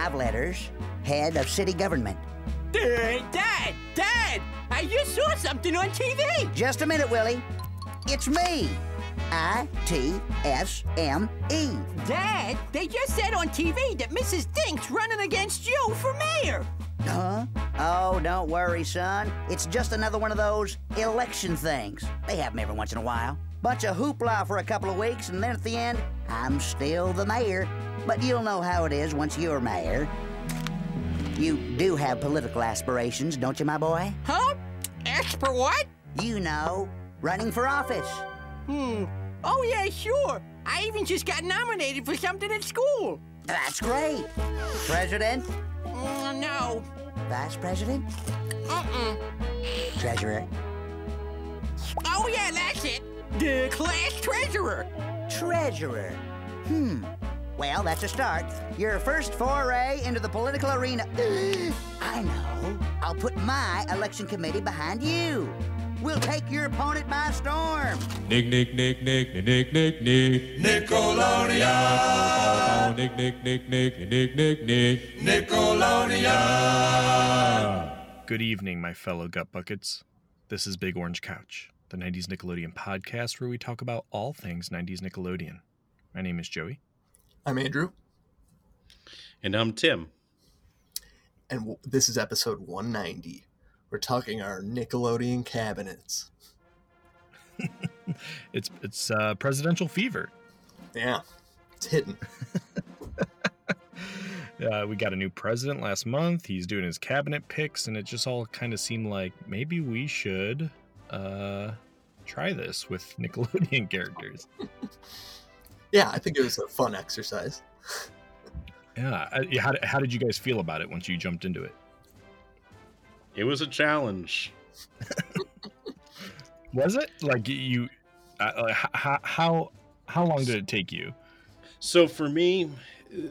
five letters, head of city government. Dad, Dad, Dad! I just saw something on TV! Just a minute, Willie. It's me. I T S M E. Dad, they just said on TV that Mrs. Dink's running against you for mayor! Huh? Oh, don't worry, son. It's just another one of those election things. They have them every once in a while. Bunch of hoopla for a couple of weeks, and then at the end, I'm still the mayor. But you'll know how it is once you're mayor. You do have political aspirations, don't you, my boy? Huh? Ask for what? You know, running for office. Hmm. Oh, yeah, sure. I even just got nominated for something at school. That's great. President? Mm, no. Vice President? Uh-uh. Treasurer? Oh, yeah, that's it. The class treasurer. Treasurer. Hmm. Well, that's a start. Your first foray into the political arena. I know. I'll put my election committee behind you. We'll take your opponent by storm. Nick, Nick, Nick, Nick, Nick, Nick, Nick. Nickelodeon. Nick, Nick, Nick, Nick, Nick, Nick, Nick. Nickelodeon. Good evening, my fellow gut buckets. This is Big Orange Couch, the 90s Nickelodeon podcast where we talk about all things 90s Nickelodeon. My name is Joey. I'm Andrew, And I'm Tim. and this is episode 190. We're talking our Nickelodeon cabinets. It's it's uh, presidential fever. Yeah, it's hitting. Uh, we got a new president last month. He's doing his cabinet picks, and it just all kind of seemed like maybe we should uh, try this with Nickelodeon characters. Yeah, I think it was a fun exercise. Yeah. How, how did you guys feel about it once you jumped into it? It was a challenge. Was it like you? Uh, like, h- h- how how long did it take you? So for me,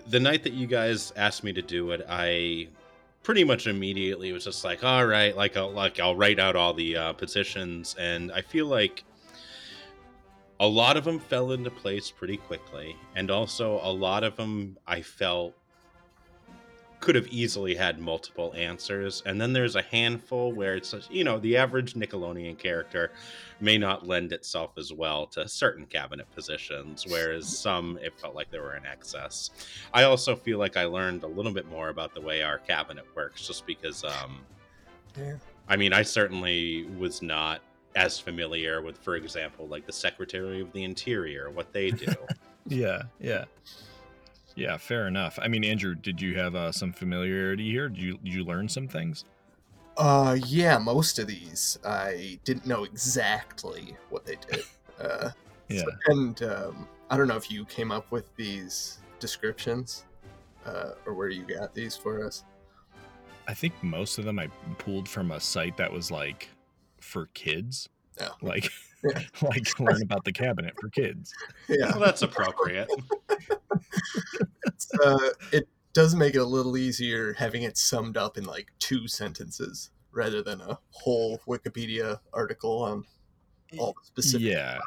the night that you guys asked me to do it, I pretty much immediately was just like, all right, like I'll like I'll write out all the uh, positions, and I feel like a lot of them fell into place pretty quickly, and also a lot of them I felt could have easily had multiple answers, and then there's a handful where it's you know the average Nickelodeon character may not lend itself as well to certain cabinet positions, whereas some it felt like they were in excess. I also feel like I learned a little bit more about the way our cabinet works, just because. Um, Yeah. I mean, I certainly was not as familiar with, for example, like the Secretary of the Interior, what they do. Yeah, yeah, yeah. Fair enough. I mean, Andrew, did you have uh, some familiarity here? Did you did you learn some things? Uh, yeah, most of these I didn't know exactly what they did. Uh, Yeah. so- and um, I don't know if you came up with these descriptions uh, or where you got these for us. I think most of them I pulled from a site that was like for kids, Oh. like Yeah. like learn about the cabinet for kids. Yeah, well, that's appropriate. uh, it does make it a little easier having it summed up in like two sentences rather than a whole Wikipedia article on all the specific. Yeah.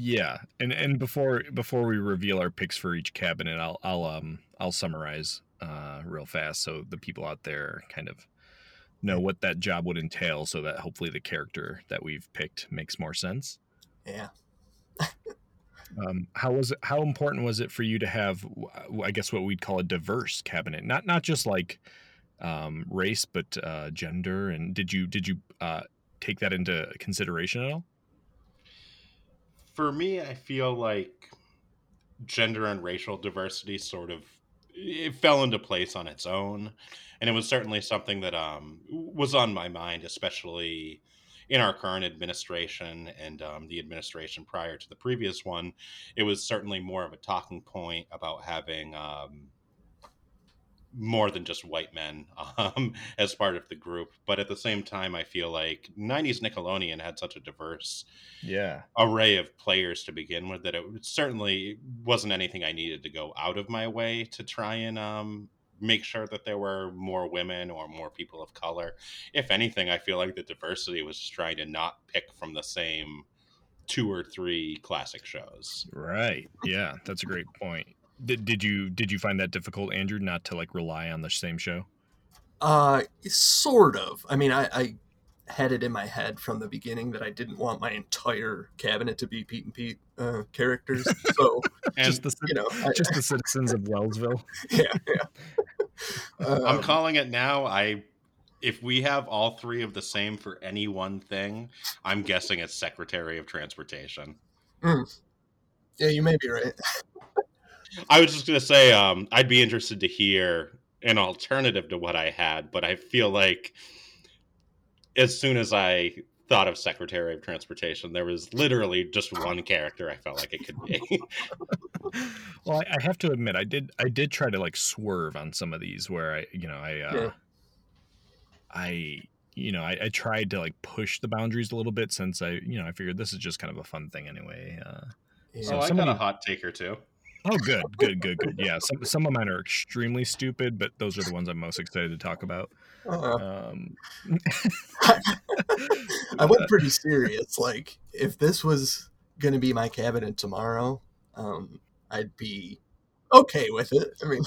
Yeah, and and before before we reveal our picks for each cabinet, I'll I'll um I'll summarize uh real fast so the people out there kind of know what that job would entail, so that hopefully the character that we've picked makes more sense. Yeah. Um, how was it? How important was it for you to have, I guess, what we'd call a diverse cabinet? Not not just like um, race, but uh, gender. And did you did you uh, take that into consideration at all? For me, I feel like gender and racial diversity sort of it fell into place on its own, and it was certainly something that um, was on my mind, especially in our current administration and um, the administration prior to the previous one. It was certainly more of a talking point about having um, more than just white men um, as part of the group. But at the same time, I feel like '90s Nickelodeon had such a diverse Yeah. array of players to begin with that it certainly wasn't anything I needed to go out of my way to try and um, make sure that there were more women or more people of color. If anything, I feel like the diversity was just trying to not pick from the same two or three classic shows. Right. Yeah, that's a great point. Did, did you did you find that difficult, Andrew, not to like rely on the same show? Uh, sort of. I mean, I, I had it in my head from the beginning that I didn't want my entire cabinet to be Pete and Pete uh, characters. So And just the you know, I, just the citizens of Wellsville. yeah, yeah. I'm Um, calling it now. I if we have all three of the same for any one thing, I'm guessing it's Secretary of Transportation. yeah, you may be right. I was just gonna say, um, I'd be interested to hear an alternative to what I had, but I feel like as soon as I thought of Secretary of Transportation, there was literally just one character I felt like it could be. well, I, I have to admit, I did I did try to like swerve on some of these where I you know I uh, Yeah. I you know I, I tried to like push the boundaries a little bit since I you know I figured this is just kind of a fun thing anyway. Uh, Yeah. So oh, I somebody- got a hot take or two. oh, good, good, good, good. Yeah, some some of mine are extremely stupid, but those are the ones I'm most excited to talk about. Uh, Um, I went pretty serious. Like, if this was going to be my cabinet tomorrow, um, I'd be okay with it. I mean,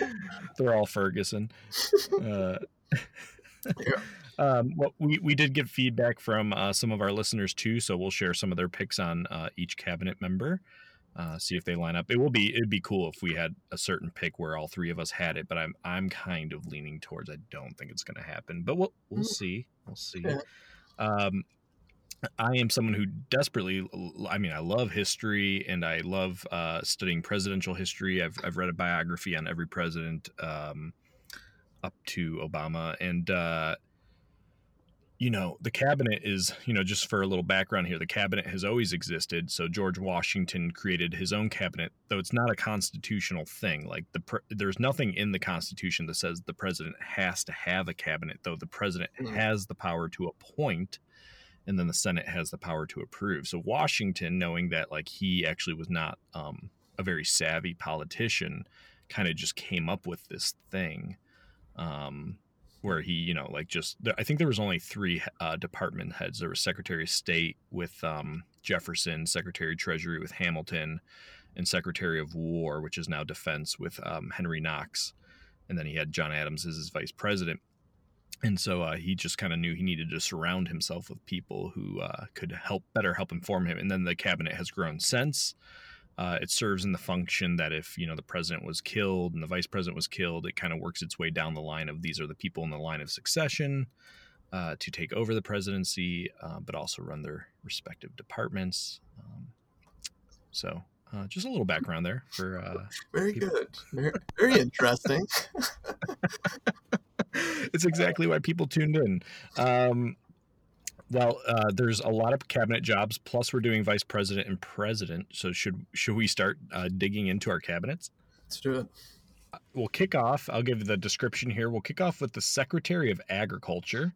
they're all Ferguson. Uh, Yeah. um, well, we we did get feedback from uh, some of our listeners too, so we'll share some of their picks on uh, each cabinet member. Uh, see if they line up. It will be it'd be cool if we had a certain pick where all three of us had it, but I'm I'm kind of leaning towards I don't think it's going to happen, but we'll we'll Mm. see. We'll see. Um, I am someone who desperately, I mean, I love history and I love uh, studying presidential history. I've, I've read a biography on every president um, up to Obama. And, uh, you know, the cabinet is, you know, just for a little background here, the cabinet has always existed. So George Washington created his own cabinet, though it's not a constitutional thing. Like the pre- there's nothing in the Constitution that says the president has to have a cabinet, though the president Mm. has the power to appoint and then the Senate has the power to approve. So Washington, knowing that like he actually was not um, a very savvy politician, kind of just came up with this thing um, where he, you know, like just I think there was only three uh, department heads. There was Secretary of State with um, Jefferson, Secretary of Treasury with Hamilton, and Secretary of War, which is now Defense, with um, Henry Knox, and then he had John Adams as his vice president. And so uh, he just kind of knew he needed to surround himself with people who uh, could help better help inform him. And then the cabinet has grown since uh, it serves in the function that if you know the president was killed and the vice president was killed it kind of works its way down the line of these are the people in the line of succession uh, to take over the presidency uh, but also run their respective departments um, so uh, just a little background there for uh, very People- good. Very, very interesting. it's exactly why people tuned in. Um, well, uh, there's a lot of cabinet jobs. Plus, we're doing vice president and president. So should should we start uh, digging into our cabinets? Let's do it. We'll kick off. I'll give the description here. We'll kick off with the Secretary of Agriculture.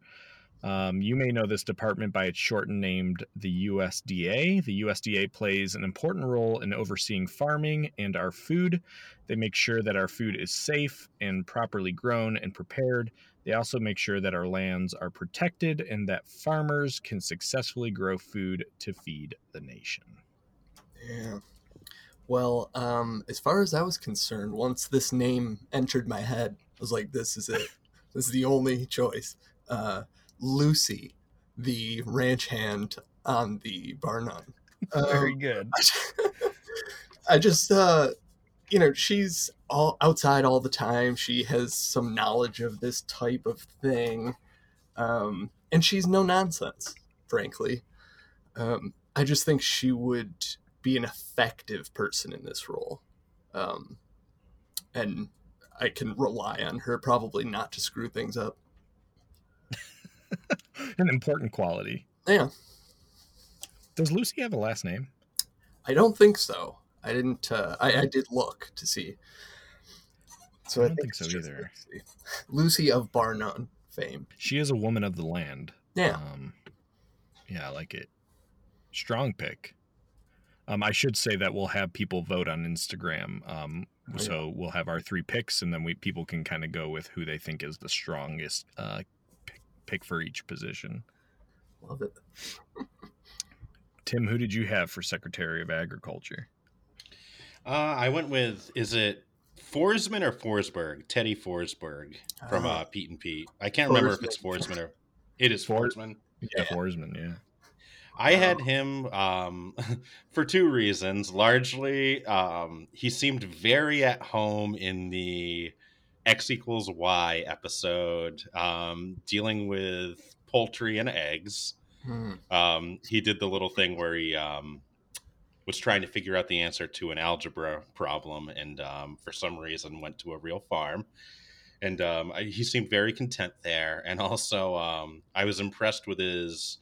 Um, you may know this department by its shortened named the USDA. The USDA plays an important role in overseeing farming and our food. They make sure that our food is safe and properly grown and prepared. They also make sure that our lands are protected and that farmers can successfully grow food to feed the nation. Yeah. Well, um, as far as I was concerned, once this name entered my head, I was like, "This is it. this is the only choice." Uh, Lucy, the ranch hand on the bar none. Very Um, good. I just, uh, you know, she's all outside all the time. She has some knowledge of this type of thing, um, and she's no nonsense. Frankly, um, I just think she would be an effective person in this role, um, and I can rely on her probably not to screw things up. An important quality. Yeah, Does Lucy have a last name? I don't think so. I didn't. Uh, I, I did look to see. So I don't think it's so either. Lucy. Lucy of Bar None fame. She is a woman of the land. Yeah. Um, yeah, I like it. Strong pick. Um, I should say that we'll have people vote on Instagram. Um, Oh, yeah. so we'll have our three picks, and then we people can kind of go with who they think is the strongest uh, pick, pick for each position. Love it. Tim, who did you have for Secretary of Agriculture? Uh, I went with is it Forsman or Forsberg? Teddy Forsberg from Oh. uh, Pete and Pete. I can't remember if it's Forsman or it is For- Forsman. Yeah, Yeah. Forsman. Yeah. I had Oh. him um, for two reasons. Largely, um, he seemed very at home in the X equals Y episode, um, dealing with poultry and eggs. Hmm. Um, he did the little thing where he um, was trying to figure out the answer to an algebra problem, and um, for some reason went to a real farm. And um, I, he seemed very content there. And also, um, I was impressed with his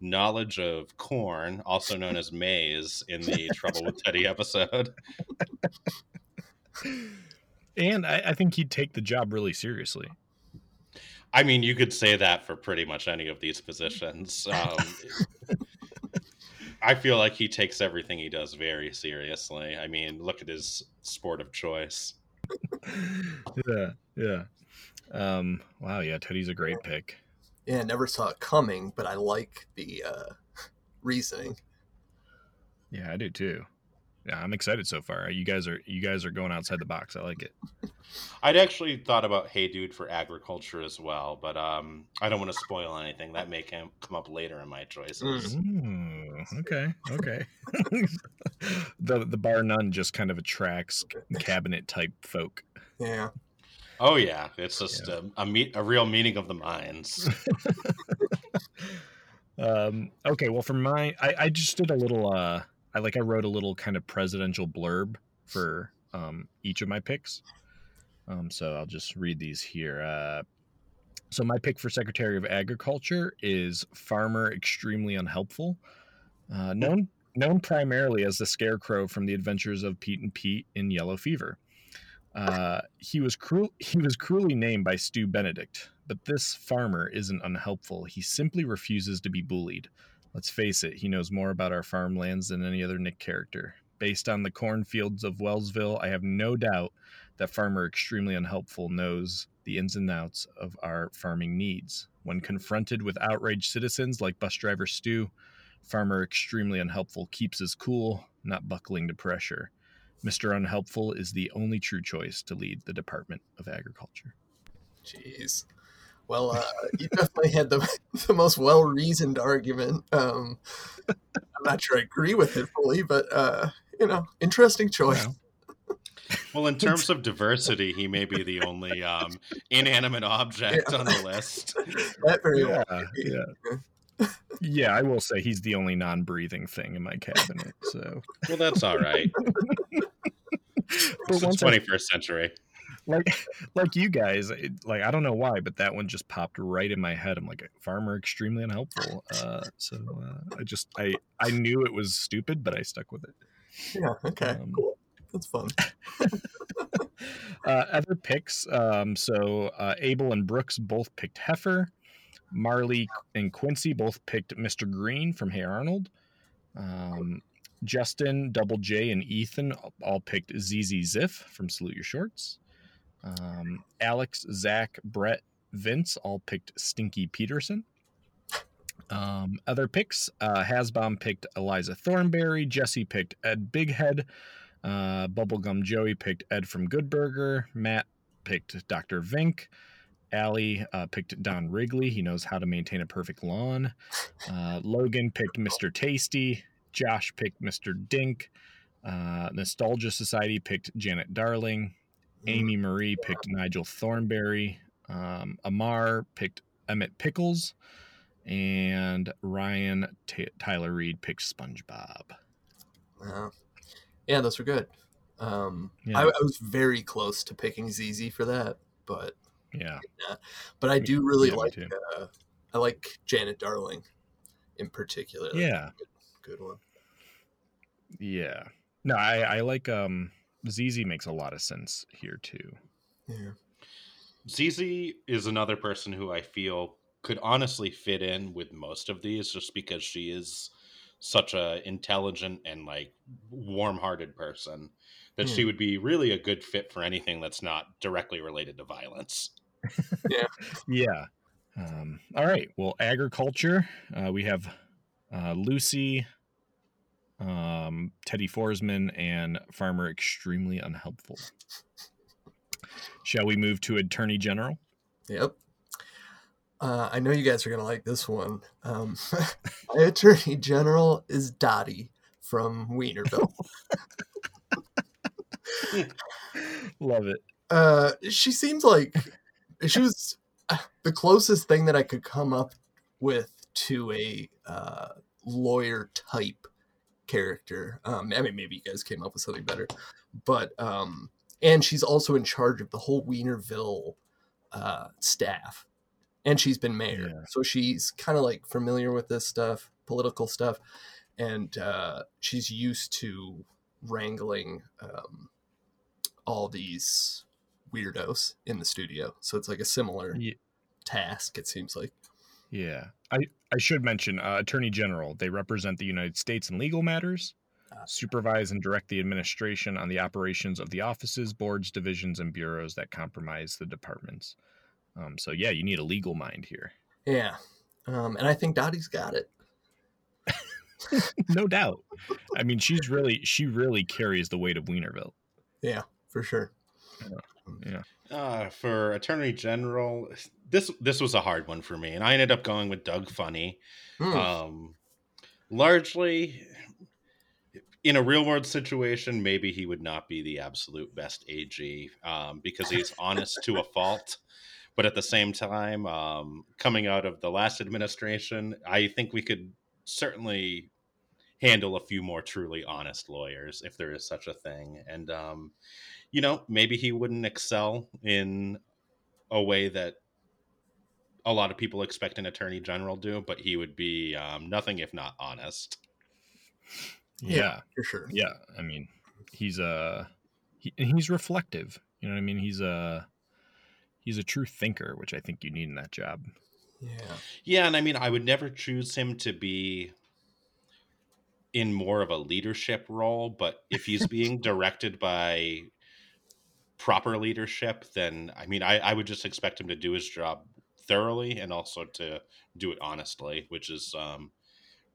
knowledge of corn, also known as maize, in the Trouble with Teddy episode. And I, I think he'd take the job really seriously. I mean, you could say that for pretty much any of these positions. Um, I feel like he takes everything he does very seriously. I mean, look at his sport of choice. yeah, yeah. Um, wow, yeah, Teddy's a great pick. Yeah, never saw it coming, but I like the uh, reasoning. Yeah, I do too. Yeah, I'm excited so far. You guys are you guys are going outside the box. I like it. I'd actually thought about Hey Dude for agriculture as well, but um, I don't want to spoil anything. That may come come up later in my choices. Ooh, okay, okay. the the bar none just kind of attracts cabinet type folk. Yeah. Oh yeah, it's just a, a meet a real meeting of the minds. Um, okay, well, for my, I, I just did a little, uh, I like, I wrote a little kind of presidential blurb for um, each of my picks. Um, so I'll just read these here. Uh, so my pick for Secretary of Agriculture is Farmer Extremely Unhelpful, uh, known known primarily as the Scarecrow from the Adventures of Pete and Pete in Yellow Fever. Uh, he was cruel. He was cruelly named by Stu Benedict, but this farmer isn't unhelpful. He simply refuses to be bullied. Let's face it, he knows more about our farmlands than any other Nick character. Based on the cornfields of Wellsville, I have no doubt that Farmer Extremely Unhelpful knows the ins and outs of our farming needs. When confronted with outraged citizens like bus driver Stu, Farmer Extremely Unhelpful keeps his cool, not buckling to pressure. Mr. Unhelpful is the only true choice to lead the Department of Agriculture. Jeez. Well, uh, you definitely had the, the most well reasoned argument. Um, I'm not sure I agree with it fully, but uh, you know, interesting choice. Well, Well, in terms of diversity, he may be the only um, inanimate object on the list. that very yeah, well. yeah. yeah, I will say he's the only non-breathing thing in my cabinet. So, Well, that's all right. but It's the once I 21st century. Like like you guys it, like i don't know why but that one just popped right in my head i'm like farmer extremely unhelpful uh so uh, i just i i knew it was stupid but i stuck with it Yeah. Okay. Um, cool. That's fun. uh other picks um so uh abel and brooks both picked heifer marley and quincy both picked mr green from hey arnold um justin double j and ethan all picked zz ziff from salute your shorts um alex zach brett vince all picked stinky peterson um, other picks uh, Hasbom picked Eliza Thornberry, Jesse picked Ed Bighead, uh, Bubblegum Joey picked Ed from Good Burger, Matt picked Dr. Vink, Allie uh, picked Don Wrigley. He knows how to maintain a perfect lawn. Uh, Logan picked Mr. Tasty, Josh picked Mr. Dink, uh, Nostalgia Society picked Janet Darling, Amy Marie picked Nigel Thornberry, um, Amar picked Emmett Pickles, and Ryan T- Tyler Reed picked SpongeBob. Uh, yeah, those were good. Um, Yeah. I, I was very close to picking ZZ for that, but Yeah, but I do really Yeah, like uh, I like Janet Darling in particular. That's yeah, good, good one. yeah. No, I, I like um ZZ makes a lot of sense here too. Yeah. ZZ is another person who I feel could honestly fit in with most of these just because she is such a intelligent and like warm-hearted person that she would be really a good fit for anything that's not directly related to violence. Yeah. Um, all right. Well, agriculture. Uh, we have uh, Lucy, um, Teddy Forsman, and Farmer extremely unhelpful. Shall we move to Attorney General? Yep. Uh, I know you guys are gonna like this one. Um, my attorney general is Dottie from Weinerville. Love it. uh, she seems like she was uh, the closest thing that I could come up with to a uh, lawyer type character. Um, I mean, maybe you guys came up with something better, but um, and she's also in charge of the whole Weinerville uh, staff, and she's been mayor, Yeah. so she's kind of like familiar with this stuff, political stuff, and uh, she's used to wrangling um, all these weirdos in the studio. So it's like a similar Ye- task. It seems like. Yeah. I, I should mention uh, Attorney General. They represent the United States in legal matters, Ah. supervise and direct the administration on the operations of the offices, boards, divisions, and bureaus that compromise the departments. Um, so, yeah, you need a legal mind here. Yeah. Um, and I think Dottie's got it. no doubt. I mean, she's really, she really carries the weight of Weinerville. Yeah, for sure. Uh, for Attorney General, this this was a hard one for me, and I ended up going with Doug Funnie. Hmm. Um, largely, in a real world situation, maybe he would not be the absolute best AG um, because he's honest to a fault. But at the same time, um, coming out of the last administration, I think we could certainly handle a few more truly honest lawyers if there is such a thing. And, um, you know, maybe he wouldn't excel in a way that a lot of people expect an attorney general do, but he would be um, nothing if not honest. Yeah. Yeah. for sure. Yeah. I mean, he's a, he, he's reflective. You know what I mean? He's a, he's a true thinker, which I think you need in that job. Yeah. Yeah, and I mean, I would never choose him to be in more of a leadership role, but if he's being directed by proper leadership, then I mean, I, I would just expect him to do his job thoroughly and also to do it honestly, which is um,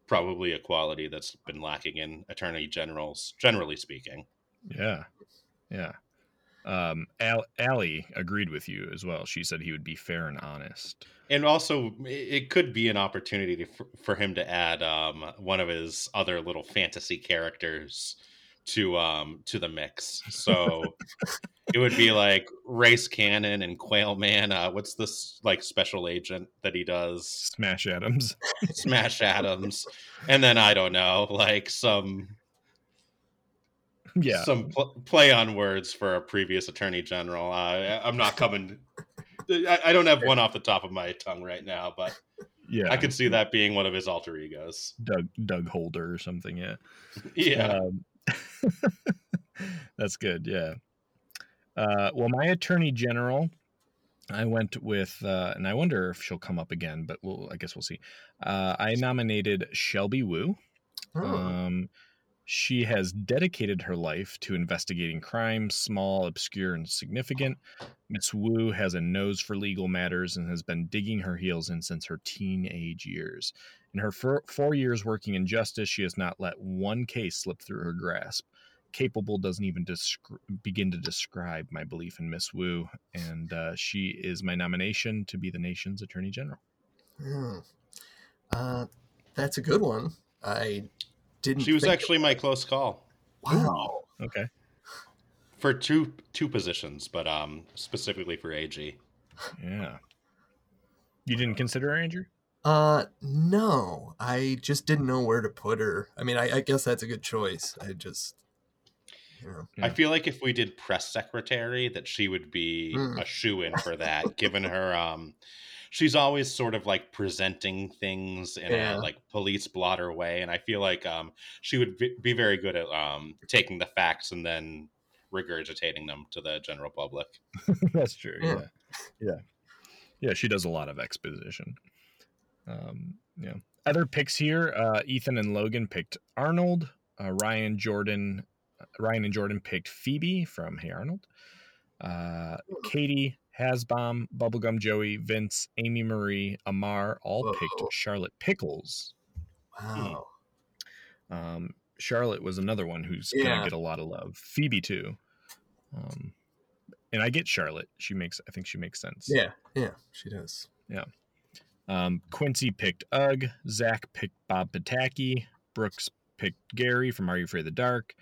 probably a quality that's been lacking in attorney generals, generally speaking. Yeah. Yeah. Um, Al- Allie agreed with you as well. She said he would be fair and honest. And also, it could be an opportunity to, for, for him to add um, one of his other little fantasy characters to um, to the mix. So it would be like Race Canyon and Quail Man. Uh, what's this like special agent that he does? Smash Adams. Smash Adams, and then I don't know, like some yeah. some pl- play on words for a previous attorney general. Uh, I'm not coming. I, I don't have one off the top of my tongue right now, but yeah. I could see that being one of his alter egos. Doug Doug Holder or something. Yeah. Yeah. Um, that's good. Yeah. Uh, well, my attorney general, I went with, uh, and I wonder if she'll come up again, but we'll, I guess we'll see. Uh, I nominated Shelby Woo. Oh, Um, she has dedicated her life to investigating crimes, small, obscure, and significant. Miss Woo has a nose for legal matters and has been digging her heels in since her teenage years. In her four, years working in justice, she has not let one case slip through her grasp. Capable doesn't even descri- begin to describe my belief in Miss Woo, and uh, she is my nomination to be the nation's attorney general. hmm. Uh, that's a good one. I didn't. She was think- actually my close call wow. Okay. for two two positions, but um specifically for AG. Yeah. You didn't consider her, Andrew? Uh, no, I just didn't know where to put her. I mean, I, I guess that's a good choice. I just, you know, I feel like if we did press secretary, that she would be Mm. a shoe in for that, given her um she's always sort of like presenting things in Yeah. a like police blotter way, and I feel like um she would be very good at um taking the facts and then regurgitating them to the general public. That's true. Yeah. Yeah. Yeah. Yeah. She does a lot of exposition. Um, yeah. Other picks here uh, Ethan and Logan picked Arnold. Uh, Ryan Jordan. Ryan and Jordan picked Phoebe from Hey Arnold. Uh, Katie, Hasbom, Bubblegum Joey, Vince, Amy Marie, Amar all Whoa. picked Charlotte Pickles. wow. Um, Charlotte was another one who's gonna get a lot of love. Phoebe too. Um, and I get Charlotte. She makes. I think she makes sense. Yeah, yeah, she does. Um, Quincy picked Ugg. Zach picked Bob Pataki. Brooks picked Gary from Are You Afraid of the Dark.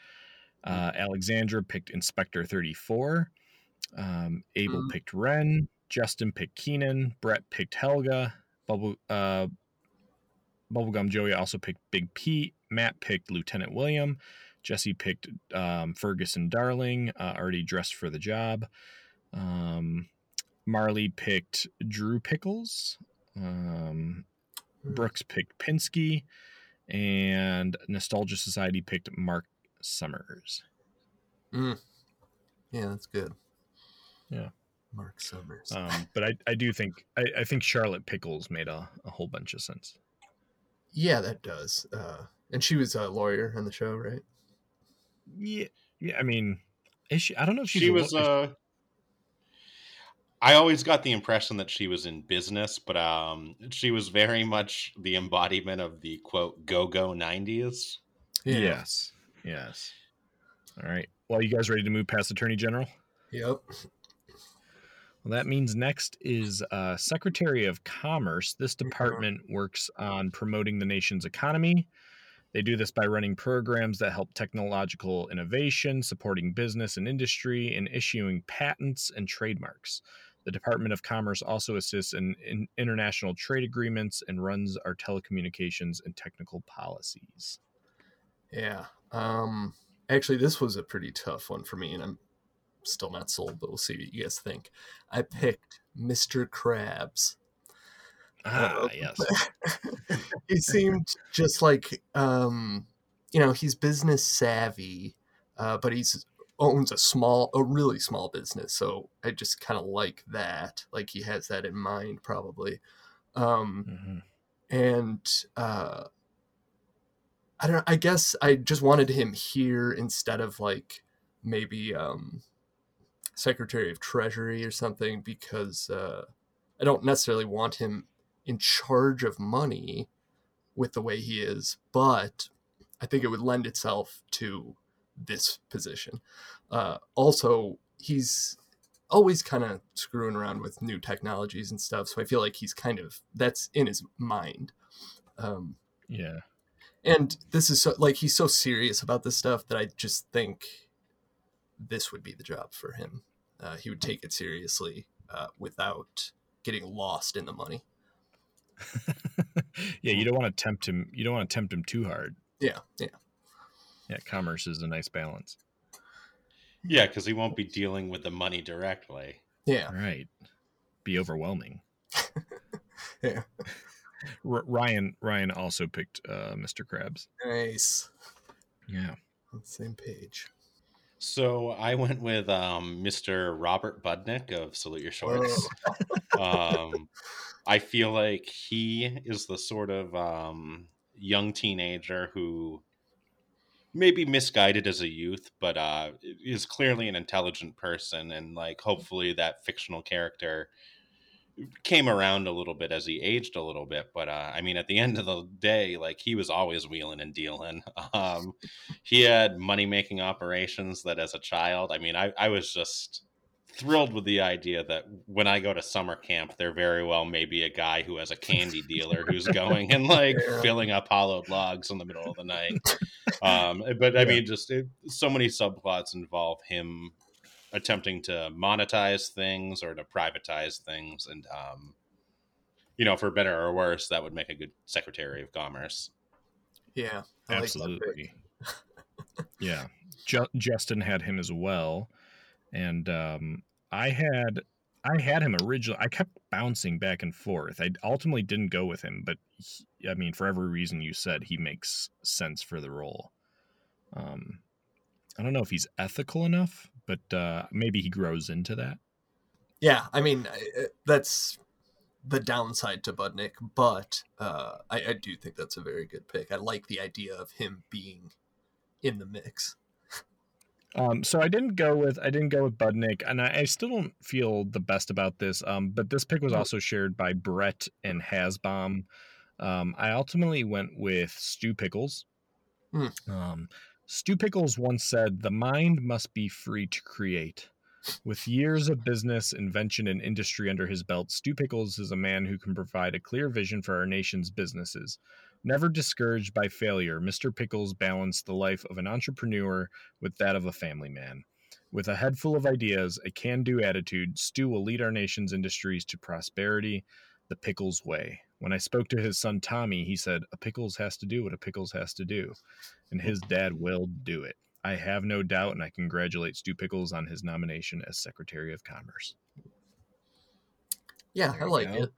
Uh, Alexandra picked Inspector 34. Um, Abel Mhm. picked Ren. Justin picked Keenan. Brett picked Helga. Bubble, uh, Bubblegum Joey also picked Big Pete. Matt picked Lieutenant William. Jesse picked um, Ferguson Darling, uh, already dressed for the job. Um, Marley picked Drew Pickles. Um, Hmm. Brooks picked Pinsky, and Nostalgia Society picked Mark Summers. Mm. Yeah, that's good. Yeah. Mark Summers. Um, but I, I do think I, I think Charlotte Pickles made a, a whole bunch of sense. yeah, that does. Uh, and she was a lawyer on the show, right? Yeah, yeah. I mean, is she? I don't know if she's she a was uh I always got the impression that she was in business, but um she was very much the embodiment of the quote go-go 90s. Yes, yes. All right. Well, you guys ready to move past Attorney General? Yep. Well, that means next is uh, Secretary of Commerce. This department works on promoting the nation's economy. They do this by running programs that help technological innovation, supporting business and industry, and issuing patents and trademarks. The Department of Commerce also assists in, in international trade agreements and runs our telecommunications and technical policies. Yeah. Um actually this was a pretty tough one for me and I'm still not sold, but we'll see what you guys think. I picked Mr. Krabs. Ah, Uh, yes. he seemed just like um you know, he's business savvy, uh, but he's owns a small a really small business, so I just kind of like that. Like he has that in mind probably. Um Mhm. and uh I don't I guess I just wanted him here instead of like maybe um Secretary of Treasury or something because uh I don't necessarily want him in charge of money with the way he is, but I think it would lend itself to this position. Uh also he's always kind of screwing around with new technologies and stuff, so I feel like he's kind of that's in his mind. Um Yeah. and this is so like he's so serious about this stuff that I just think this would be the job for him. Uh, he would take it seriously uh, without getting lost in the money. yeah, you don't want to tempt him. You don't want to tempt him too hard. Yeah, yeah, Yeah, commerce is a nice balance. Yeah, cuz he won't be dealing with the money directly. yeah, Right. Be overwhelming. yeah. R- Ryan Ryan also picked uh, Mr. Krabs. Nice. Yeah. On the same page. So I went with um, Mr. Robert Budnick of Salute Your Shorts. um, I feel like he is the sort of um, young teenager who may be misguided as a youth, but uh, is clearly an intelligent person, and like hopefully that fictional character came around a little bit as he aged a little bit but uh, i mean at the end of the day like he was always wheeling and dealing um, he had money making operations that as a child i mean I, I was just thrilled with the idea that when i go to summer camp there very well may be a guy who has a candy dealer who's going and like Yeah. filling up hollowed logs in the middle of the night um, but i Yeah. mean just it, so many subplots involve him attempting to monetize things or to privatize things and um you know for better or worse that would make a good secretary of commerce Yeah, I like that. Absolutely. yeah. Ju- Justin had him as well. And um, I had I had him originally. I kept bouncing back and forth. I ultimately didn't go with him, but he, I mean, for every reason you said, he makes sense for the role. Um, I don't know if he's ethical enough, but uh, maybe he grows into that. Yeah, I mean I- that's the downside to Budnick, but uh, I, I do think that's a very good pick. I like the idea of him being in the mix. Um, so I didn't go with I didn't go with Budnick, and I, I still don't feel the best about this. Um, but this pick was Oh. also shared by Brett and Hasbom. Um, I ultimately went with Stu Pickles. Hmm. Stu Pickles once said, "The mind must be free to create." With years of business, invention, and industry under his belt, Stu Pickles is a man who can provide a clear vision for our nation's businesses. Never discouraged by failure, Mr. Pickles balanced the life of an entrepreneur with that of a family man. With a head full of ideas, a can do attitude, Stu will lead our nation's industries to prosperity the Pickles way. When I spoke to his son Tommy, he said, A Pickles has to do what a Pickles has to do, and his dad will do it. I have no doubt, and I congratulate Stu Pickles on his nomination as Secretary of Commerce. Yeah, There I like go. it.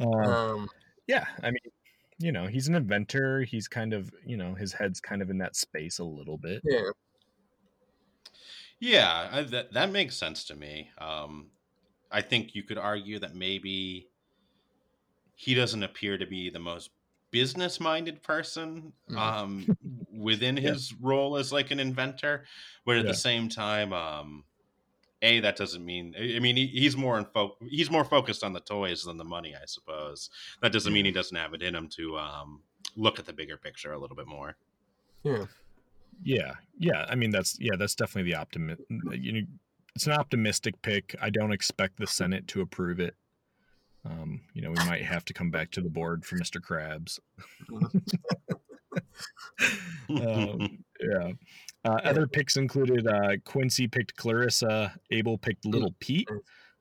Um, Um, yeah, I mean, you know, he's an inventor. He's kind of, you know, his head's kind of in that space a little bit. yeah, Yeah, I, that that makes sense to me. Um, I think you could argue that maybe he doesn't appear to be the most business-minded person Mhm. um, within Yeah. his role as like an inventor, but at Yeah. the same time, um, a that doesn't mean. I I mean, he, he's more in fo- he's more focused on the toys than the money, I suppose. That doesn't mean he doesn't have it in him to um, look at the bigger picture a little bit more. yeah. Yeah, yeah. I mean, that's yeah, that's definitely the optimist. You know, it's an optimistic pick. I don't expect the Senate to approve it. Um, you know, we might have to come back to the board for Mr. Krabs. um, yeah. Uh, other picks included uh, Quincy picked Clarissa, Abel picked Little Pete,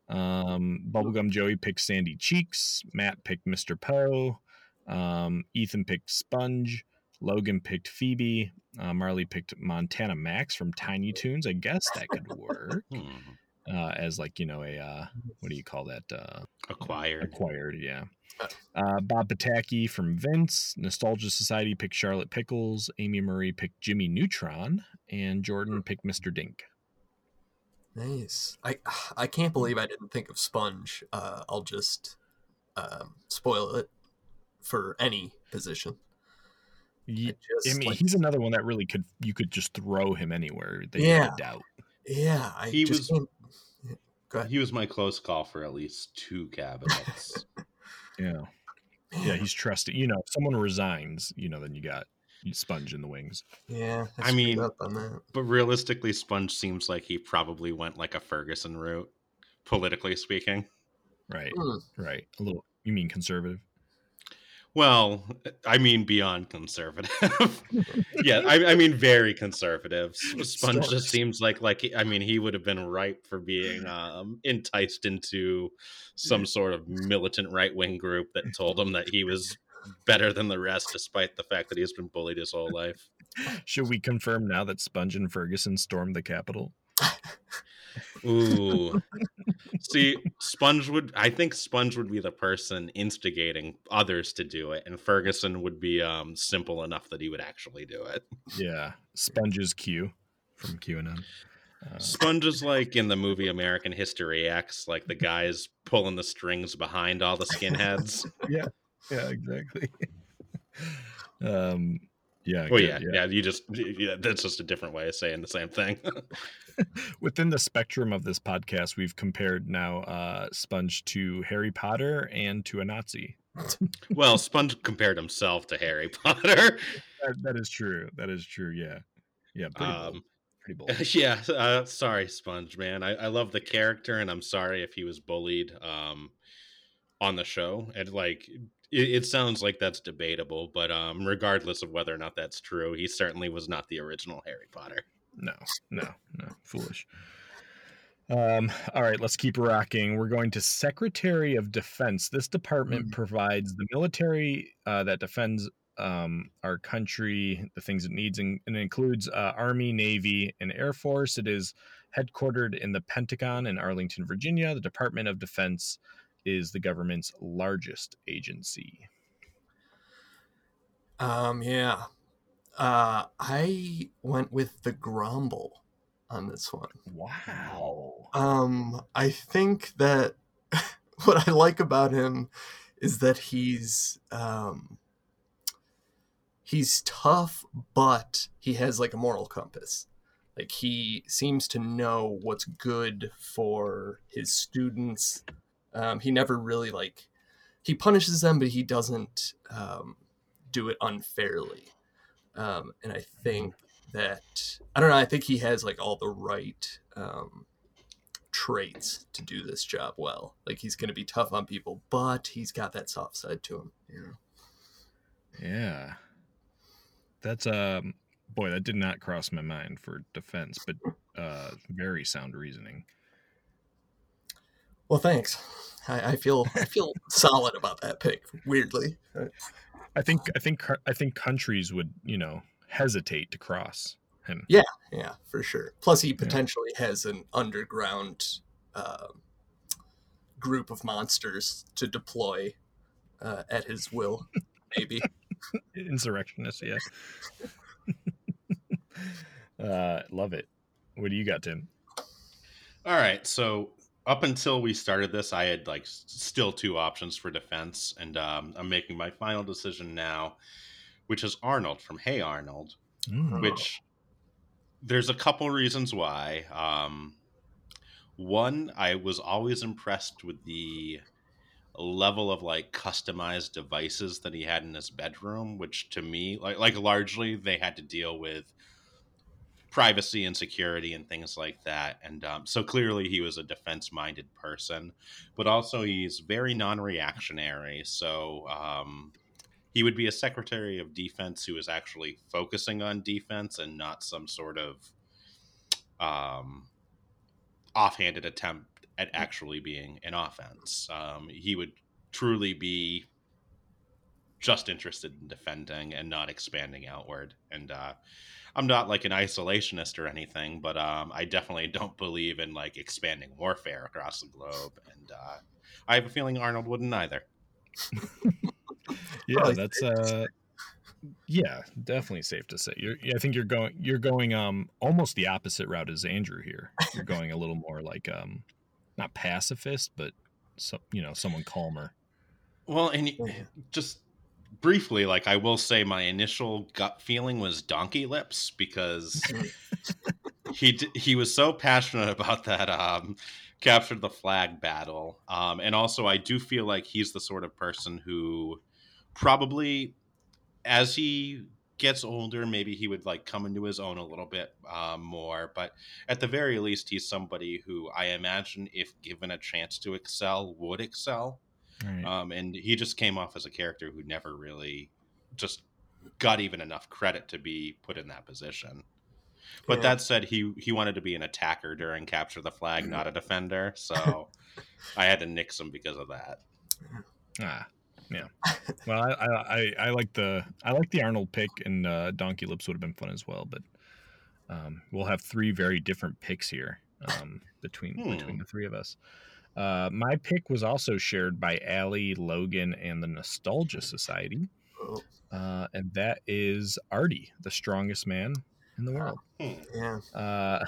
um, Bubblegum Joey picked Sandy Cheeks, Matt picked Mr. Poe, um, Ethan picked Sponge, Logan picked Phoebe, uh, Marley picked Montana Max from Tiny Toons. I guess that could work Hmm. Uh, as like you know a uh, what do you call that? Uh, Acquired. acquired, yeah. Uh, Bob Pataki from Vince, Nostalgia Society picked Charlotte Pickles, Amy Marie picked Jimmy Neutron, and Jordan picked Mr. Dink. Nice. I I can't believe I didn't think of Sponge. Uh, I'll just um, spoil it for any position. Ye- I just, I mean, like- he's another one that really could you could just throw him anywhere. That Yeah. could doubt. Yeah, I He just was- can't. Go ahead. He was my close call for at least two cabinets. Yeah, yeah, he's trusted. You know, if someone resigns, you know, then you got Sponge in the wings. yeah. I screwed mean- up on that. but realistically, Sponge seems like he probably went like a Ferguson route, politically speaking. Right, Hmm. right. A little. You mean conservative? Well, I mean beyond conservative. yeah, I, I mean very conservative. Sponge just seems like like I mean he would have been ripe for being um, enticed into some sort of militant right wing group that told him that he was better than the rest, despite the fact that he's been bullied his whole life. Should we confirm now that Sponge and Ferguson stormed the Capitol? Ooh. See, Sponge would I think Sponge would be the person instigating others to do it, and Ferguson would be um simple enough that he would actually do it. Yeah, Sponge's Q from QAnon. Uh, Sponge is like in the movie American History X, like the guys pulling the strings behind all the skinheads. yeah, yeah, exactly. um, yeah. well, good, yeah, yeah, you just yeah, that's just a different way of saying the same thing. Within the spectrum of this podcast, we've compared now uh, Sponge to Harry Potter and to a Nazi. well, Sponge compared himself to Harry Potter. That, that is true. That is true. Yeah. Yeah. Pretty bold. Um, Pretty bold. yeah, uh, sorry, Sponge man. I, I love the character, and I'm sorry if he was bullied um, on the show. And like, it, it sounds like that's debatable, but um, regardless of whether or not that's true, he certainly was not the original Harry Potter. No, no, no. Foolish. Um, all right, let's keep rocking. We're going to Secretary of Defense. This department Mm. provides the military uh, that defends um, our country, the things it needs, and, and it includes uh, Army, Navy, and Air Force. It is headquartered in the Pentagon in Arlington, Virginia. The Department of Defense is the government's largest agency. Um, yeah. Uh, I went with the Grumble on this one. Wow. Um, I think that what I like about him is that he's um he's tough, but he has like a moral compass. Like he seems to know what's good for his students. Um, he never really like he punishes them, but he doesn't um, do it unfairly. Um, and I think that I don't know. I think he has like all the right um, traits to do this job well. Like he's going to be tough on people, but he's got that soft side to him. You know? Yeah. That's um boy, that did not cross my mind for defense, but uh very sound reasoning. Well, thanks. I, I feel I feel solid about that pick. Weirdly, I think I think I think countries would, you know, hesitate to cross him. yeah, yeah, for sure. Plus, he potentially has an underground uh, group of monsters to deploy uh, at his will. Maybe. Insurrectionist, yeah. uh love it. What do you got, Tim? All right, so up until we started this, I had like still two options for defense, and um, I'm making my final decision now, which is Arnold from Hey Arnold. Mm. which there's a couple reasons why. Um, one, I was always impressed with the level of like customized devices that he had in his bedroom, which to me, like like largely they had to deal with privacy and security and things like that. And um, so clearly he was a defense minded person, but also he's very non reactionary. So um, he would be a secretary of defense who is actually focusing on defense and not some sort of um, offhanded attempt at actually being an offense. Um, he would truly be just interested in defending and not expanding outward. And uh, I'm not like an isolationist or anything, but um, I definitely don't believe in like expanding warfare across the globe. And uh, I have a feeling Arnold wouldn't either. Yeah, that's safe to say. uh yeah, definitely safe to say. You're I think you're going you're going um almost the opposite route as Andrew here. You're going a little more like um not pacifist, but so, you know, someone calmer. Well, and just briefly, like I will say, my initial gut feeling was donkey lips because he d- he was so passionate about that um, capture the flag battle, um, and also I do feel like he's the sort of person who probably, as he gets older, maybe he would like come into his own a little bit um, more. But at the very least, he's somebody who I imagine, if given a chance to excel, would excel. Right. Um, and he just came off as a character who never really just got even enough credit to be put in that position. But Yeah. that said, he he wanted to be an attacker during capture the flag, not a defender. So I had to nix him because of that. Ah, yeah. Well, I, I, I, like the I like the Arnold pick, and uh, Donkey Lips would have been fun as well. But um, we'll have three very different picks here um, between Hmm. between the three of us. Uh, my pick was also shared by Allie, Logan, and the Nostalgia Society, Oh, uh, and that is Artie, the strongest man in the world. Hmm. yeah. Uh,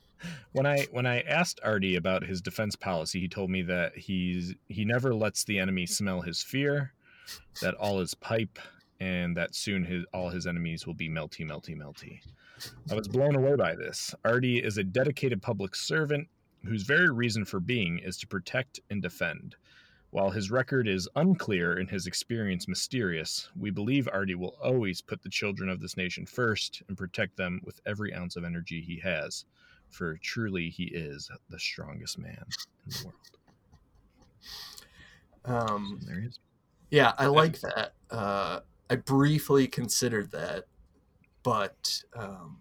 when I when I asked Artie about his defense policy, he told me that he's he never lets the enemy smell his fear, that all is pipe, and that soon his all his enemies will be melty, melty, melty. I was blown away by this. Artie is a dedicated public servant whose very reason for being is to protect and defend. While his record is unclear and his experience mysterious, we believe Artie will always put the children of this nation first and protect them with every ounce of energy he has, for truly he is the strongest man in the world. Um, There he is. yeah, I like that. Uh, I briefly considered that, but um,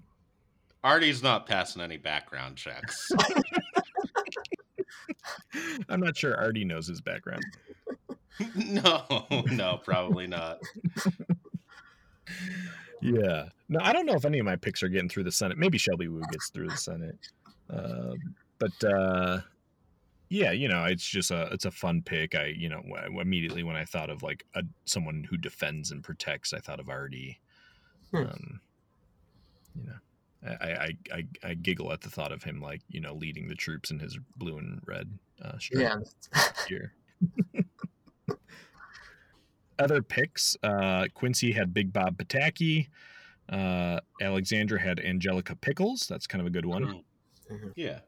Artie's not passing any background checks. I'm not sure Artie knows his background. no, no, probably not. Yeah. No, I don't know if any of my picks are getting through the Senate. Maybe Shelby Woo gets through the Senate. Uh, but uh, yeah, you know, it's just a it's a fun pick. I you know immediately when I thought of like a someone who defends and protects, I thought of Artie. Hmm. Um, you know, I, I I I giggle at the thought of him like you know leading the troops in his blue and red uh, stripe yeah, gear. Other picks, uh, Quincy had Big Bob Pataki. Uh, Alexandra had Angelica Pickles. That's kind of a good one. Mm. Yeah.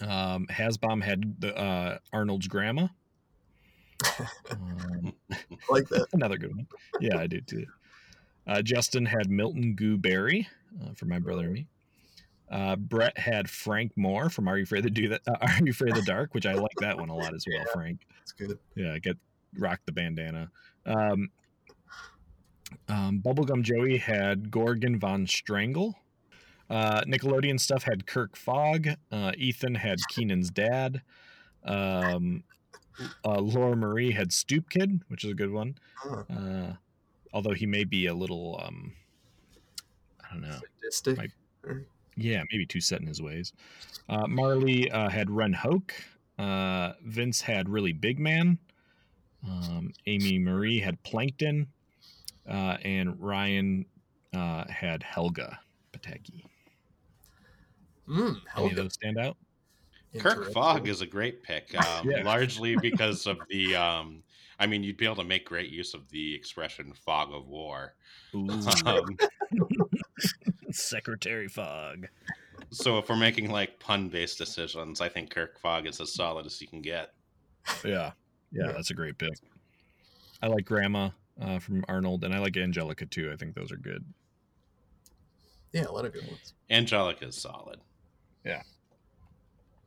Um, Hasbom had the uh, Arnold's grandma. Um, like that. another good one. Yeah, I do too. Uh, Justin had Milton Gooberry uh, for my brother and me. Uh, Brett had Frank Moore from Are You Afraid to Do That? Uh, Are You Afraid of the Dark? Which I like that one a lot as well. Yeah. Frank. It's good. Yeah, get rock the bandana. Um, um, Bubblegum Joey had Gorgon von Strangle. Uh, Nickelodeon stuff had Kirk Fogg. Uh, Ethan had Kenan's dad. Um, uh, Laura Marie had Stoop Kid, which is a good one. Uh, although he may be a little, um, I don't know. Sadistic. Might- Yeah, maybe too set in his ways. Uh, Marley uh, had Ren Hoek. Uh, Vince had Really Big Man. Um, Amy Marie had Plankton. Uh, and Ryan uh, had Helga Pataki. Mm, Any of Helga. those stand out? Kirk Interesting. Fogg is a great pick, um, Yeah. largely because of the. Um, I mean, you'd be able to make great use of the expression "fog of war." Um, Secretary Fogg. so if we're making like pun-based decisions, I think Kirk Fogg is as solid as you can get. Yeah. Yeah, Yeah. that's a great pick. I like Grandma uh, from Arnold, and I like Angelica too. I think those are good. Yeah, a lot of good ones. Angelica is solid.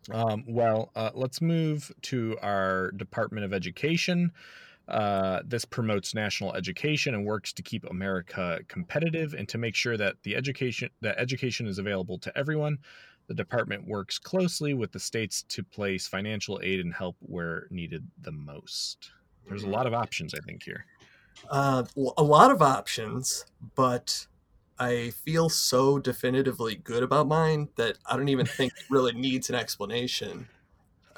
Um, well, uh, let's move to our Department of Education. Uh, this promotes national education and works to keep America competitive and to make sure that the education that education is available to everyone. The department works closely with the states to place financial aid and help where needed the most. There's a lot of options, I think, here. Uh, a lot of options, but I feel so definitively good about mine that I don't even think it really needs an explanation.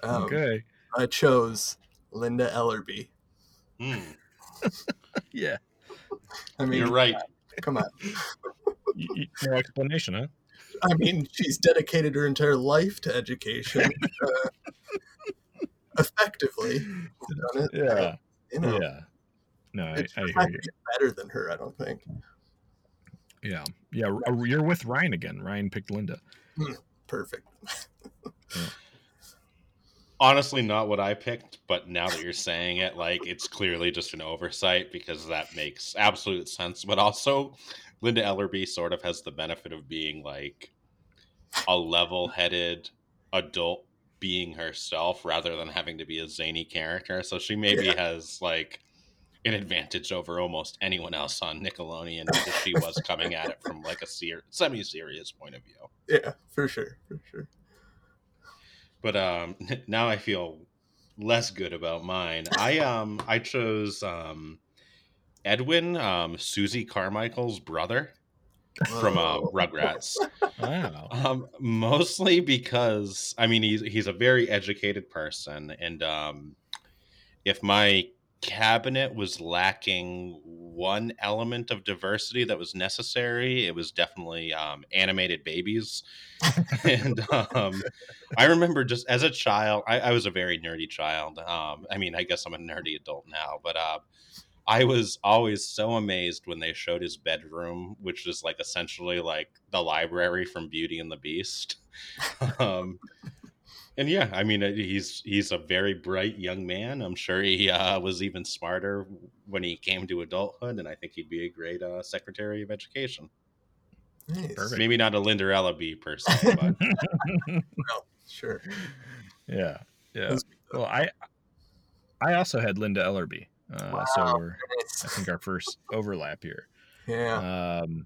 Um, okay. I chose Linda Ellerbee. Hmm, Yeah. I mean, You're right. come on. Y- y- No explanation, huh? I mean, she's dedicated her entire life to education. Uh, effectively, done it. Yeah. you know, Yeah. No, I, it's I hear not you. better than her. I don't think. Yeah. Yeah. r- uh, You're with Ryan again. Ryan picked Linda. Mm, perfect. Honestly, not what I picked, but now that you're saying it, like it's clearly just an oversight because that makes absolute sense. But also, Linda Ellerbee sort of has the benefit of being like a level-headed adult being herself rather than having to be a zany character. So she maybe Yeah. has like an advantage over almost anyone else on Nickelodeon because she was coming at it from like a ser- semi-serious point of view. Yeah, for sure, for sure. but um now i feel less good about mine i um i chose um edwin um susie carmichael's brother from uh, Whoa. rugrats Wow. um mostly because i mean he's he's a very educated person and um if my cabinet was lacking one element of diversity that was necessary it was definitely um animated babies and um I remember just as a child, I, I was a very nerdy child. Um, I mean, I guess I'm a nerdy adult now, but uh, I was always so amazed when they showed his bedroom, which is like essentially like the library from Beauty and the Beast. and yeah, I mean, uh, he's he's a very bright young man. I'm sure he uh, was even smarter when he came to adulthood, and I think he'd be a great uh, Secretary of Education. Nice. Perfect. Maybe not a Linda Ellerbee person, se, but Sure. yeah. Yeah. Well, I I also had Linda Ellerbee. Uh, So Wow. we're, I think our first overlap here. Yeah. Um,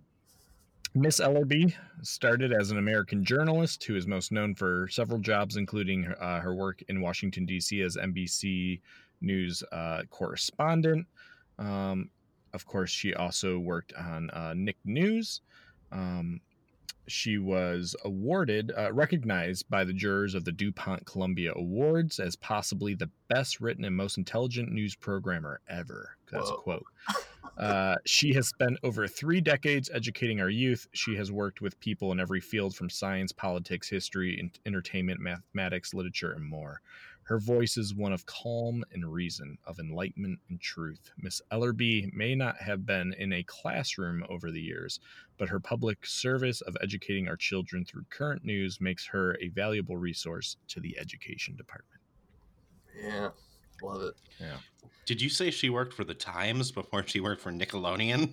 Miss Ellerbee started as an American journalist who is most known for several jobs, including uh, her work in Washington, D.C. as NBC News uh, correspondent. Um, of course, she also worked on uh, Nick News. Um, she was awarded, uh, recognized by the jurors of the DuPont Columbia Awards as possibly the best written and most intelligent news programmer ever. That's a quote. Uh, she has spent over three decades educating our youth. She has worked with people in every field from science, politics, history, en- entertainment, mathematics, literature, and more. Her voice is one of calm and reason, of enlightenment and truth. Miss Ellerbee may not have been in a classroom over the years, but her public service of educating our children through current news makes her a valuable resource to the education department. Yeah. Love it. Yeah. Did you say she worked for the Times before she worked for Nickelodeon?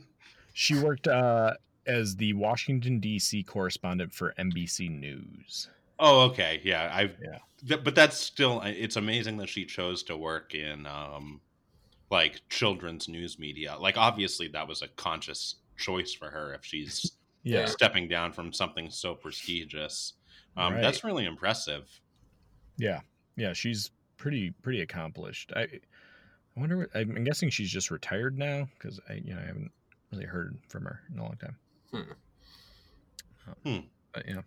She worked uh, as the Washington D.C. correspondent for NBC News. Oh, okay, yeah. I've Yeah. th- but that's still it's amazing that she chose to work in um like children's news media. Like obviously that was a conscious choice for her if she's Yeah, stepping down from something so prestigious. Um, Right. That's really impressive. yeah, yeah. She's pretty pretty accomplished. I I wonder. What, I'm guessing she's just retired now because I you know I haven't really heard from her in a long time. Hmm. Uh, Hmm. But, you know,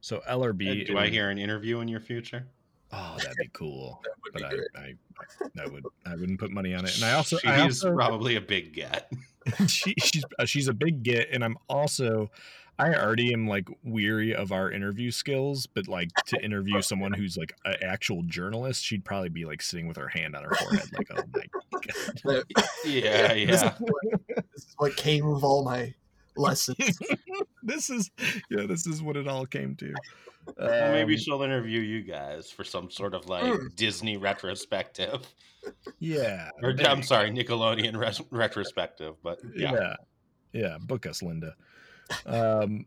so LRB. Uh, do I hear an interview in your future? Oh, that'd be cool. That would but be I, good. I, I would, I wouldn't put money on it. And I also, she's I also probably a big get. she, she's, uh, she's a big get, and I'm also, I already am like weary of our interview skills, but like to interview someone who's like an actual journalist, she'd probably be like sitting with her hand on her forehead, like, oh my god. Yeah, This is, yeah. what, this is what came of all my lessons. this is, yeah, this is what it all came to. Well, maybe Um, she'll interview you guys for some sort of like. Disney retrospective. yeah, Or I'm sorry, Nickelodeon res- retrospective. But yeah. yeah yeah book us linda um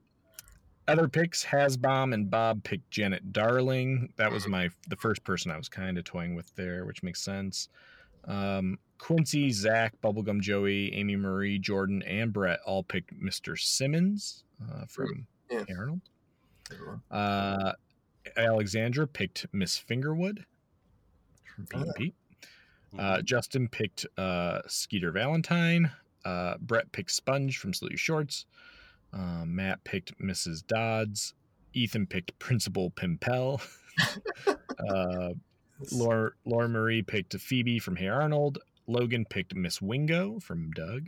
other picks hasbom and bob picked janet darling that was my the first person i was kind of toying with there which makes sense um quincy zach bubblegum joey amy marie jordan and brett all picked mr simmons uh, from Yeah. arnold uh alexandra picked miss fingerwood from pete and Oh. pete Mm-hmm. uh, Justin picked uh, Skeeter Valentine. Uh, Brett picked Sponge from Salute Your Shorts. Uh, Matt picked Mrs. Dodds. Ethan picked Principal Pimpel. uh, Laura, Laura Marie picked Phoebe from Hey Arnold. Logan picked Miss Wingo from Doug.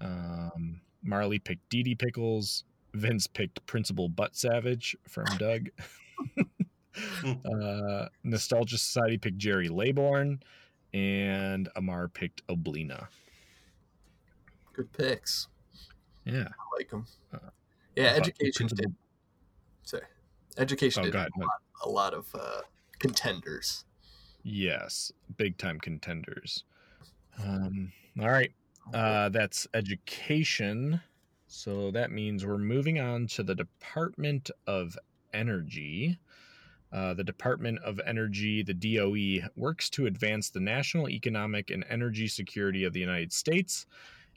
Um, Marley picked Didi Pickles. Vince picked Principal Butt Savage from Doug. uh, Nostalgia Society picked Gerry Laybourne. And Amar picked Oblina. Good picks. Yeah. I like them. Uh, yeah, education did. Sorry, education Oh, did go ahead. No. a lot of uh, contenders. Yes, big time contenders. Um, all right, uh, that's education. So that means we're moving on to the Department of Energy. Uh, the Department of Energy, the DOE, works to advance the national economic and energy security of the United States.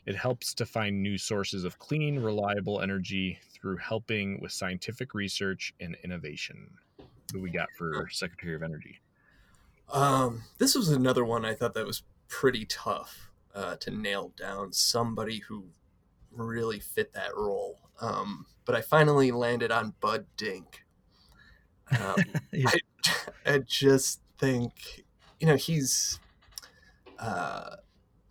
It helps to find new sources of clean, reliable energy through helping with scientific research and innovation. Who we got for Secretary of Energy? Um, this was another one I thought that was pretty tough uh, to nail down. Somebody who really fit that role. Um, but I finally landed on Bud Dink. Um, Yeah. I, I just think, you know, he's uh,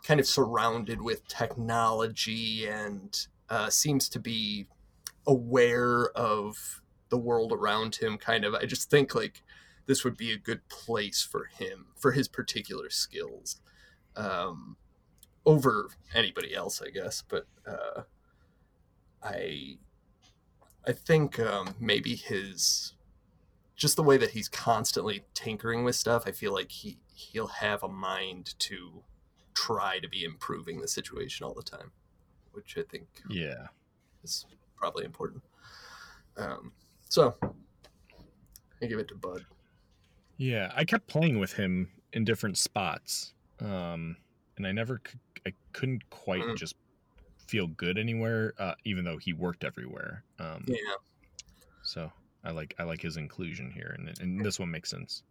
kind of surrounded with technology and uh, seems to be aware of the world around him. Kind of, I just think like this would be a good place for him for his particular skills um, over anybody else, I guess. But uh, I I think um, maybe his just the way that he's constantly tinkering with stuff. I feel like he he'll have a mind to try to be improving the situation all the time, which I think Yeah. is probably important. Um, so I give it to Bud. Yeah. I kept playing with him in different spots. Um, and I never, I couldn't quite Mm. just feel good anywhere, uh, even though he worked everywhere. Um, Yeah. so I like, I like his inclusion here. And, and this one makes sense.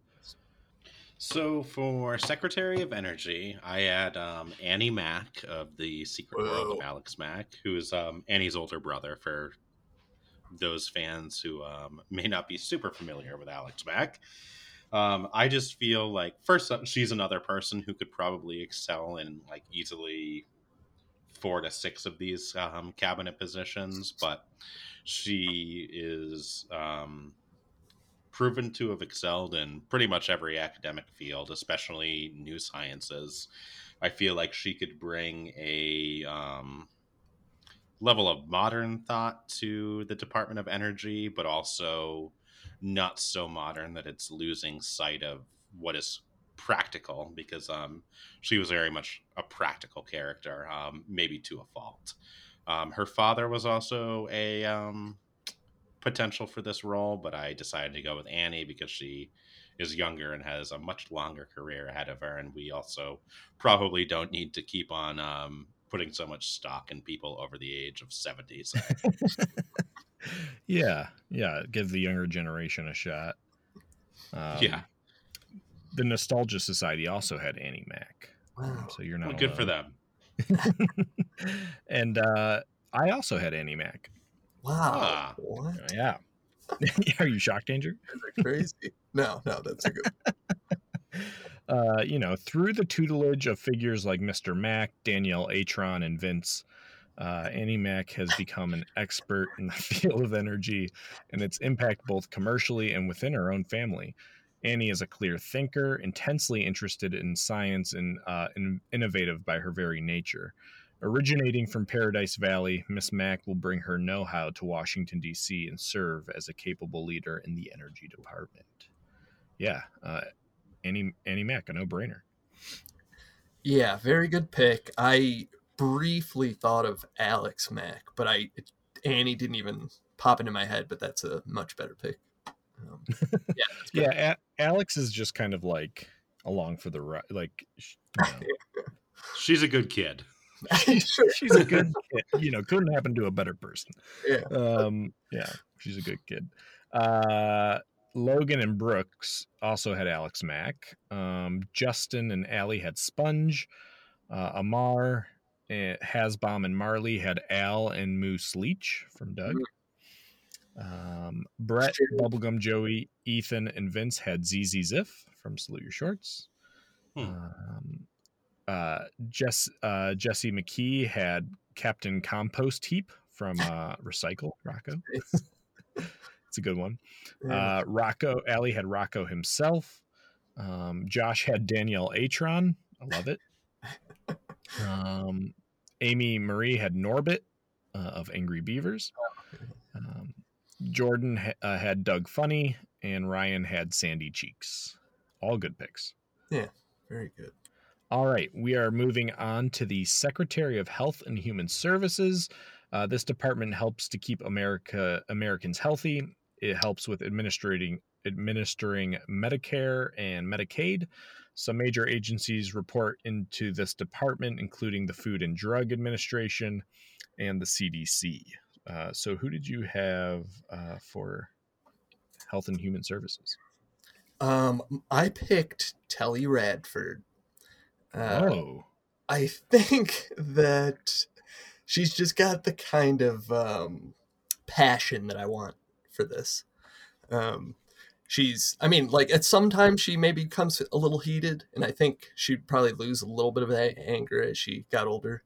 So for Secretary of Energy, I had um, Annie Mack of the Secret World of Alex Mack, who is um, Annie's older brother. For those fans who um, may not be super familiar with Alex Mack, um, I just feel like first she's another person who could probably excel in like easily four to six of these um, cabinet positions, but she is um, proven to have excelled in pretty much every academic field, especially new sciences. I feel like she could bring a um, level of modern thought to the Department of Energy, but also not so modern that it's losing sight of what is practical because um, she was very much a practical character, um, maybe to a fault. Um, her father was also a um, potential for this role, but I decided to go with Annie because she is younger and has a much longer career ahead of her, and we also probably don't need to keep on um, putting so much stock in people over the age of seventy. So. yeah, yeah. Give the younger generation a shot. Um, yeah, The Nostalgia Society also had Annie Mack, Wow. so you're not well, good for them. and uh, I also had Annie Mack. Wow. Ah. What? Yeah. Are you shocked, Danger? Crazy? no, no, that's a good. uh, you know, through the tutelage of figures like Mr. Mack, Danielle Atron, and Vince, uh, Annie Mack has become an expert in the field of energy and its impact both commercially and within her own family. Annie is a clear thinker, intensely interested in science and uh, in- innovative by her very nature. Originating from Paradise Valley, Miss Mack will bring her know how to Washington, D.C., and serve as a capable leader in the energy department. Yeah, uh, Annie, Annie Mack, a no brainer. Yeah, very good pick. I briefly thought of Alex Mack, but I it, Annie didn't even pop into my head. But that's a much better pick. Um, yeah. Yeah, a- Alex is just kind of like along for the ride. Like, you know, She's a good kid. She's a good kid. You know, couldn't happen to a better person. Yeah. Um, yeah, she's a good kid. Uh, Logan and Brooks also had Alex Mack. Um, Justin and Allie had Sponge. Uh, Amar, uh, Hasbom, and Marley had Al and Moo Sleech from Doug. Um, Brett, Bubblegum Joey, Ethan, and Vince had ZZ Ziff from Salute Your Shorts. Hmm. Um, uh, Jess, uh, Jesse McKee had Captain Compost Heap from uh, Recycle Rocko. it's a good one. Uh, Rocko, Allie had Rocko himself. Um, Josh had Danielle Atron. I love it. Um, Amy Marie had Norbert uh, of Angry Beavers. Um, Jordan ha- uh, had Doug Funnie, and Ryan had Sandy Cheeks. All good picks. Yeah, very good. All right, we are moving on to the Secretary of Health and Human Services. Uh, this department helps to keep America Americans healthy. It helps with administrating administering Medicare and Medicaid. Some major agencies report into this department, including the Food and Drug Administration and the CDC. Uh, so, who did you have uh, for Health and Human Services? Um, I picked Telly Radford. Uh, oh, I think that she's just got the kind of um, passion that I want for this. Um, she's, I mean, like at some times she maybe becomes a little heated, and I think she'd probably lose a little bit of that anger as she got older.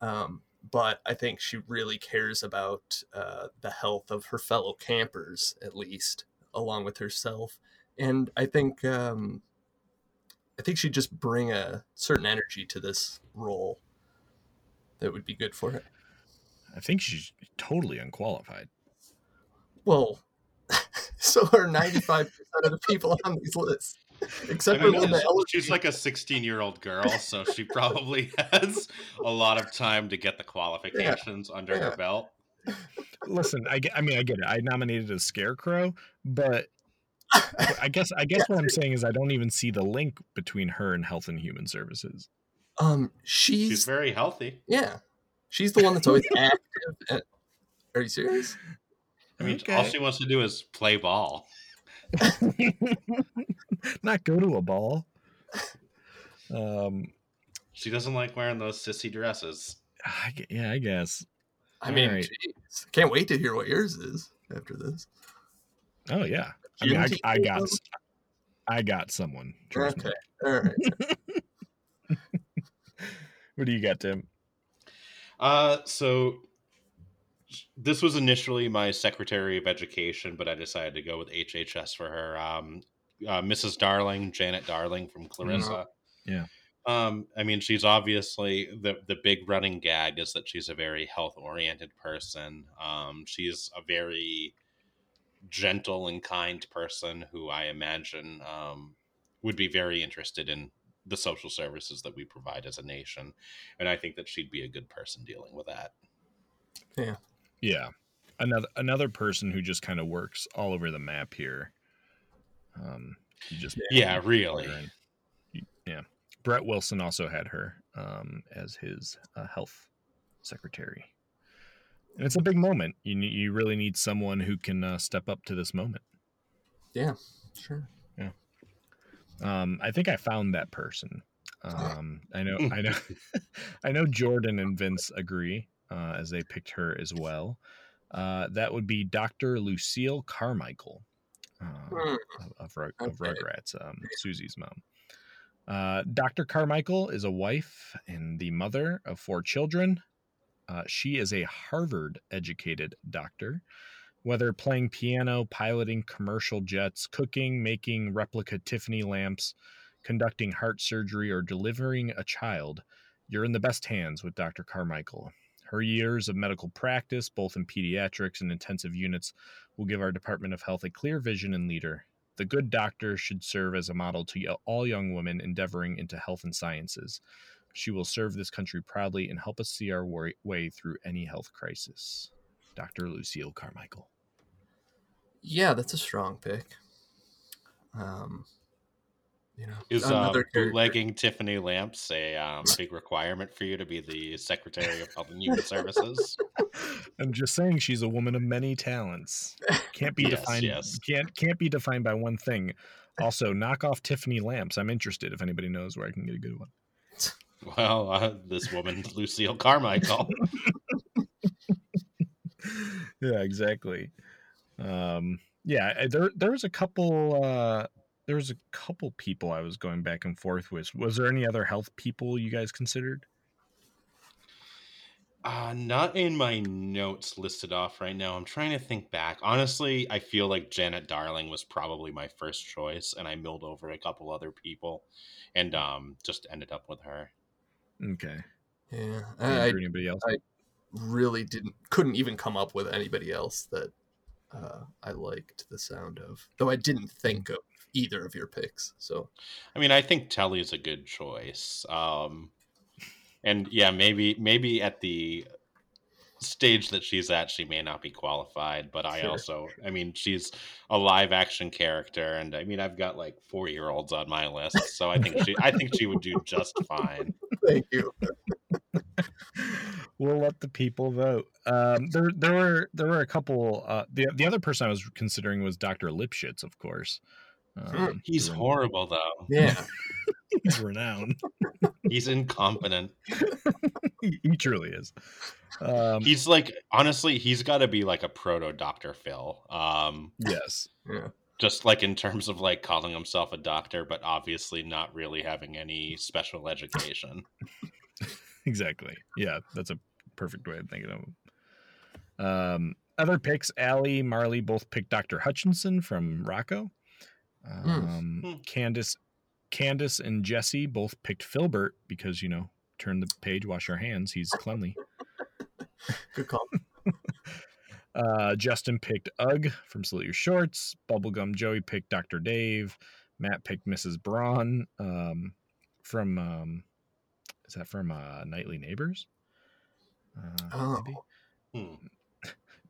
Um, but I think she really cares about uh, the health of her fellow campers, at least, along with herself. And I think um, I think she'd just bring a certain energy to this role that would be good for her. I think she's totally unqualified. Well, so are 95% of the people on these lists, except I mean, for Linda she's- Ellis. she's like a 16 year old girl, so she probably has a lot of time to get the qualifications under yeah. her belt. Listen, I, get- I mean, I get it. I nominated a scarecrow, but I guess I guess what I'm saying is I don't even see the link between her and Health and Human Services. Um, She's she's, very healthy. yeah, she's the one that's always active. And, are you serious? I mean, all she wants to do is play ball. Not go to a ball. Um, She doesn't like wearing those sissy dresses. I yeah, I guess. I mean, Alright. jeez. can't wait to hear what yours is after this. Oh yeah. I mean, I, Guilty I got, pleasure? s- I got someone. trust me. Okay, all right. What do you got, Tim? Uh, so this was initially my Secretary of Education, but I decided to go with HHS for her. Um, uh, Mrs. Darling, Janet Darling from Clarissa. Yeah. Um, I mean, she's obviously the the big running gag is that she's a very health oriented person. Um, she's a very gentle and kind person who I imagine um, would be very interested in the social services that we provide as a nation, and I think that she'd be a good person dealing with that. Yeah. Yeah. Another another person who just kind of works all over the map here. Um, you just Yeah, really. Yeah. Brett Wilson also had her um, as his uh, health secretary. And it's a big moment. You you really need someone who can uh, step up to this moment. Yeah, sure. Yeah. Um, I think I found that person. Um, I know, I know, I know. Jordan and Vince agree uh, as they picked her as well. Uh, that would be Dr. Lucille Carmichael um, Hmm, of, of, of Okay. Rugrats, um, Susie's mom. Uh, Dr. Carmichael is a wife and the mother of four children. Uh, she is a Harvard educated doctor. Whether playing piano, piloting commercial jets, cooking, making replica Tiffany lamps, conducting heart surgery, or delivering a child, you're in the best hands with Dr. Carmichael. Her years of medical practice, both in pediatrics and intensive units, will give our Department of Health a clear vision and leader. The good doctor should serve as a model to all young women endeavoring into health and sciences. She will serve this country proudly and help us see our wa- way through any health crisis. Dr. Lucille Carmichael. Yeah, that's a strong pick. Um, you know, Is uh, bootlegging Tiffany lamps a um, big requirement for you to be the Secretary of Health and Human Services? I'm just saying she's a woman of many talents. Can't be Yes, defined yes. can't can't be defined by one thing. Also, knock off Tiffany lamps. I'm interested if anybody knows where I can get a good one. Well, uh, this woman, Lucille Carmichael. yeah, exactly. Um, yeah, there there was a couple uh there was a couple people I was going back and forth with. Was there any other health people you guys considered? Uh, not in my notes listed off right now. I'm trying to think back. Honestly, I feel like Janet Darling was probably my first choice, and I milled over a couple other people, and um, just ended up with her. Okay. yeah, Andrew, I, I anybody else? I- really didn't couldn't even come up with anybody else that uh, I liked the sound of. Though I didn't think of either of your picks. So I mean, I think Telly's a good choice. Um, and yeah, maybe maybe at the stage that she's at, she may not be qualified. But I Sure, also, I mean, she's a live action character, and I mean, I've got like four year olds on my list, so I think she, I think she would do just fine. thank you. we'll let the people vote. Um, there, there were there were a couple. Uh, the the other person I was considering was Doctor Lipschitz, of course. Um, He's the- horrible though. Yeah, He's renowned. He's incompetent. he, he truly is. Um, He's like honestly, he's got to be like a proto Doctor Phil. Um, yes. yeah. just like in terms of like calling himself a doctor, but obviously not really having any special education. exactly. Yeah, that's a perfect way of thinking of him. Um, other picks: Allie, Marley both picked Dr. Hutchinson from Rocko. Um, Hmm. Candace, Candace and Jesse both picked Filburt because you know, turn the page, wash your hands. He's cleanly. Good call. Uh, Justin picked Ug from Salute Your Shorts. Bubblegum Joey picked Dr. Dave. Matt picked Mrs. Braun um, from, um, is that from uh, Nightly Neighbors? Uh, Oh. maybe? Hmm.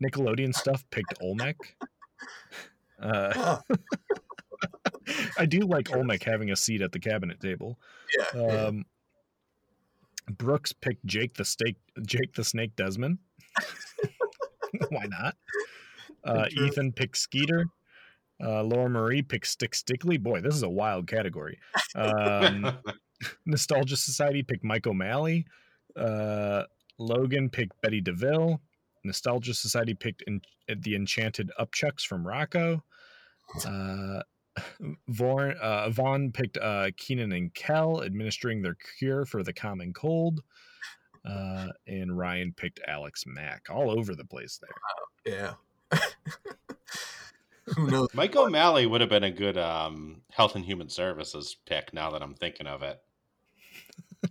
Nickelodeon stuff picked Olmec. Uh, Ah, I do like Olmec having a seat at the cabinet table. yeah, yeah. Um, Brooks picked Jake the Snake. Jake the Snake Desmond. Why not? Uh, Ethan picked Skeeter. Uh, Laura Marie picked Stick Stickly. Boy, this is a wild category. Um, Nostalgia Society picked Mike O'Malley. Uh, Logan picked Betty DeVille. Nostalgia Society picked en- the Enchanted Upchucks from Rocko. Uh, Vaughn, uh, Vaughn picked uh, Kenan and Kel administering their cure for the common cold. Uh, and Ryan picked Alex Mack all over the place there. yeah. Who knows? Mike O'Malley would have been a good um, health and human services pick. Now that I'm thinking of it,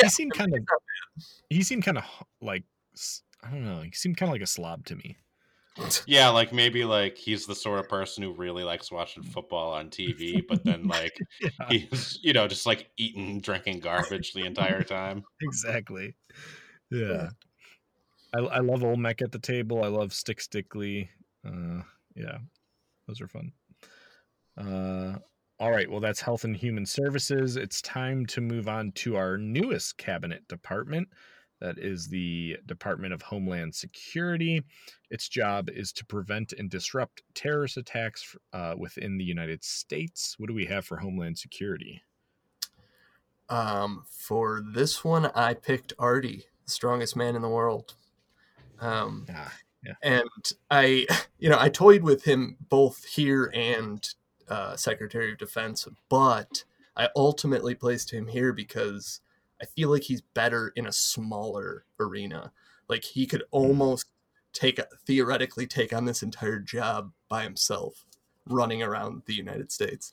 he seemed kind of he seemed kind of like I don't know. He seemed kind of like a slob to me. yeah, like maybe like he's the sort of person who really likes watching football on TV, but then like Yeah, he's you know just like eating, drinking garbage the entire time. exactly. Yeah. I, I love Olmec at the table. I love Stick Stickly. Uh, yeah, those are fun. Uh, all right, well, that's Health and Human Services. It's time to move on to our newest cabinet department. That is the Department of Homeland Security. Its job is to prevent and disrupt terrorist attacks uh, within the United States. What do we have for Homeland Security? Um, for this one, I picked Artie, the strongest man in the world. Um, Ah, and I, you know, I toyed with him both here and uh, Secretary of Defense, but I ultimately placed him here because I feel like he's better in a smaller arena. Like he could almost take theoretically take on this entire job by himself, running around the United States.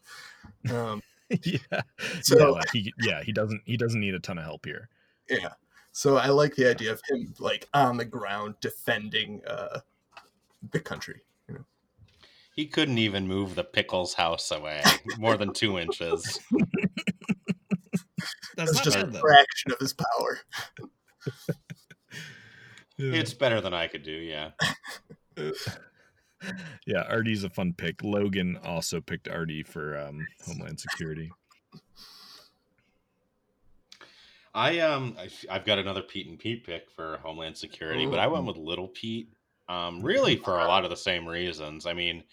Um, yeah. So- yeah, like he, yeah, he doesn't he doesn't need a ton of help here. Yeah. So I like the idea of him like on the ground defending uh the country. You know. He couldn't even move the pickles house away more than two inches. That's That's just bad, a though. fraction of his power. Yeah. It's better than I could do, yeah. yeah, Artie's a fun pick. Logan also picked Artie for um, Homeland Security. I um I, have got another Pete and Pete pick for Homeland Security, but I went with Little Pete. Um, really for a lot of the same reasons. I mean,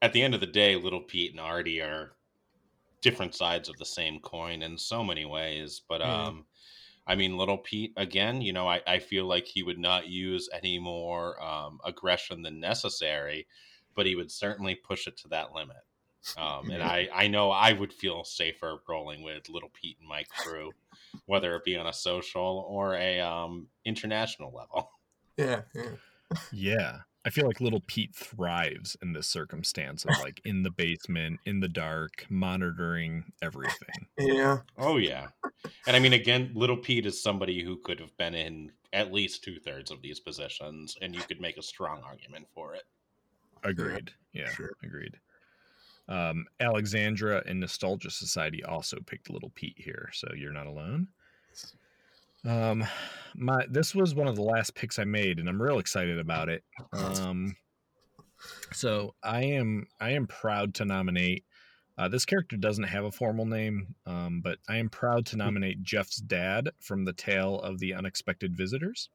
at the end of the day, Little Pete and Artie are different sides of the same coin in so many ways. But Yeah. um, I mean, Little Pete again. You know, I, I feel like he would not use any more um, aggression than necessary, but he would certainly push it to that limit. Um, and I, I know I would feel safer rolling with Little Pete and my crew, whether it be on a social or a um, international level. Yeah, yeah. Yeah. I feel like little Pete thrives in this circumstance of like in the basement, in the dark, monitoring everything. Yeah. Oh yeah, and I mean again, Little Pete is somebody who could have been in at least two thirds of these positions, and you could make a strong argument for it. Agreed. Yeah, sure. agreed. Um, Alexandra and Nostalgia Society also picked Little Pete here, so you're not alone. Um, my this was one of the last picks I made, and I'm real excited about it. Um, so I am I am proud to nominate. Uh, this character doesn't have a formal name, um, but I am proud to nominate Jeff's dad from the Tale of the Unexpected Visitors.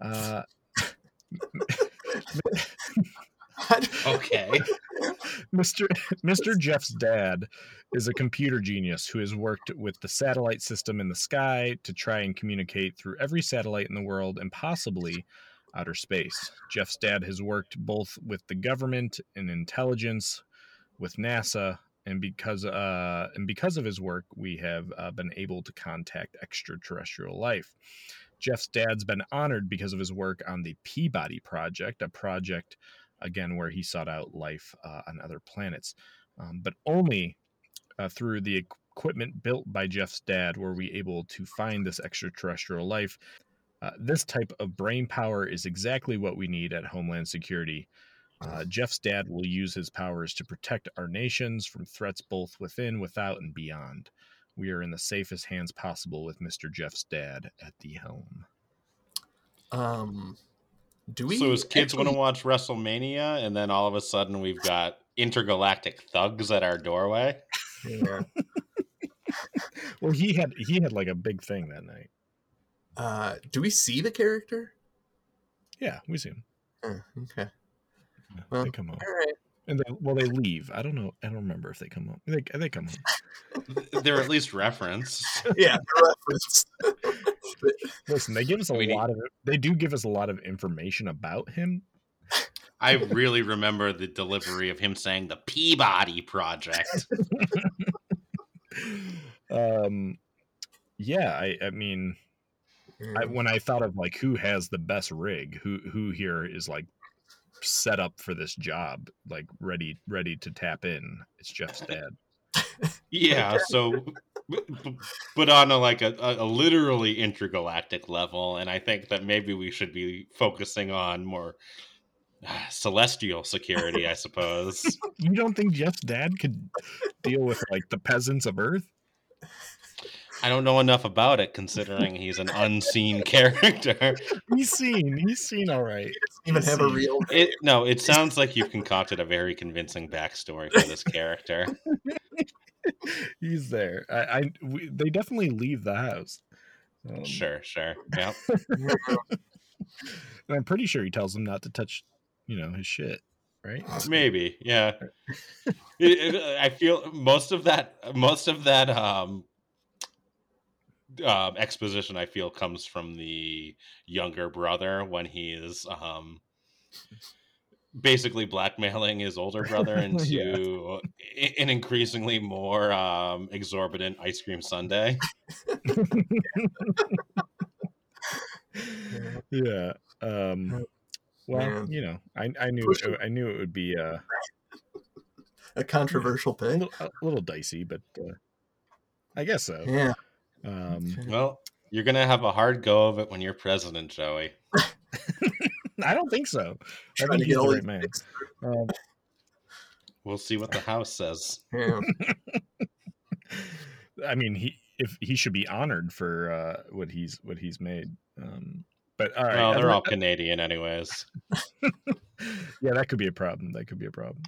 Uh, Okay, Mr. Mr. Jeff's dad is a computer genius who has worked with the satellite system in the sky to try and communicate through every satellite in the world and possibly outer space. Jeff's dad has worked both with the government and intelligence, with NASA, and because uh, and because of his work, we have uh, been able to contact extraterrestrial life. Jeff's dad's been honored because of his work on the Peabody Project, a project again where he sought out life uh, on other planets, um, but only uh, through the equipment built by Jeff's dad were we able to find this extraterrestrial life. Uh, this type of brain power is exactly what we need at Homeland Security. Uh, Jeff's dad will use his powers to protect our nations from threats both within, without, and beyond. We are in the safest hands possible with Mr. Jeff's dad at the helm. Um do we so his kids want to watch WrestleMania, and then all of a sudden we've got intergalactic thugs at our doorway. Yeah. Well, he had he had like a big thing that night. Uh do we see the character? Yeah, we see him. Uh, okay. Yeah, Well, they come home, All right. And they, well, they leave. I don't know. I don't remember if they come home. They they come home. They're at least referenced. Yeah, the reference. Listen, they give us a I mean, he- lot of. They do give us a lot of information about him. I really remember the delivery of him saying the Peabody Project. um, yeah, I I mean, I, when I thought of like who has the best rig, who who here is like set up for this job, like ready ready to tap in, it's Jeff's dad. Yeah, so b- b- but on a like a, a, a literally intergalactic level, and I think that maybe we should be focusing on more uh, celestial security, I suppose. You don't think Jeff's dad could deal with like the peasants of Earth? I don't know enough about it considering he's an unseen character. He's seen. He's seen all right. Even have a real It no, it sounds like you've concocted a very convincing backstory for this character. He's there. I, I we, they definitely leave the house. Um, Sure, sure. Yep. and I'm pretty sure he tells them not to touch, you know, his shit. Right? Maybe, yeah. It- it- I feel most of that, most of that um, um, exposition, I feel, comes from the younger brother when he is um, basically blackmailing his older brother into i- an increasingly more um, exorbitant ice cream sundae. yeah. Um. Well, Man. you know, I I knew Push him. I knew it would be uh, a controversial a, little, a little dicey, but uh, I guess so. Yeah. Um, Well, you're gonna have a hard go of it when you're president, Joey. I don't think so. I think he's get the all right these man. Um, We'll see what the House says. Yeah. I mean, he if he should be honored for uh, what he's what he's made. Um, but all right, well, they're other- all Canadian, anyways. yeah, that could be a problem. That could be a problem.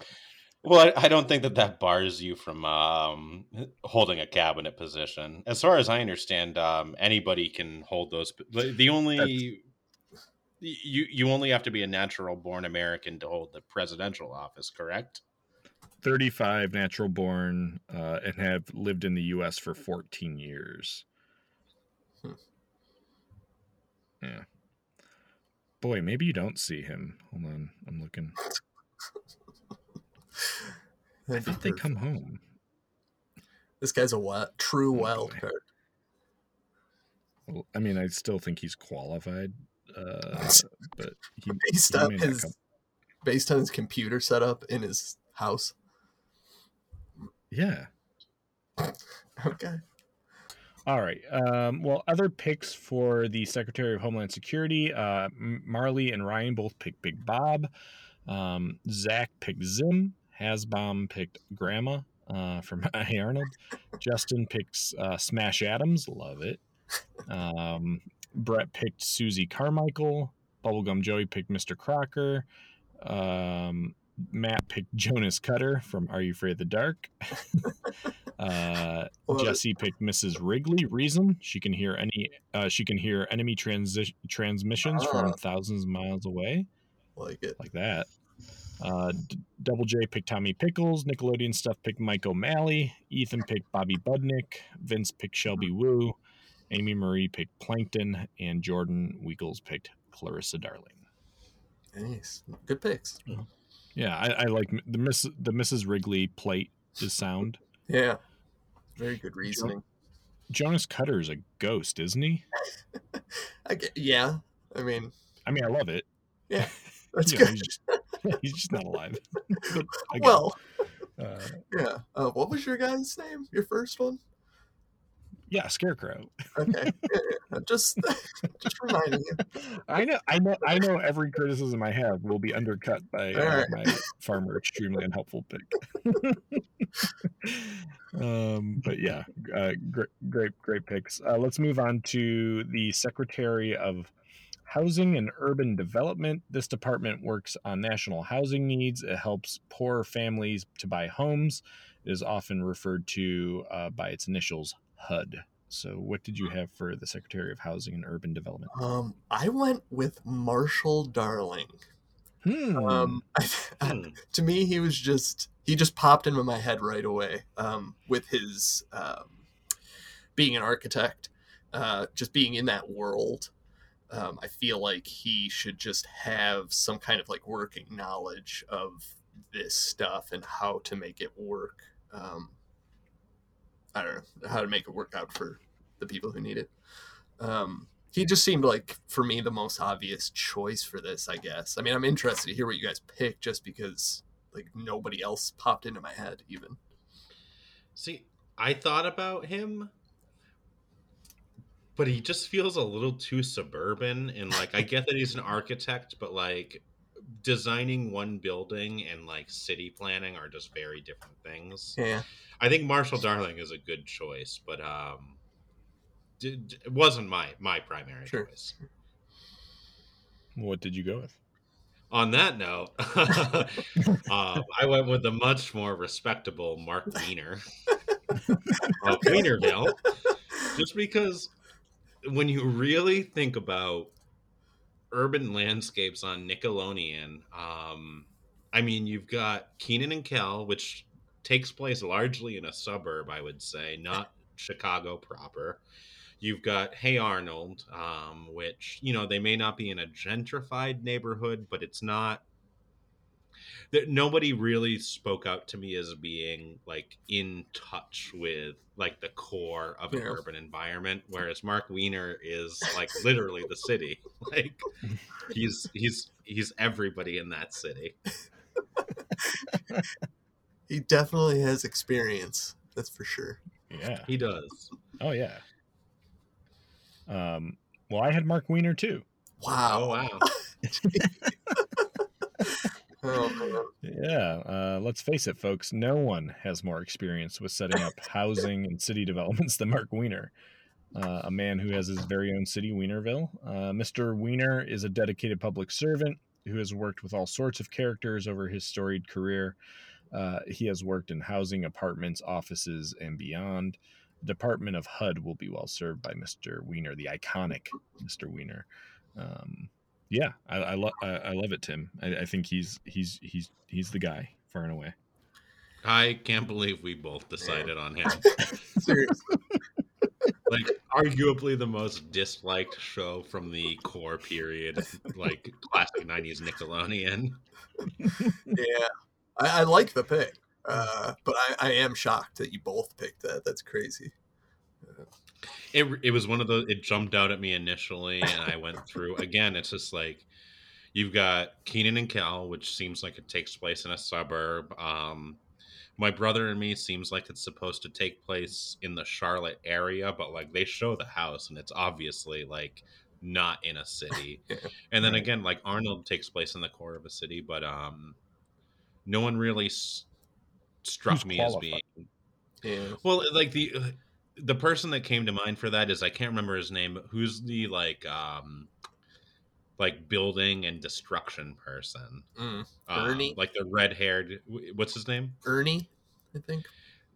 Well, I, I don't think that that bars you from um, holding a cabinet position. As far as I understand, um, anybody can hold those. The the only you you only have to be a natural born American to hold the presidential office, correct? 35 natural born uh, and have lived in the US for 14 years. Hmm. Yeah. Boy, maybe you don't see him. Hold on. I'm looking. I thought they come home. This guy's a what? True Oh, wild card. Well, I mean, I still think he's qualified. Uh, but he, Based he on his come- based on his computer setup in his house. Yeah. Okay. All right. Um, well, other picks for the Secretary of Homeland Security, uh, Marley and Ryan both picked Big Bob. Um, Zach picked Zim. Hasbom picked Grandma uh, from Hey Arnold. Justin picks uh, Smash Adams. Love it. Um, Brett picked Susie Carmichael. Bubblegum Joey picked Mr. Crocker. Um, Matt picked Jonas Cutter from Are You Afraid of the Dark? uh. Jesse picked Mrs. Wrigley. Reason she can hear any uh, she can hear enemy transi- transmissions from Ah. thousands of miles away, Like it. like that. Uh, Double J picked Tommy Pickles. Nickelodeon stuff picked Mike O'Malley. Ethan picked Bobby Budnick. Vince picked Shelby Woo. Amy Marie picked Plankton, and Jordan Weekles picked Clarissa Darling. Nice. Good picks. Yeah, I, I like the Miss the Mrs. Wrigley plate is sound. Yeah. Very good reasoning. Jonas Cutter is a ghost, isn't he? I get, yeah. I mean, I mean, I love it. Yeah. That's You know, good. he's, just, he's just not alive. Again, well, uh, yeah. Uh, what was your guy's name? Your first one? yeah, Scarecrow. Okay. Yeah, yeah. Just, just reminding you. I know, I know, I know. Every criticism I have will be undercut by uh, Alright. my farmer extremely unhelpful pick. um, but yeah, uh, great, great, great picks. Uh, let's move on to the Secretary of Housing and Urban Development. This department works on national housing needs. It helps poor families to buy homes. It is often referred to uh, by its initials, HUD. So, what did you have for the Secretary of Housing and Urban Development? Um, I went with Marshall Darling. Hmm. Um, Hmm. to me, he was just he just popped into my head right away. Um, with his um, being an architect, uh, just being in that world, um, I feel like he should just have some kind of like working knowledge of this stuff and how to make it work. Um, I don't know how to make it work out for the people who need it. Um, he just seemed like for me the most obvious choice for this i guess i mean i'm interested to hear what you guys pick just because like nobody else popped into my head even See, I thought about him, but he just feels a little too suburban. And like, I get that he's an architect, but like, designing one building and like city planning are just very different things. yeah I think Marshall Darling is a good choice, but um, did, it wasn't my my primary Sure. choice. What did you go with? On that note, um, I went with the much more respectable Mark Wiener of Wienerville, just because when you really think about urban landscapes on Nickelodeon, um, I mean, you've got Kenan and Kel, which takes place largely in a suburb, I would say, not Chicago proper. You've got Hey Arnold, um, which you know they may not be in a gentrified neighborhood, but it's not. That nobody really spoke out to me as being like in touch with like the core of an Yeah. urban environment, whereas Mark Wiener is like literally the city. Like he's he's he's everybody in that city. He definitely has experience. That's for sure. Yeah. He does. Oh yeah. Um. Well, I had Mark Wiener too. Wow. Oh wow. Oh. Yeah. Uh, let's face it, folks. No one has more experience with setting up housing and city developments than Mark Wiener, uh, a man who has his very own city, Wienerville. Uh, Mr. Wiener is a dedicated public servant who has worked with all sorts of characters over his storied career. Uh, he has worked in housing, apartments, offices, and beyond. The Department of HUD will be well served by Mr. Wiener, the iconic Mr. Wiener. Um, yeah, I, I love I, I love it, Tim. I, I think he's he's he's he's the guy far and away. I can't believe we both decided on him. Seriously. Like arguably the most disliked show from the core period, like classic '90s Nickelodeon. Yeah. I, I like the pick. Uh, but I, I am shocked that you both picked that. That's crazy. It it was one of those. It jumped out at me initially, and I went through again. It's just like you've got Kenan and Kel, which seems like it takes place in a suburb. Um, my brother and me seems like it's supposed to take place in the Charlotte area, but like they show the house, and it's obviously like not in a city. Yeah. And then Right. again, like Arnold takes place in the core of a city, but um, no one really s- struck Who's me qualified? as being Yeah. well, like the the person that came to mind for that is I can't remember his name. But who's the like um like building and destruction person? Mm. Um, Ernie? like the red haired. What's his name? Ernie, I think.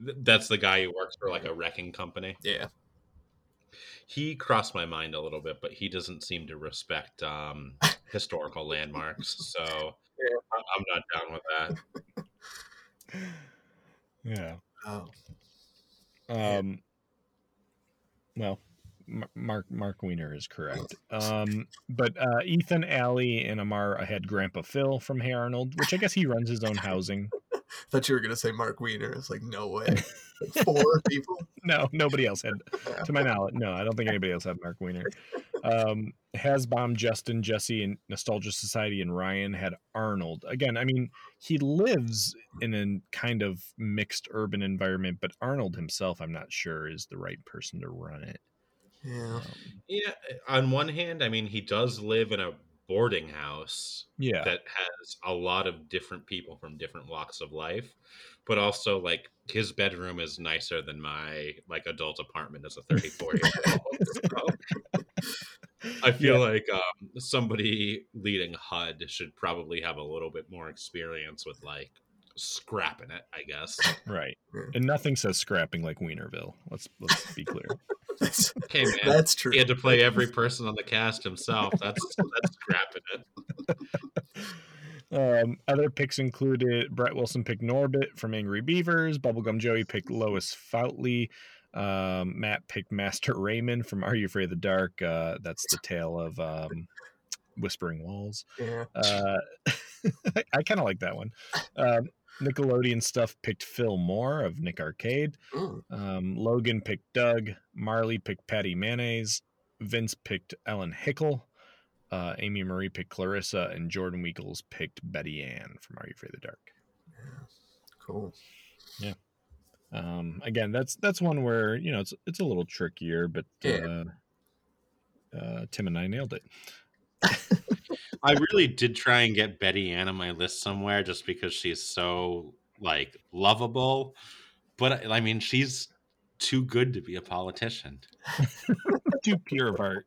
That's the guy who works for like a wrecking company. Yeah. He crossed my mind a little bit, but he doesn't seem to respect um historical landmarks. So Yeah. I- I'm not down with that. Yeah. Oh. Um. Well, Mark Mark Wiener is correct. Um, but uh, Ethan, Alley and Amar had Grandpa Phil from Hey Arnold, which I guess he runs his own housing. thought you were gonna say Mark Wiener. It's like no way. Like four people. No, nobody else had, to my knowledge. No, I don't think anybody else had Mark Wiener. Um, Hasbom, Justin, Jesse, and Nostalgia Society, and Ryan had Arnold. Again, I mean, he lives in a kind of mixed urban environment, but Arnold himself, I'm not sure, is the right person to run it. Yeah. Um, Yeah. On one hand, I mean, he does live in a boarding house yeah, that has a lot of different people from different walks of life but also like his bedroom is nicer than my like adult apartment as a 34 year old so i feel Yeah. like um, somebody leading hud should probably have a little bit more experience with like scrapping it i guess right. And nothing says scrapping like Wienerville. Let's let's be clear. That's, okay man that's true. he had to play every person on the cast himself that's that's scrapping it Um, other picks included Brett Wilson picked Norbert from Angry Beavers. Bubblegum Joey picked Lois Foutley. Um, Matt picked Master Raymond from Are You Afraid of the Dark? Uh, that's the tale of um, Whispering Walls. Yeah. Uh, I, I kind of like that one. Um, Nickelodeon stuff picked Phil Moore of Nick Arcade. Mm. Um, Logan picked Doug. Marley picked Patty Mayonnaise. Vince picked Ellen Hickle. Uh, Amy Marie picked Clarissa, and Jordan Weekles picked Betty Ann from Are You Afraid of the Dark? Cool. Yeah. Um, again, that's that's one where you know it's it's a little trickier, but Yeah. uh, uh, Tim and I nailed it. I really did try and get Betty Ann on my list somewhere just because she's so like lovable. But I mean, she's too good to be a politician. too pure of heart.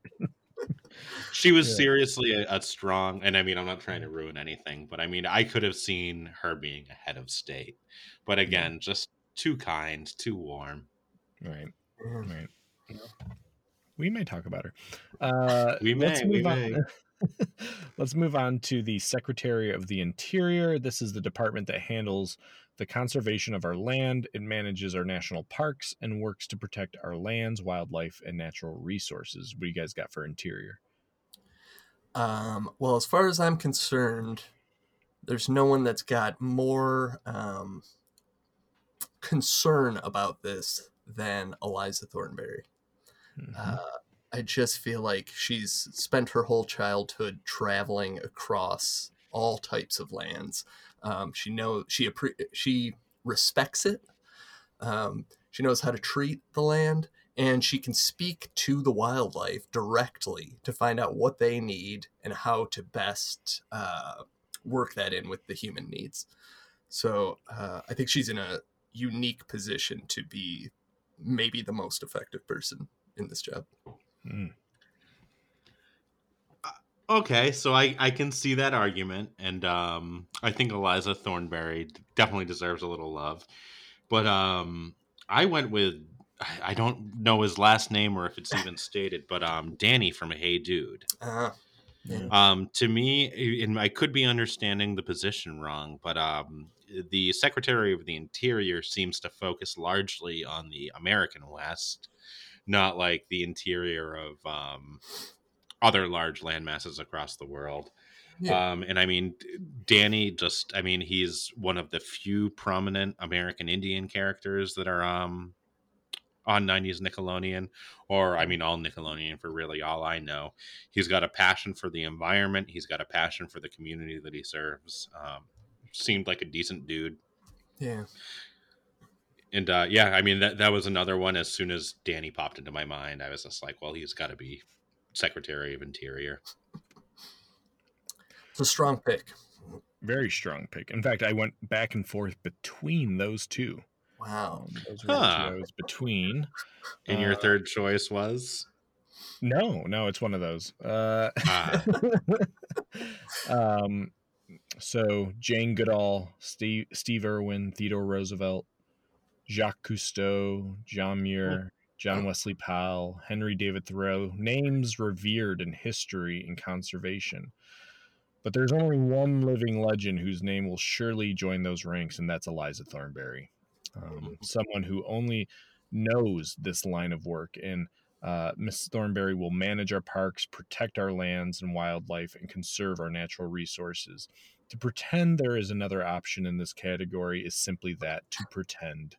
She was Yeah. seriously a, a strong, and I mean, I'm not trying to ruin anything, but I mean, I could have seen her being a head of state. But again, just too kind, too warm. Right. Yeah. Right. We may talk about her. Uh, We let's may, we move on- may. let's move on to the Secretary of the Interior. This is the department that handles the conservation of our land. It manages our national parks and works to protect our lands, wildlife, and natural resources. What do you guys got for Interior? Um, well, as far as I'm concerned, there's no one that's got more um, concern about this than Eliza Thornberry. Mhm. Uh, I just feel like she's spent her whole childhood traveling across all types of lands. Um, she knows she she respects it. Um, she knows how to treat the land, and she can speak to the wildlife directly to find out what they need and how to best uh, work that in with the human needs. So uh, I think she's in a unique position to be maybe the most effective person in this job. Mm. Okay, so I, I can see that argument, and um, I think Eliza Thornberry definitely deserves a little love. But um, I went with I- I don't know his last name or if it's even stated, but um, Danny from Hey Dude. Uh, Um, to me, and I could be understanding the position wrong, but um, the Secretary of the Interior seems to focus largely on the American West, not like the interior of um, other large land masses across the world. Yeah. Um, and I mean, Danny just, I mean, he's one of the few prominent American Indian characters that are um, on 90s Nickelodeon, or I mean, all Nickelodeon for really all I know. He's got a passion for the environment, he's got a passion for the community that he serves. Um, seemed like a decent dude. yeah. And uh, yeah, I mean, that, that was another one. As soon as Danny popped into my mind, I was just like, well, he's got to be Secretary of Interior. It's a strong pick. Very strong pick. In fact, I went back and forth between those two. Wow. Um, those were the two Huh. I was between. And your Uh, third choice was? No, no, it's one of those. Uh, Ah. um, so Jane Goodall, Steve, Steve Irwin, Theodore Roosevelt, Jacques Cousteau, John Muir, John Wesley Powell, Henry David Thoreau, names revered in history and conservation. But there's only one living legend whose name will surely join those ranks, and that's Eliza Thornberry. Um, someone who only knows this line of work. And uh, Miss Thornberry will manage our parks, protect our lands and wildlife, and conserve our natural resources. To pretend there is another option in this category is simply that to pretend.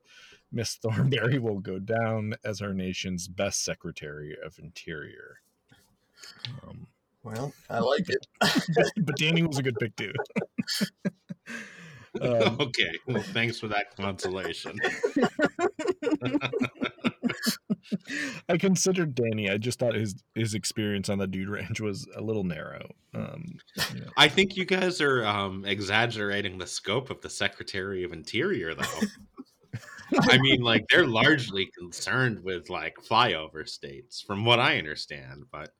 Miss Thornberry will go down as our nation's best Secretary of Interior. Um, Well, I like it. but Danny was a good pick too. um, okay. Well, thanks for that consolation. I considered Danny. I just thought his his experience on the Dude Ranch was a little narrow. Um, you know. I think you guys are um, exaggerating the scope of the Secretary of Interior, though. I mean, like they're largely concerned with like flyover states, from what I understand. But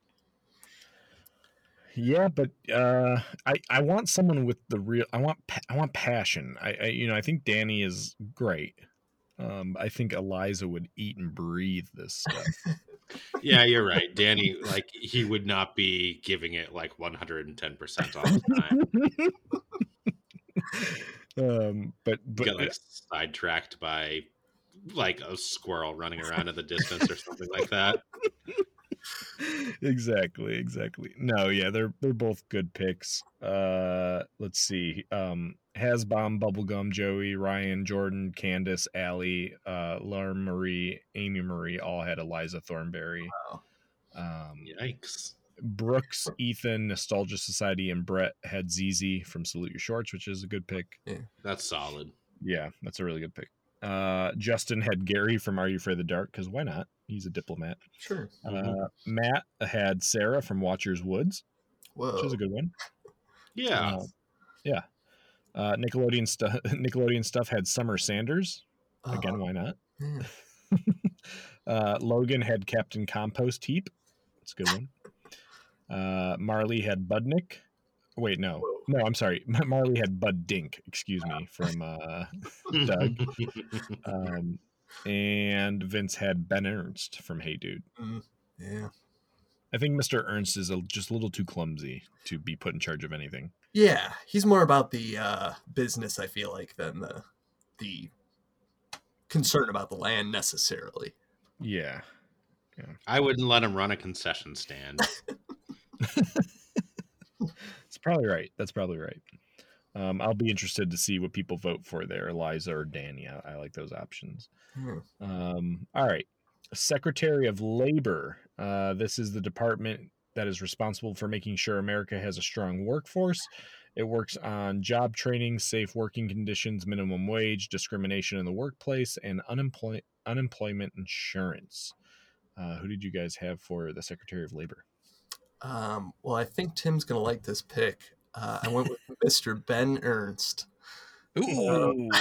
Yeah, but uh, I I want someone with the real. I want I want passion. I, I you know I think Danny is great. Um, I think Eliza would eat and breathe this stuff. yeah, you're right, Danny. Like he would not be giving it like 110 percent all the time. um, but but Get like sidetracked by like a squirrel running around in the distance or something like that. exactly, exactly. No, yeah, they're they're both good picks. Uh, let's see. Um, Hasbom, Bubblegum, Joey, Ryan, Jordan, Candace, Allie, uh, Laura Marie, Amy Marie all had Eliza Thornberry. Wow. Um, Yikes! Brooks, Ethan, Nostalgia Society, and Brett had ZZ from Salute Your Shorts, which is a good pick. Yeah. That's solid. Yeah, that's a really good pick. Uh, Justin had Gary from Are You Afraid of the Dark? Because why not? He's a diplomat. Sure. Uh, Matt had Sarah from Watchers Woods, Whoa. which is a good one. Yeah. Uh, yeah. Uh, Nickelodeon stuff. Nickelodeon stuff had Summer Sanders. Again, Uh, why not? yeah. uh, Logan had Captain Compost Heap. It's a good one. Uh, Marley had Budnick. Wait, no, no, I'm sorry. Marley had Bud Dink. Excuse me, from uh, Doug. Um, and Vince had Ben Ernst from Hey Dude. Yeah. I think Mr. Ernst is a, just a little too clumsy to be put in charge of anything. Yeah, he's more about the uh, business, I feel like, than the the concern about the land necessarily. Yeah. I wouldn't let him run a concession stand. Probably right. That's probably right. Um, I'll be interested to see what people vote for there, Eliza or Danny. I, I like those options. Hmm. Um, all right. Secretary of Labor. Uh, this is the department that is responsible for making sure America has a strong workforce. It works on job training, safe working conditions, minimum wage, discrimination in the workplace, and unemploy- unemployment insurance. Uh, who did you guys have for the Secretary of Labor? Um, well, I think Tim's gonna like this pick. Uh, I went with Mr. Ben Ernst. Ooh.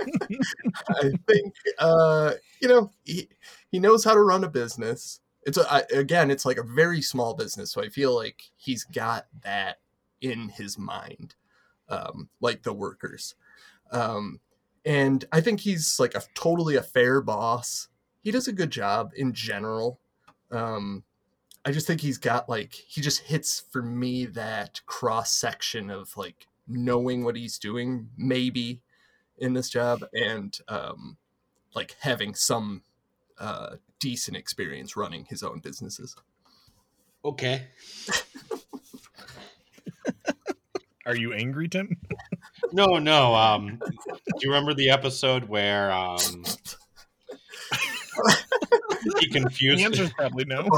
I think uh, you know he he knows how to run a business. It's a, I, again, it's like a very small business, so I feel like he's got that in his mind, um, like the workers. Um, and I think he's like a totally a fair boss. He does a good job in general. Um, I just think he's got like he just hits for me that cross section of like knowing what he's doing, maybe in this job and um, like having some uh, decent experience running his own businesses. okay. Are you angry, Tim? No, no. Um, do you remember the episode where um, he confused The answer's probably no.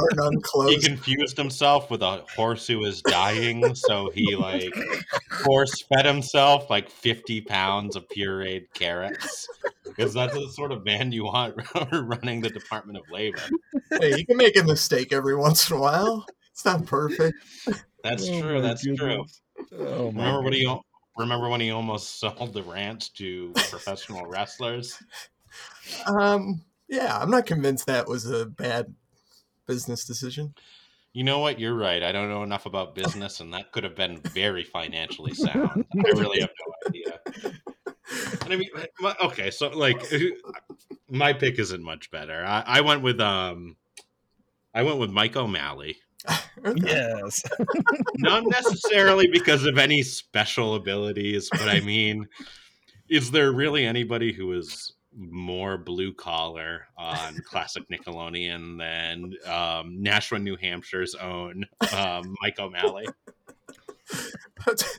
He confused himself with a horse who was dying, so he like force fed himself like fifty pounds of pureed carrots. Because that's the sort of man you want running the Department of Labor. hey, you can make a mistake every once in a while. It's not perfect. That's Oh true. my That's true. Oh Remember when he remember when he almost sold the ranch to professional wrestlers? Um, yeah, I'm not convinced that was a bad business decision. You know what? You're right. I don't know enough about business, and that could have been very financially sound. I really have no idea. And I mean, okay, so like, my pick isn't much better. I, I went with um, I went with Mike O'Malley. Yes. Not necessarily because of any special abilities, but I mean, is there really anybody who is more blue collar on classic Nickelodeon than um, Nashua, New Hampshire's own um, Mike O'Malley? That's,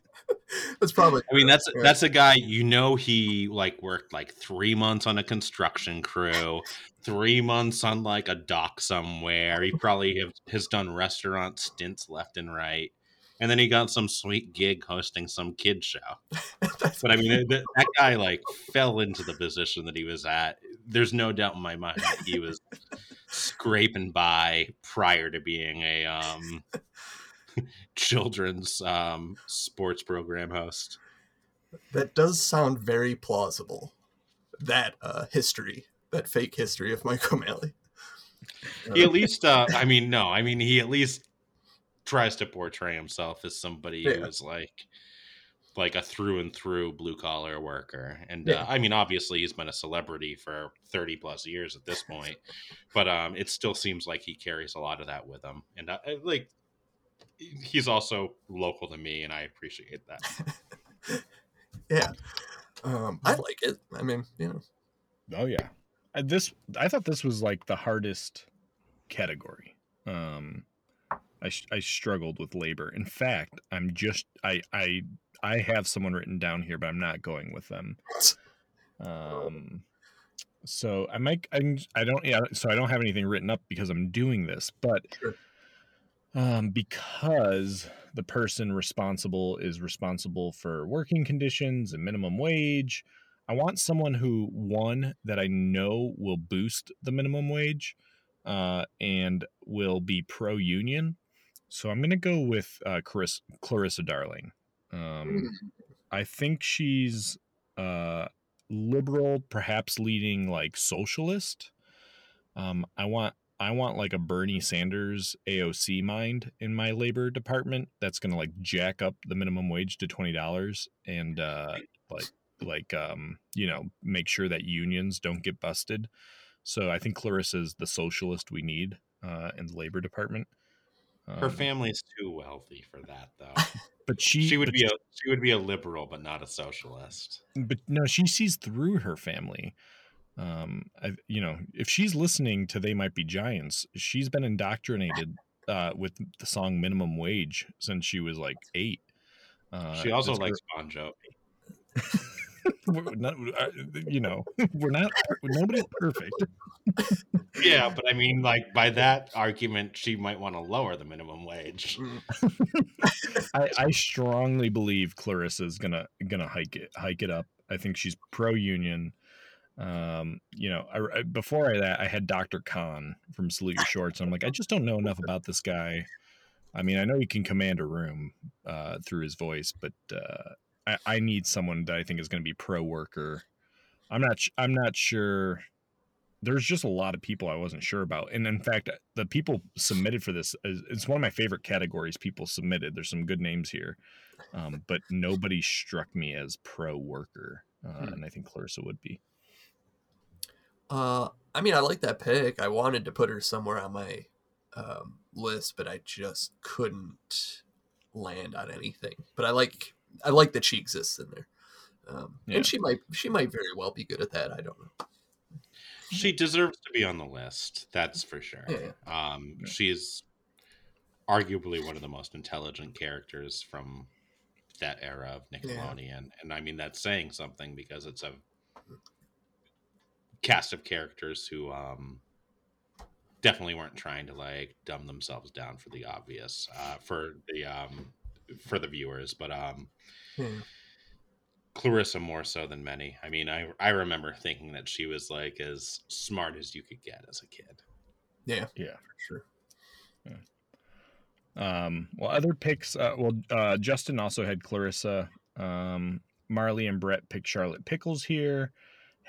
that's probably. I mean, that's that's a guy you know. He like worked like three months on a construction crew, three months on like a dock somewhere. He probably have, has done restaurant stints left and right, and then he got some sweet gig hosting some kid show. But I mean, that, that guy like fell into the position that he was at. There's no doubt in my mind that he was scraping by prior to being a um, children's um, sports program host. that does sound very plausible. That uh, history, that fake history of Mike O'Malley. He at least, uh, I mean, no, I mean, he at least tries to portray himself as somebody Yeah. who is like, like a through and through blue collar worker. And Yeah. uh, I mean, obviously, he's been a celebrity for thirty plus years at this point, but um, it still seems like he carries a lot of that with him. And uh, I- like, he's also local to me, and I appreciate that. Yeah. Um, I like it. I mean, you know, Oh yeah. Uh, This I thought this was like the hardest category. Um I I struggled with labor. In fact, I'm just I I I have someone written down here, but I'm not going with them. Um so I might I'm, I don't yeah so I don't have anything written up because I'm doing this, but Sure. um because the person responsible is responsible for working conditions and minimum wage I want someone who one that I know will boost the minimum wage uh, and will be pro union. So I'm going to go with uh, Clarissa, Clarissa Darling. Um, I think she's uh, liberal, perhaps leading like socialist. Um, I want I want like a Bernie Sanders AOC mind in my labor department that's gonna like jack up the minimum wage to twenty dollars and uh like like um you know make sure that unions don't get busted. So I think Clarissa's the socialist we need uh in the labor department. Her Um, family's too wealthy for that, though. but she She would be a she would be a liberal, but not a socialist. but no she sees through her family um I, you know if she's listening to they might be giants she's been indoctrinated uh with the song minimum wage since she was like eight uh she also likes Bon Jovi. girl- we're not, uh, you know we're not nobody's perfect Yeah, but I mean, like by that argument, she might want to lower the minimum wage. I, I strongly believe Clarissa's gonna gonna hike it hike it up. I think she's pro union. Um, you know, I, I- before I that I had Dr. Kahn from Salute Your Shorts. And I'm like, I just don't know enough about this guy. I mean, I know he can command a room uh, through his voice, but uh, I, I need someone that I think is going to be pro worker. I'm not. I'm not sure. There's just a lot of people I wasn't sure about, and in fact, the people submitted for this is it's one of my favorite categories. People submitted. There's some good names here, um, but nobody struck me as pro worker, uh, Hmm. and I think Clarissa would be. Uh, I mean, I like that pick. I wanted to put her somewhere on my um, list, but I just couldn't land on anything. But I like, I like that she exists in there, um, Yeah. and she might, she might very well be good at that. I don't know. She deserves to be on the list. That's for sure. Yeah. Um, Yeah. she's arguably one of the most intelligent characters from that era of Nickelodeon, and I mean that's saying something because it's a cast of characters who um, definitely weren't trying to like dumb themselves down for the obvious uh, for the um, for the viewers, but um, Yeah. Clarissa more so than many. I mean, I I remember thinking that she was like as smart as you could get as a kid. Yeah, Yeah. for sure. Um, well, other picks. Uh, well, uh, Justin also had Clarissa. Um, Marley and Brett picked Charlotte Pickles here.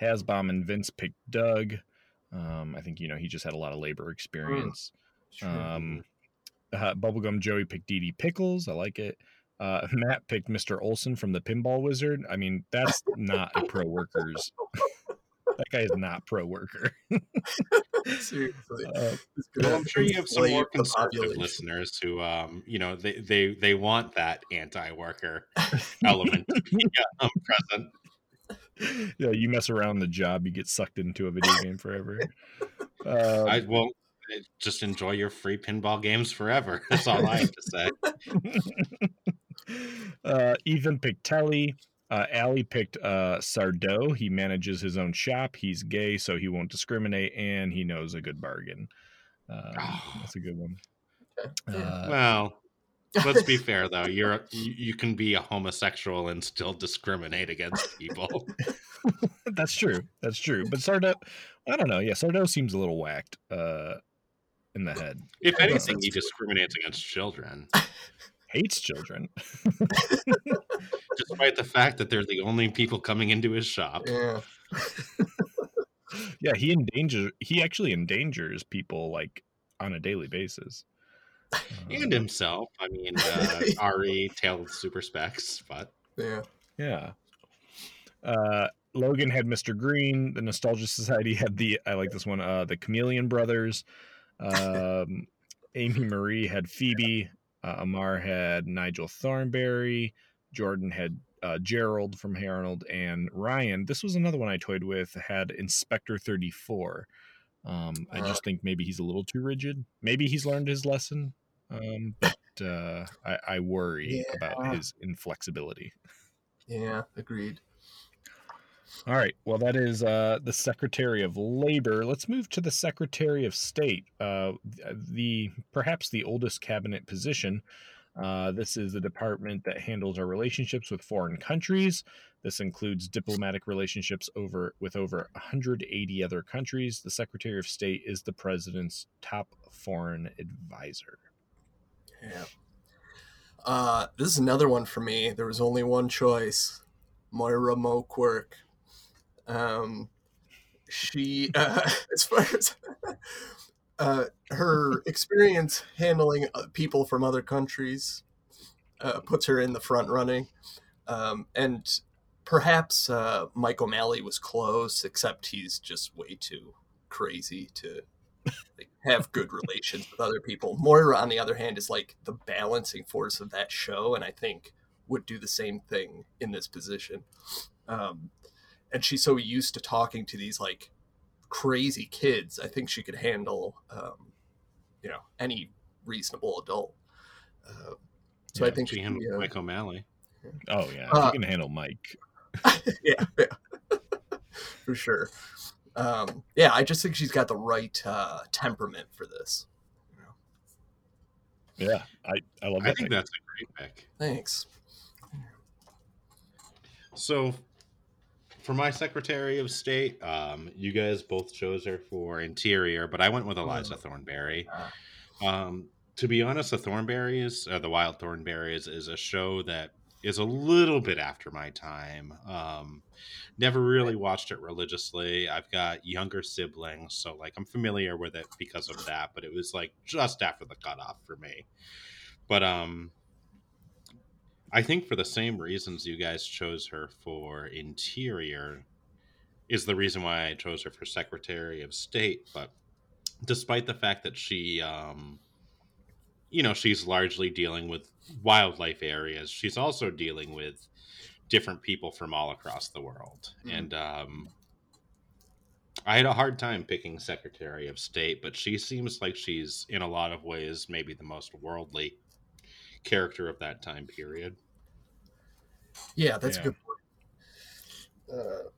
Hasbom and Vince picked Doug. Um, I think you know he just had a lot of labor experience. Sure. Um, uh, Bubblegum Joey picked Didi Pickles. I like it. Uh, Matt picked Mr. Olson from the Pinball Wizard. I mean, that's not a pro worker's. that guy is not pro worker. Seriously, Uh, Well, I'm sure you have some more conservative population. listeners who, um, you know, they they they want that anti-worker element to be um, present. yeah, you mess around the job, you get sucked into a video game forever. Uh, I will just enjoy your free pinball games forever. That's all I have to say. uh, Ethan picked Telly. Uh, Allie picked uh, Sardo. He manages his own shop. He's gay, so he won't discriminate, and he knows a good bargain. Um, that's a good one. Yeah. Uh, Well, let's be fair though. You're you, you can be a homosexual and still discriminate against people. that's true. That's true. But Sardo, I don't know. Yeah, Sardo seems a little whacked uh, in the head. If anything, he discriminates against children, Hates children. despite the fact that they're the only people coming into his shop. Yeah, yeah, he endangers. He actually endangers people like on a daily basis. And Um, himself. I mean, uh, Ari, Tale of Super Specs, but yeah. Yeah. Uh, Logan had Mr. Green. The Nostalgia Society had the I like this one. Uh, the Chameleon Brothers. Um, Amy Marie had Phoebe. Uh, Amar had Nigel Thornberry. Jordan had uh, Gerald from Hey Arnold, and Ryan. This was another one I toyed with. Had Inspector Thirty Four. Um, I just think maybe he's a little too rigid. Maybe he's learned his lesson, um, but uh, I, I worry about his inflexibility. Yeah, agreed. All right. Well, that is uh, the Secretary of Labor. Let's move to the Secretary of State, uh, the perhaps the oldest cabinet position. Uh, this is the department that handles our relationships with foreign countries. This includes diplomatic relationships over with over 180 other countries. The Secretary of State is the president's top foreign advisor. Yeah. Uh, this is another one for me. There was only one choice, Moira Mo Quirk. Um, she, uh, as far as uh, her experience handling uh, people from other countries uh, puts her in the front running. Um, and perhaps uh, Mike O'Malley was close, except he's just way too crazy to like, have good relations with other people. Moira, on the other hand, is like the balancing force of that show, and I think would do the same thing in this position. Um, and she's so used to talking to these like crazy kids. I think she could handle, um, you know, any reasonable adult. Uh, so I think She she, handled uh, Mike O'Malley. Oh yeah, if Uh, you can handle Mike. yeah, yeah. for sure. Um, yeah, I just think she's got the right uh, temperament for this. Yeah, I I love I that. think pick. that's a great pick. Thanks. So, for my Secretary of State, um, you guys both chose her for Interior, but I went with Eliza Thornberry. Um, to be honest, the Thornberries, uh, the Wild Thornberries, is a show that is a little bit after my time. Um, never really watched it religiously. I've got younger siblings, so like I'm familiar with it because of that. But it was like just after the cutoff for me. But um, I think for the same reasons you guys chose her for Interior is the reason why I chose her for Secretary of State. But despite the fact that she, um, you know, she's largely dealing with wildlife areas, she's also dealing with different people from all across the world. Mhm. And um, I had a hard time picking Secretary of State, but she seems like she's, in a lot of ways, maybe the most worldly character of that time period. Yeah, that's Yeah. a good point. Uh,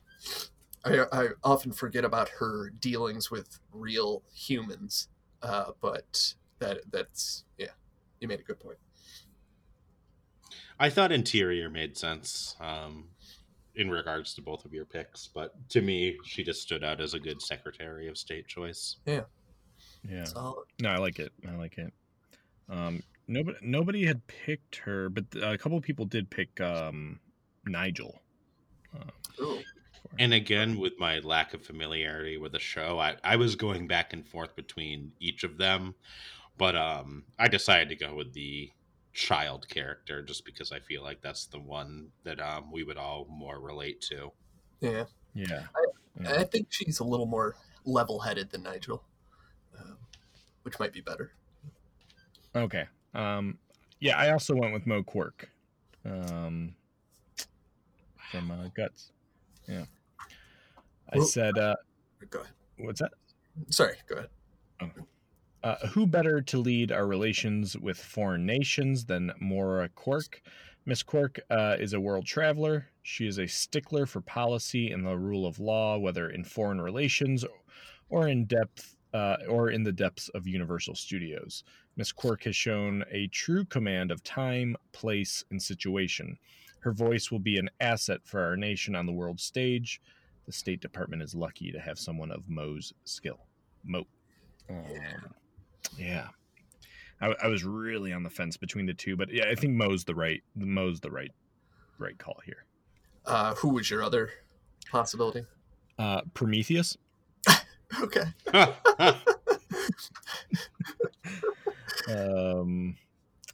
I, I often forget about her dealings with real humans, uh, but that that's yeah, you made a good point. I thought Interior made sense um, in regards to both of your picks, but to me, she just stood out as a good Secretary of State choice. Yeah. Solid. No, I like it. I like it. Um, nobody nobody had picked her, but a couple of people did pick um, Nigel. Ooh. And again, with my lack of familiarity with the show, I, I was going back and forth between each of them, but um, I decided to go with the child character just because I feel like that's the one that um, we would all more relate to. Yeah, Yeah. I think she's a little more level-headed than Nigel, um, which might be better. Okay. Um, yeah, I also went with Mo Quirk um, from uh, Guts. Yeah. I Well- said, uh, Go ahead. what's that? Sorry, go ahead. Uh, who better to lead our relations with foreign nations than Maura Quirk? Miss Quirk uh, is a world traveler. She is a stickler for policy and the rule of law, whether in foreign relations or in depth uh, or in the depths of Universal Studios. Miss Quirk has shown a true command of time, place, and situation. Her voice will be an asset for our nation on the world stage. The State Department is lucky to have someone of Mo's skill. Mo. Um, yeah. I, I was really on the fence between the two, but yeah, I think Mo's the right Mo's the right right call here. Uh, who was your other possibility? Uh, Prometheus. Okay. Um,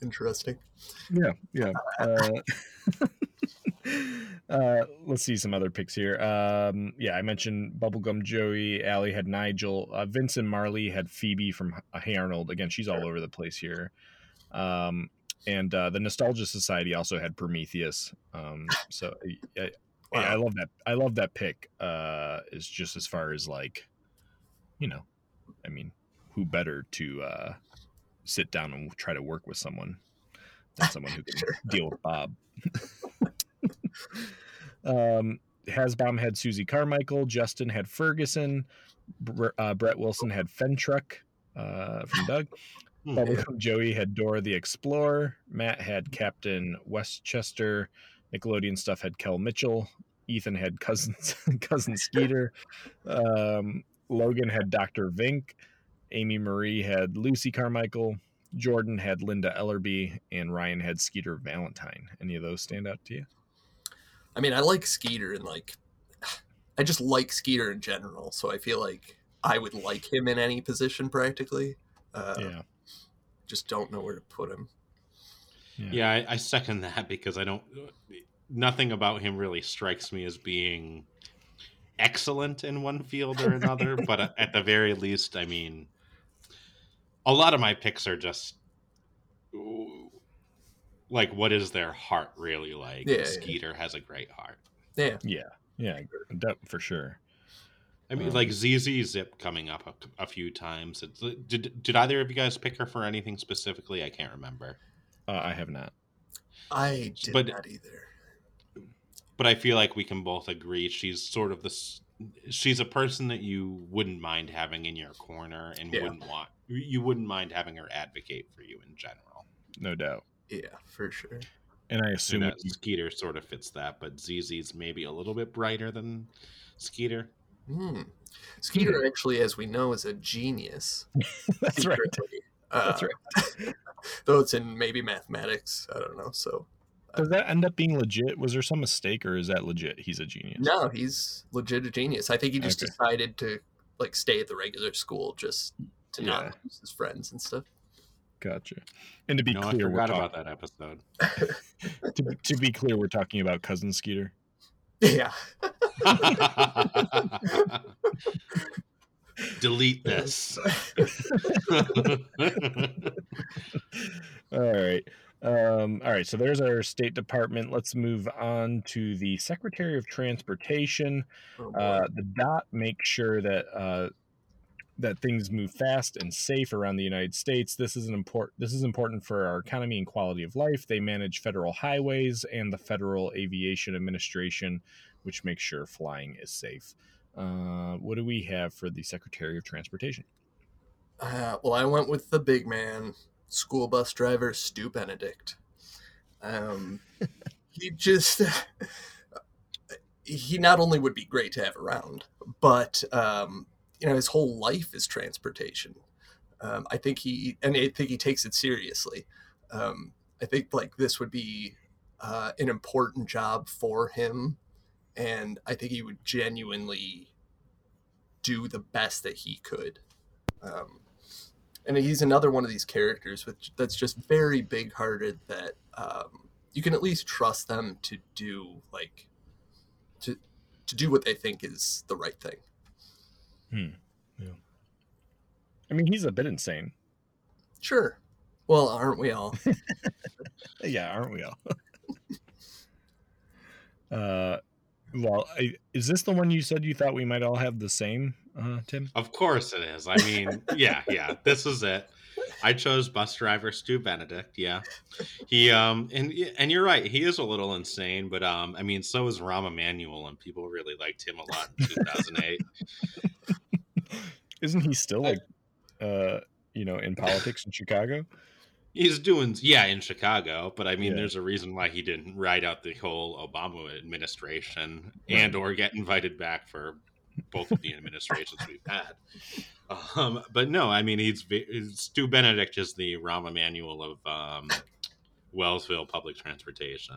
Interesting. yeah, yeah. Uh, uh, let's see some other picks here. Um, yeah, I mentioned Bubblegum Joey. Allie had Nigel. Uh, Vincent Marley had Phoebe from uh, Hey Arnold. Again, she's all over the place here. Um, and uh, the Nostalgia Society also had Prometheus. Um, so I, I. I love that. I love that pick. Uh, is just as far as like, you know, I mean, who better to uh, sit down and try to work with someone than someone who can Sure. deal with Bob. um, Hasbom had Susie Carmichael. Justin had Ferguson. Br- uh, Brett Wilson had Fentruck uh, from Doug. Bubblegum Joey had Dora the Explorer. Matt had Captain Westchester. Nickelodeon stuff had Kel Mitchell. Ethan had cousins cousin Skeeter. Um, Logan had Dr. Vink. Amy Marie had Lucy Carmichael. Jordan had Linda Ellerbee, and Ryan had Skeeter Valentine. Any of those stand out to you? I mean, I like Skeeter and like, I just like Skeeter in general. So I feel like I would like him in any position practically. Uh, yeah. Just don't know where to put him. Yeah, I, I second that because I don't. Nothing about him really strikes me as being excellent in one field or another. but uh, at the very least, I mean, a lot of my picks are just like, what is their heart really like? Yeah, yeah. Skeeter has a great heart. Yeah. Yeah. Yeah. For sure. I mean, Um, like ZZ Zip coming up a, a few times. It's, did did either of you guys pick her for anything specifically? I can't remember. Uh, I have not. I did But- not either. but I feel like we can both agree she's sort of this. She's a person that you wouldn't mind having in your corner, and Yeah. wouldn't want you wouldn't mind having her advocate for you in general. No doubt. Yeah, for sure. And I assume that it, Skeeter sort of fits that, but ZZ's maybe a little bit brighter than Skeeter. Hmm. Skeeter, actually, as we know, is a genius. that's right. secretly. Uh, That's right. though it's in maybe mathematics. I don't know. So Does that end up being legit? Was there some mistake, or is that legit? He's a genius. no, he's legit a genius. I think he just Okay. decided to like stay at the regular school just to Yeah. not lose his friends and stuff. Gotcha. And to be no, I clear, we're forgot about that episode. to, be- to be clear, we're talking about cousin Skeeter. Yeah. Delete this. all right. Um, all right. So there's our State Department. Let's move on to the Secretary of Transportation. Oh. Uh, the dot makes sure that uh, that things move fast and safe around the United States. This is an important. This is important for our economy and quality of life. They manage federal highways and the Federal Aviation Administration, which makes sure flying is safe. Uh, what do we have for the Secretary of Transportation? Uh, well, I went with the big man, school bus driver Stu Benedict. Um, he just he not only would be great to have around, but um, you know his whole life is transportation. Um, I think he and I think he takes it seriously. Um, I think like this would be uh, an important job for him, and I think he would genuinely do the best that he could. Um, and he's another one of these characters which that's just very big hearted that um, you can at least trust them to do like to to do what they think is the right thing I mean, he's a bit insane. sure well aren't we all Yeah, aren't we all? uh, well, I, is this the one you said you thought we might all have the same, uh, Tim? Of course it is. I mean, yeah, yeah. This is it. I chose bus driver Stu Benedict. Yeah, he um and and you're right. He is a little insane, but um I mean, so is Rahm Emanuel, and people really liked him a lot in 2008. Isn't he still like, uh, you know, in politics in Chicago? He's doing yeah in Chicago, but I mean, Yeah. there's a reason why he didn't ride out the whole Obama administration Right. and or get invited back for both of the administrations we've had. Um, but no, I mean, he's ve- Stu Benedict is the Rahm Emanuel of um, Wellsville public transportation.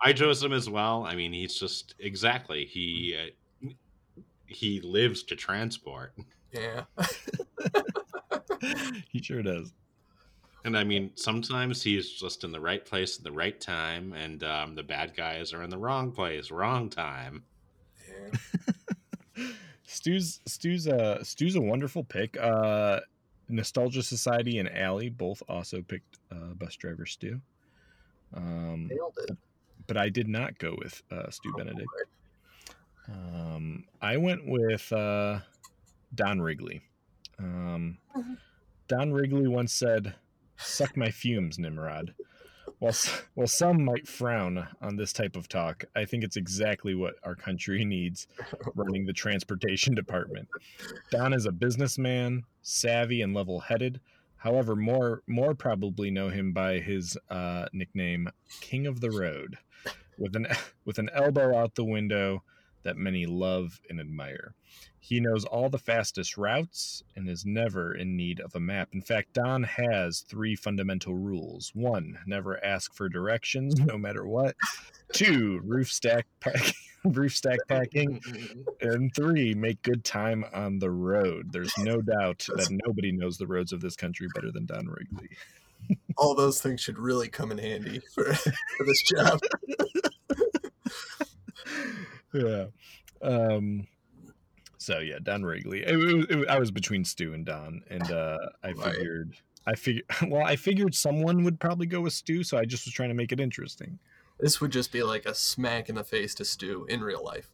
I chose him as well. I mean, he's just exactly he uh, he lives to transport. yeah he sure does. And I mean, sometimes he's just in the right place at the right time, and um, the bad guys are in the wrong place, wrong time. yeah Stu's Stu's a Stu's a wonderful pick. Uh, Nostalgia Society and Alley both also picked uh, bus driver Stu. Um, nailed it but I did not go with uh, Stu Oh, Benedict. boy. Um, I went with uh, Don Wrigley. Um, Mhm. Don Wrigley once said, "Suck my fumes, Nimrod." While while some might frown on this type of talk, I think it's exactly what our country needs running the transportation department. Don is a businessman, savvy and level-headed. However, more more probably know him by his uh, nickname, King of the Road. With an with an elbow out the window, that many love and admire. He knows all the fastest routes and is never in need of a map. In fact, Don has three fundamental rules. One, never ask for directions, mm-hmm. no matter what. Two, roof stack pack, roof stack mm-hmm. packing. Mm-hmm. And three, make good time on the road. There's no doubt that nobody knows the roads of this country better than Don Wrigley. All those things should really come in handy for, for this job. yeah. Um, so yeah, Don Wrigley. It, it, it, I was between Stu and Don, and uh, I figured, I figured, well, I figured someone would probably go with Stu, so I just was trying to make it interesting. This would just be like a smack in the face to Stu in real life.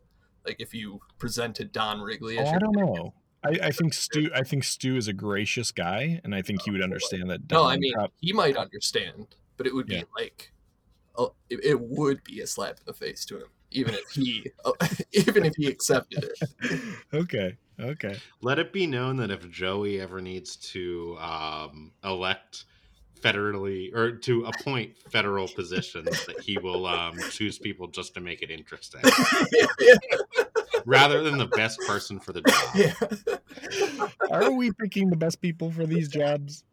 Like if you presented Don Wrigley Oh, I don't know. I, I think Stu. I think Stu is a gracious guy, and I think he would understand that. Don No, I mean he might understand, but it would Yeah. be like, oh, it, it would be a slap in the face to him, even if he, even if he accepted it. okay, okay. Let it be known that if Joey ever needs to um, elect federally or to appoint federal positions, that he will um, choose people just to make it interesting, rather than the best person for the job. yeah. Are we picking the best people for these jobs?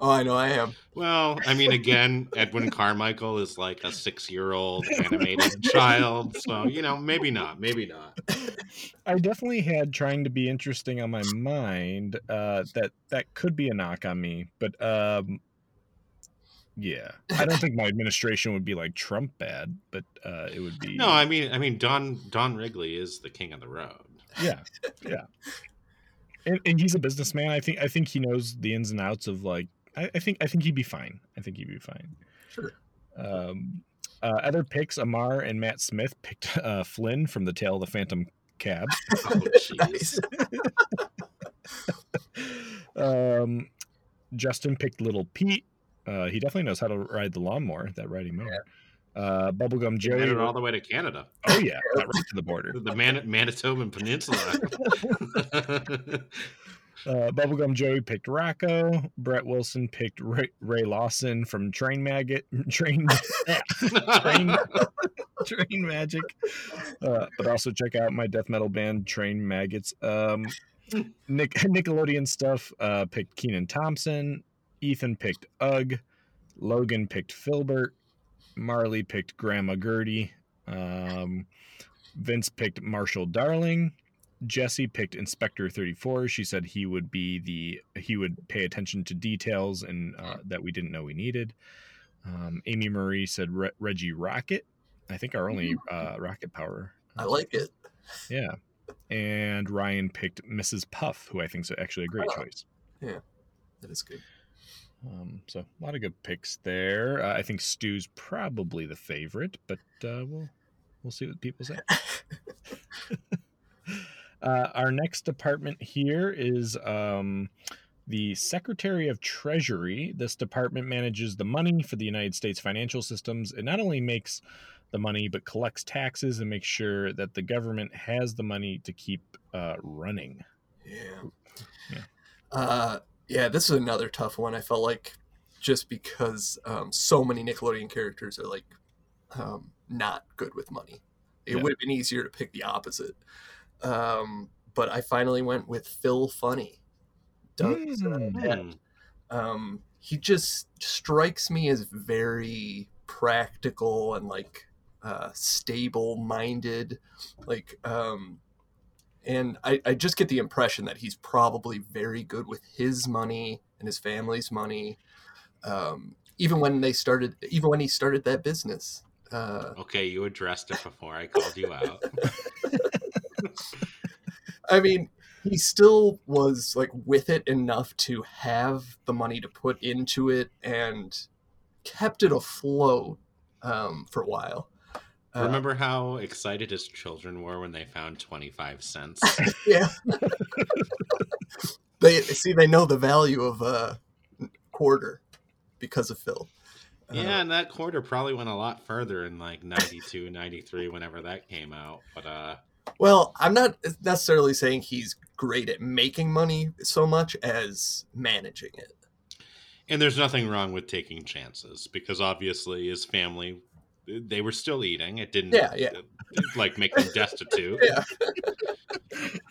Oh, I know I am. Well, I mean, again, Edwin Carmichael is like a six-year-old animated child, so you know, maybe not, maybe not. I definitely had trying to be interesting on my mind. Uh, that that could be a knock on me, but um, yeah, I don't think my administration would be like Trump bad, but uh, it would be No, I mean, I mean, Don Don Wrigley is the king of the road. yeah, yeah. And, and he's a businessman. I think I think he knows the ins and outs of like. I, I think I think he'd be fine. I think he'd be fine. Sure. Um, uh, other picks: Amar and Matt Smith picked uh, Flynn from the Tale of the Phantom Cab. Oh, jeez. Um, Justin picked Little Pete. Uh, he definitely knows how to ride the lawnmower, that riding mower. Uh, Bubblegum He made Joey. it all the way to Canada, oh yeah, got right to the border. the Man- Manitoban Peninsula. Uh, Bubblegum Joey picked Rocko. Brett Wilson picked Ray, Ray Lawson from Train Maggot. Train Train Train Magic. Uh, but also check out my death metal band Train Maggots. Um, Nick Nickelodeon stuff. Uh, picked Kenan Thompson. Ethan picked Ug. Logan picked Filburt. Marley picked Grandma Gertie. Um, Vince picked Marshall Darling. Jesse picked Inspector 34. She said he would be the he would pay attention to details and uh, that we didn't know we needed. Um, Amy Marie said Re- Reggie Rocket. I think our only uh, rocket power. I like it. Yeah. And Ryan picked Mrs. Puff, who I think is actually a great Oh. choice. Yeah, that is good. Um, so a lot of good picks there. Uh, I think Stu's probably the favorite, but uh, we'll we'll see what people say. uh, our next department here is um, the Secretary of Treasury. This department manages the money for the United States financial systems. It not only makes the money, but collects taxes and makes sure that the government has the money to keep uh, running. Yeah. Yeah. Yeah, this is another tough one. I felt like just because um, so many Nickelodeon characters are like um, not good with money, it Yeah. would have been easier to pick the opposite. Um, but I finally went with Phil Funnie. Doug's, Mm. Um, he just strikes me as very practical and like uh, stable minded like um, and I, I just get the impression that he's probably very good with his money and his family's money um, even when they started even when he started that business uh, Okay, you addressed it before I called you out. I mean, he still was like with it enough to have the money to put into it and kept it afloat um, for a while. Uh, Remember how excited his children were when they found 25 cents? Yeah. they see they know the value of a quarter because of Phil. Uh, yeah, and that quarter probably went a lot further in like 92, 93, whenever that came out. But uh Well, I'm not necessarily saying he's great at making money so much as managing it. and there's nothing wrong with taking chances because obviously his family they were still eating. It didn't, Yeah, yeah. like make them destitute. Yeah.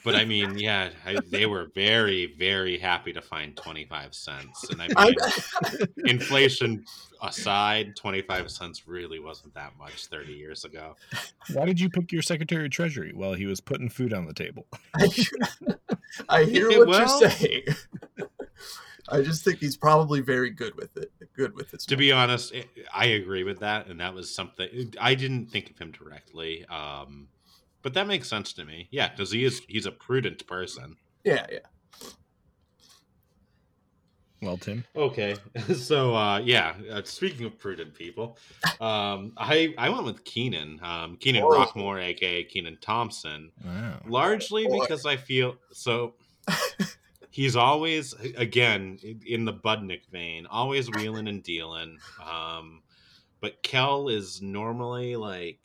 But I mean, yeah, I, they were very, very happy to find twenty five cents. And I I, mean, inflation aside, twenty five cents really wasn't that much thirty years ago. Why did you pick your Secretary of Treasury while he was putting food on the table? I, I hear Yeah, what well- you're saying. I just think he's probably very good with it. Good with his To be honest, I- I agree with that, and that was something I didn't think of him directly. Um, but that makes sense to me. Yeah, because he is he's a prudent person. Yeah, yeah. Well, Tim, Okay, so uh, yeah. Uh, speaking of prudent people, um, I I went with Kenan, um, Kenan Oh. Rockmore, aka Kenan Thompson, wow, largely Boy. because I feel so. He's always again in the Budnick vein, always wheeling and dealing. Um, but Kel is normally like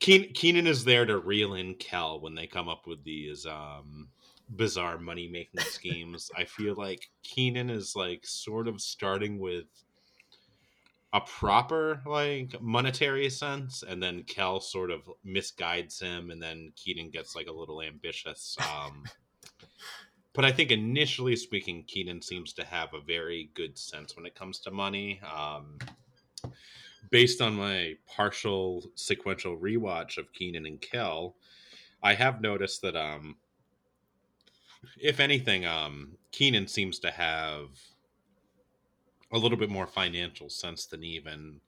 Keen, Kenan is there to reel in Kel when they come up with these um, bizarre money making schemes. I feel like Kenan is like sort of starting with a proper like monetary sense, and then Kel sort of misguides him, and then Kenan gets like a little ambitious. Um, but I think initially speaking, Kenan seems to have a very good sense when it comes to money. Um, based on my partial sequential rewatch of Kenan and Kel, I have noticed that um if anything, um Kenan seems to have a little bit more financial sense than even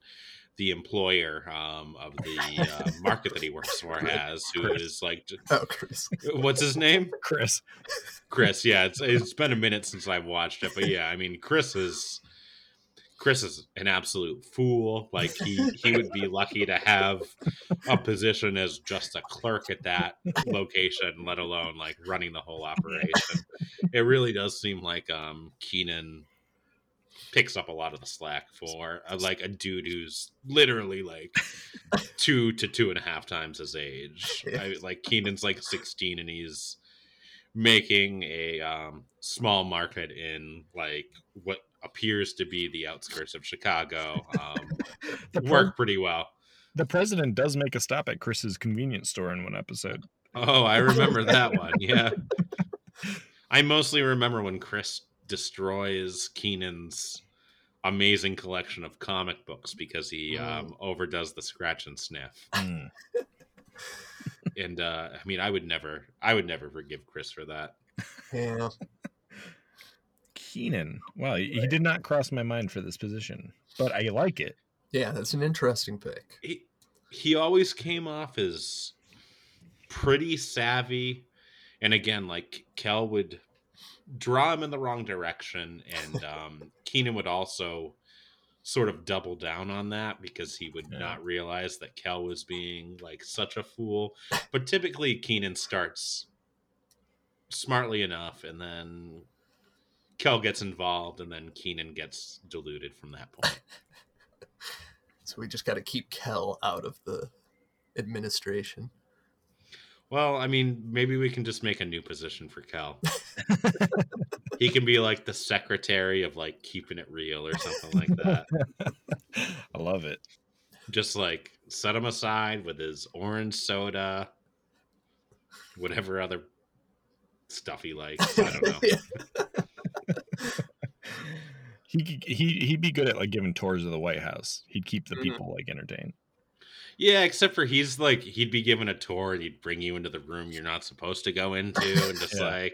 the employer um, of the uh, market that he works for has, who Chris. is like, Oh, Chris. what's his name? Chris. Chris. Yeah, it's it's been a minute since I've watched it, but yeah, I mean, Chris is Chris is an absolute fool. Like he he would be lucky to have a position as just a clerk at that location, let alone like running the whole operation. It really does seem like um Kenan picks up a lot of the slack for uh, like a dude who's literally like two to two and a half times his age. I, like Kenan's like 16 and he's making a um, small market in like what appears to be the outskirts of Chicago. Um, The, pre- work pretty well. the president does make a stop at Chris's convenience store in one episode. Oh, I remember that one. Yeah. I mostly remember when Chris destroys Kenan's amazing collection of comic books because he um, overdoes the scratch and sniff. Mm. And uh, I mean, I would never, I would never forgive Chris for that. Yeah. Kenan. Wow, he he did not cross my mind for this position, but I like it. Yeah, that's an interesting pick. he he always came off as pretty savvy and again like kel would draw him in the wrong direction and um kenan would also sort of double down on that because he would Yeah. not realize that kel was being like such a fool but typically kenan starts smartly enough and then kel gets involved and then kenan gets diluted from that point So we just got to keep Kel out of the administration. Well, I mean, maybe we can just make a new position for Cal. he can be like the secretary of like keeping it real or something like that. I love it. just like set him aside with his orange soda, whatever other stuff he likes. I don't know. He could- he he'd be good at like giving tours of the White House. He'd keep the Mhm. people like entertained. Yeah, except for he's like he'd be given a tour and he'd bring you into the room you're not supposed to go into and just Yeah. like,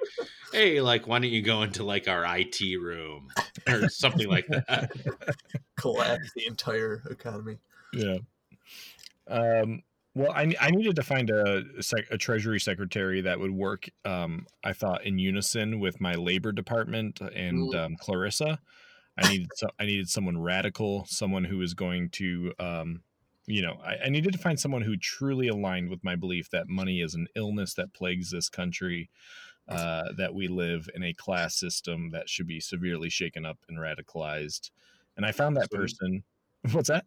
hey, like why don't you go into like our IT room or something like that. Collapse the entire economy. Yeah. Um. Well, I I needed to find a a treasury secretary that would work. Um, I thought in unison with my labor department and um, Clarissa. I needed so, I needed someone radical, someone who was going to, um, you know, I, I needed to find someone who truly aligned with my belief that money is an illness that plagues this country. Uh, that we live in a class system that should be severely shaken up and radicalized. And I found that person. What's that?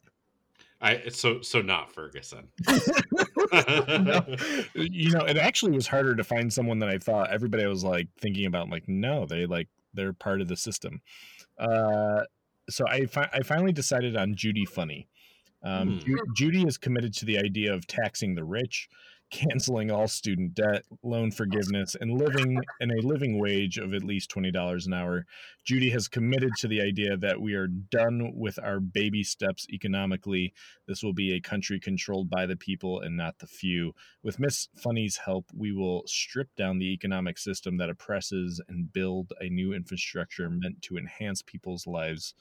I so so not Ferguson. No. you know, it actually was harder to find someone than I thought. Everybody was like thinking about like, no, they like they're part of the system. Uh, so I fi- I finally decided on Judy Funnie. Um. Ju- Judy is committed to the idea of taxing the rich, canceling all student debt, loan forgiveness, and living in a living wage of at least $20 an hour. Judy has committed to the idea that we are done with our baby steps economically. This will be a country controlled by the people and not the few. With Miss Funnie's help, we will strip down the economic system that oppresses and build a new infrastructure meant to enhance people's lives.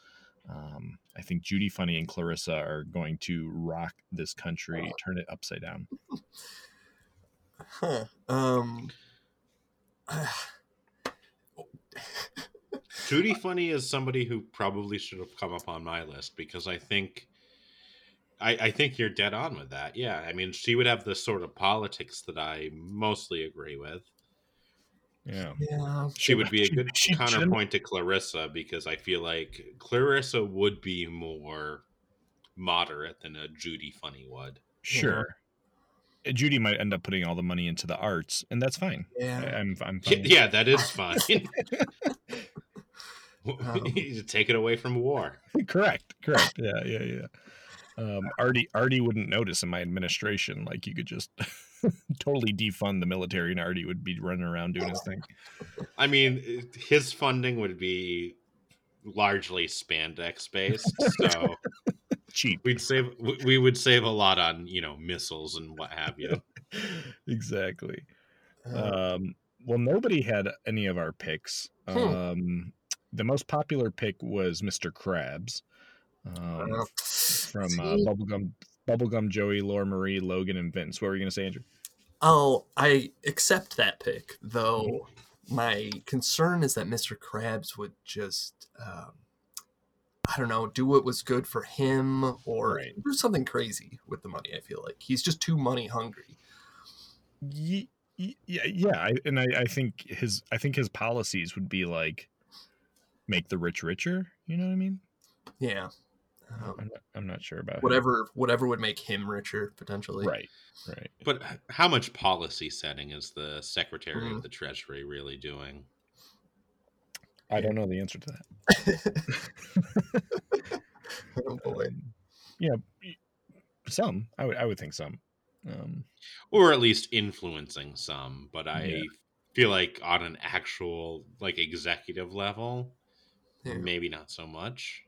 Um, I think Judy Funnie and Clarissa are going to rock this country, turn it upside down. Huh. Um. Judy Funnie is somebody who probably should have come up on my list because I think I, I think you're dead on with that. Yeah. I mean she would have the sort of politics that I mostly agree with. Yeah. Yeah. She would be a good She- she- counterpoint to Clarissa because I feel like Clarissa would be more moderate than a Judy Funnie would. Sure. Uh, Judy might end up putting all the money into the arts, and that's fine. I, Yeah. I'm, I'm fine. yeah, that is fine. Um, You take it away from war. correct. Correct. Yeah. Yeah. Yeah. Um, Artie, Artie wouldn't notice in my administration. Like you could just totally defund the military, and Artie would be running around doing his thing. I mean, his funding would be largely spandex based, so Cheap. we'd save we- we would save a lot on you know missiles and what have you. exactly. Uh, Um, well, nobody had any of our picks. Hmm. Um, the most popular pick was Mr. Krabs um, from uh, see? Bubblegum, Bubblegum Joey, Laura Marie, Logan, and Vince. What were you going to say, Andrew? Oh, I accept that pick, though. My concern is that Mr. Krabs would just, um, I don't know, do what was good for him or Right. do something crazy with the money. I feel like he's just too money hungry. Ye- ye- Yeah, yeah, I, and I, I think his, I think his policies would be like, make the rich richer. You know what I mean? Yeah. Um, I'm not, I'm not sure about him. whatever, whatever would make him richer potentially. Right, right. But how much policy setting is the Secretary Mhm. of the Treasury really doing? I don't know the answer to that. oh boy. Um, yeah, some. I would, I would think some. Um, Or at least influencing some, but I Yeah. feel like on an actual like executive level, Yeah. maybe not so much.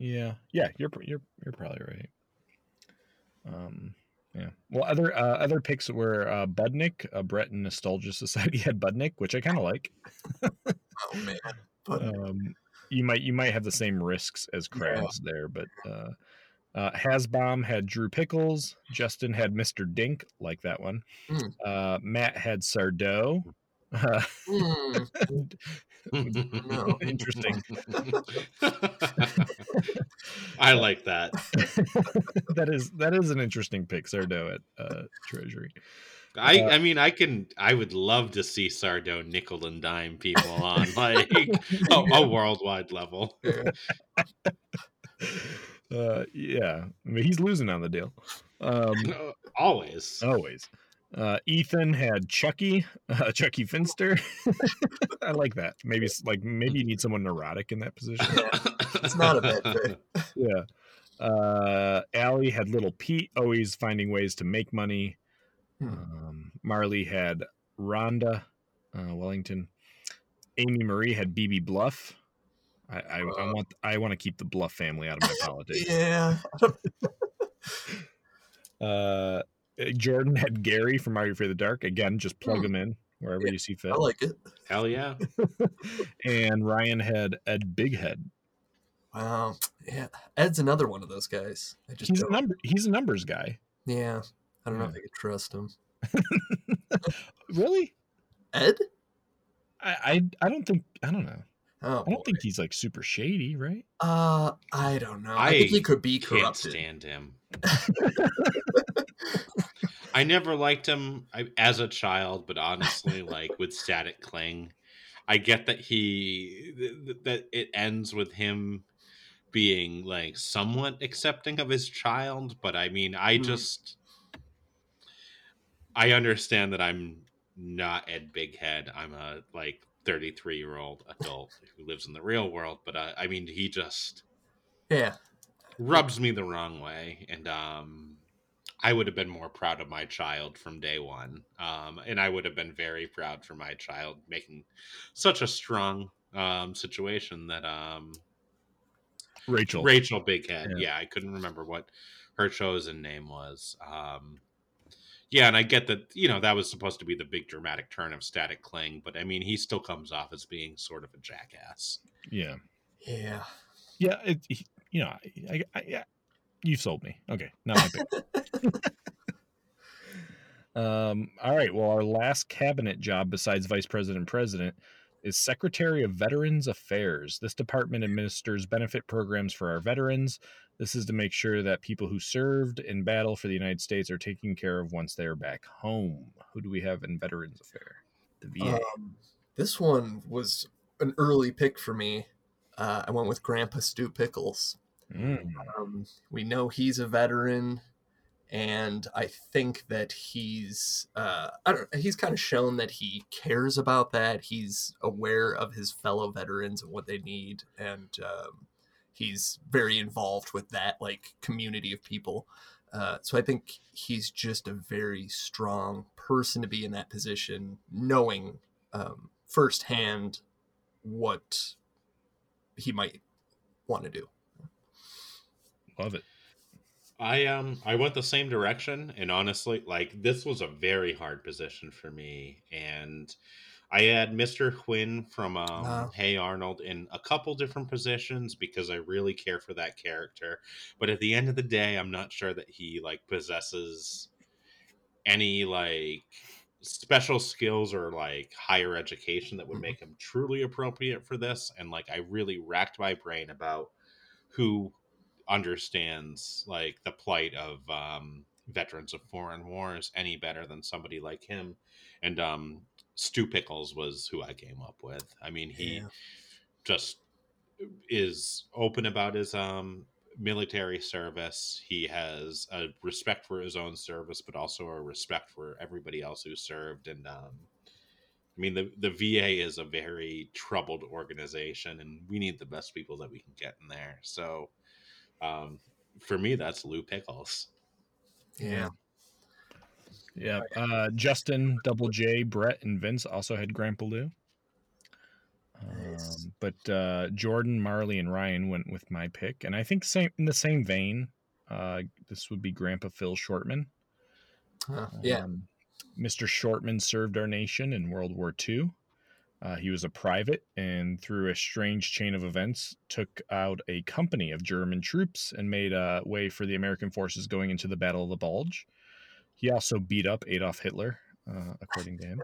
Yeah, yeah, you're you're you're probably right. Um, yeah. Well, other uh, other picks were uh, Budnick, uh, Brett and Nostalgia Society had Budnick, which I kind of like. Oh man. Um, you might you might have the same risks as Yeah. There, but uh, uh, Hasbom had Drew Pickles. Justin had Mr. Dink, like that one. Mm. Uh, Matt had Sardo. Uh, No. Interesting. I like that. that is that is an interesting pick, Sardo at uh, Treasury. I, Uh, I mean, I can. I would love to see Sardo nickel and dime people on like a, a worldwide level. yeah. Uh, yeah, I mean, he's losing on the deal. Um, Always. always. Uh, Ethan had Chuckie, uh, Chuckie Finster. I like that. Maybe it's like maybe you need someone neurotic in that position. It's not a bad pick. yeah. Uh, Allie had Little Pete, always finding ways to make money. Hmm. Um, Marley had Rhonda uh, Wellington. Amy Marie had Beebe Bluff. I, I, I Uh, want I want to keep the Bluff family out of my politics. Yeah. Uh, Jordan had Gary from Are You Afraid of the Dark. Again, just plug Hmm. him in wherever Yeah, you see fit. I like it. Hell yeah. and Ryan had Ed Bighead. Wow. Yeah. Ed's another one of those guys. I just He's a don't- number. He's a numbers guy. Yeah. I don't know if I could trust him. Really? Ed? I, I I don't think I don't know. Oh, I don't think he's like super shady, right? Uh, I don't know. I, I think he could be corrupted. Can't stand him. I never liked him I- as a child, but honestly, like with Static Cling, I get that he th- th- that it ends with him being like somewhat accepting of his child, but I mean, I Hmm. just I understand that I'm not Ed Bighead. I'm a like 33 year old adult who lives in the real world, but I, I mean, he just Yeah. rubs me the wrong way, and um, I would have been more proud of my child from day one, um, and I would have been very proud for my child making such a strong um, situation that um, Rachel. Rachel Bighead. Yeah. Yeah. I couldn't remember what her chosen name was. Um, yeah, and I get that you know that was supposed to be the big dramatic turn of Static Cling, but I mean he still comes off as being sort of a jackass. Yeah. Yeah. Yeah. It, he- you know, I, I, yeah, you sold me. Okay. Not my pick. um, all right. Well, our last cabinet job besides vice president and president is Secretary of Veterans Affairs. This department administers benefit programs for our veterans. This is to make sure that people who served in battle for the United States are taken care of once they are back home. Who do we have in Veterans Affairs? The VA. Um, this one was an early pick for me. Uh, I went with Grandpa Stu Pickles. Mm. Um, we know he's a veteran, and I think that he's uh, I don't he's kind of shown that he cares about that. He's aware of his fellow veterans and what they need, and um, he's very involved with that like community of people. Uh, so I think he's just a very strong person to be in that position, knowing um, firsthand what he might want to do. Love it. I um I went the same direction, and honestly, like this was a very hard position for me, and I had Mr. Quinn from um, Wow. Hey Arnold in a couple different positions because I really care for that character. But at the end of the day, I'm not sure that he like possesses any like special skills or like higher education that would Mhm. make him truly appropriate for this. And like I really racked my brain about who understands like the plight of um, veterans of foreign wars any better than somebody like him. And um, Stu Pickles was who I came up with. I mean, he Yeah. just is open about his um, military service. He has a respect for his own service, but also a respect for everybody else who served. And um, I mean, the the VA is a very troubled organization, and we need the best people that we can get in there. So, um, for me, that's Lou Pickles. Yeah. Yeah. Uh, Justin, Double J, Brett, and Vince also had Grandpa Lou. Nice. Um, but uh, Jordan, Marley, and Ryan went with my pick, and I think same in the same vein. Uh, this would be Grandpa Phil Shortman. Huh, yeah. Um, Mr. Shortman served our nation in World War II. Uh, he was a private and, through a strange chain of events, took out a company of German troops and made a way for the American forces going into the Battle of the Bulge. He also beat up Adolf Hitler, uh, according to him.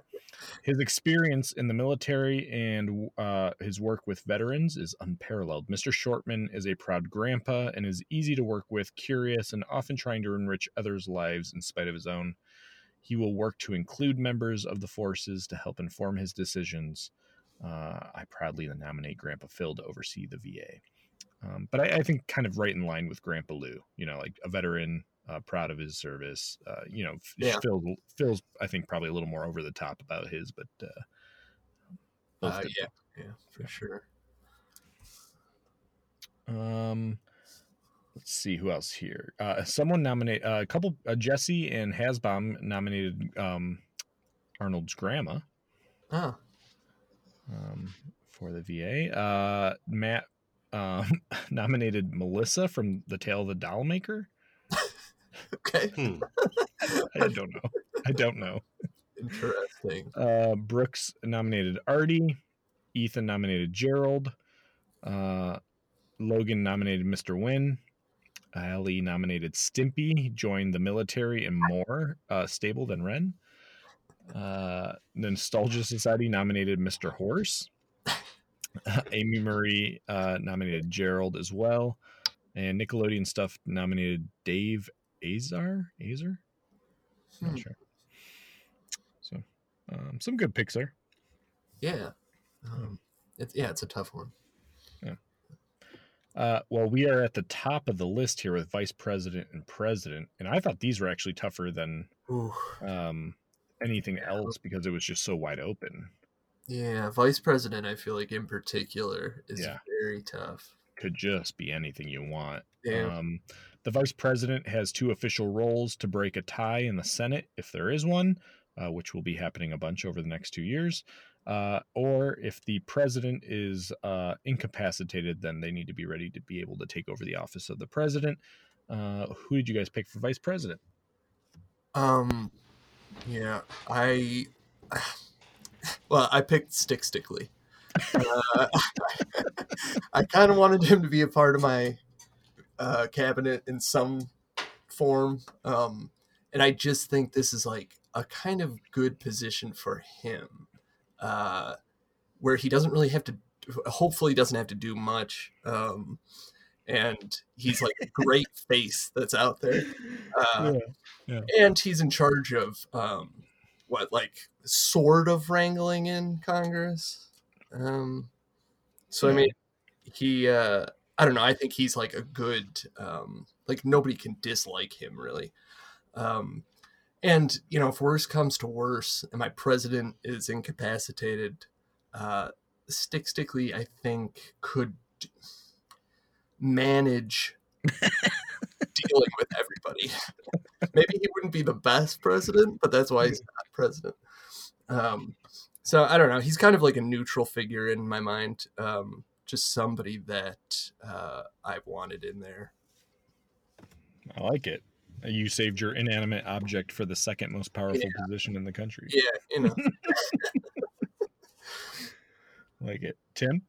His experience in the military and uh, his work with veterans is unparalleled. Mr. Shortman is a proud grandpa and is easy to work with, curious, and often trying to enrich others' lives in spite of his own. He will work to include members of the forces to help inform his decisions. Uh, I proudly nominate Grandpa Phil to oversee the VA. Um, but I, I think kind of right in line with Grandpa Lou, you know, like a veteran, uh, proud of his service. Uh, you know, Yeah. Phil, Phil's, I think, probably a little more over the top about his, but uh, Uh, yeah. Yeah, for sure. Um, let's see who else here. Uh, someone nominate uh, a couple. Uh, Jesse and Hasbom nominated um, Arnold's grandma Oh, um, for the VA. Uh, Matt um, nominated Melissa from The Tale of the Doll Maker. okay. Hmm. I don't know. I don't know. Interesting. Uh, Brooks nominated Artie. Ethan nominated Gerald. Uh, Logan nominated Mr. Wynn. Ali nominated Stimpy. Joined the military and more uh, stable than Ren. Uh, the Nostalgia Society nominated Mr. Horse. Amy Marie uh, nominated Gerald as well. And Nickelodeon Stuff nominated Dave Azar. Azar? Not Hmm. sure. So, um, some good picks there. Yeah. Um, it's yeah, it's a tough one. Uh, well, we are at the top of the list here with vice president and president, and I thought these were actually tougher than um, anything else because it was just so wide open. Yeah, vice president. I feel like in particular is Yeah. very tough. could just be anything you want. Yeah. Um, the vice president has two official roles to break a tie in the Senate, if there is one, uh, which will be happening a bunch over the next two years. Uh, or if the president is uh, incapacitated, then they need to be ready to be able to take over the office of the president. Uh, who did you guys pick for vice president? Um, yeah, I. Well, I picked Stick Stickly. Uh, I kind of wanted him to be a part of my uh, cabinet in some form, um, and I just think this is like a kind of good position for him, uh, where he doesn't really have to. Hopefully, doesn't have to do much. Um, and he's like a great face that's out there. Uh, and he's in charge of um, what like sort of wrangling in Congress. Um, so I mean, he uh, I don't know. I think he's like a good um, like nobody can dislike him really. Um, and you know, if worse comes to worse, and my president is incapacitated, uh, Stick Stickly I think could manage dealing with everybody. Maybe he wouldn't be the best president, but that's why he's not president. Um, so I don't know. He's kind of like a neutral figure in my mind. Um, just somebody that uh, I've wanted in there. I like it. You saved your inanimate object for the second most powerful Yeah. position in the country. Yeah, you know. Like it. Tim?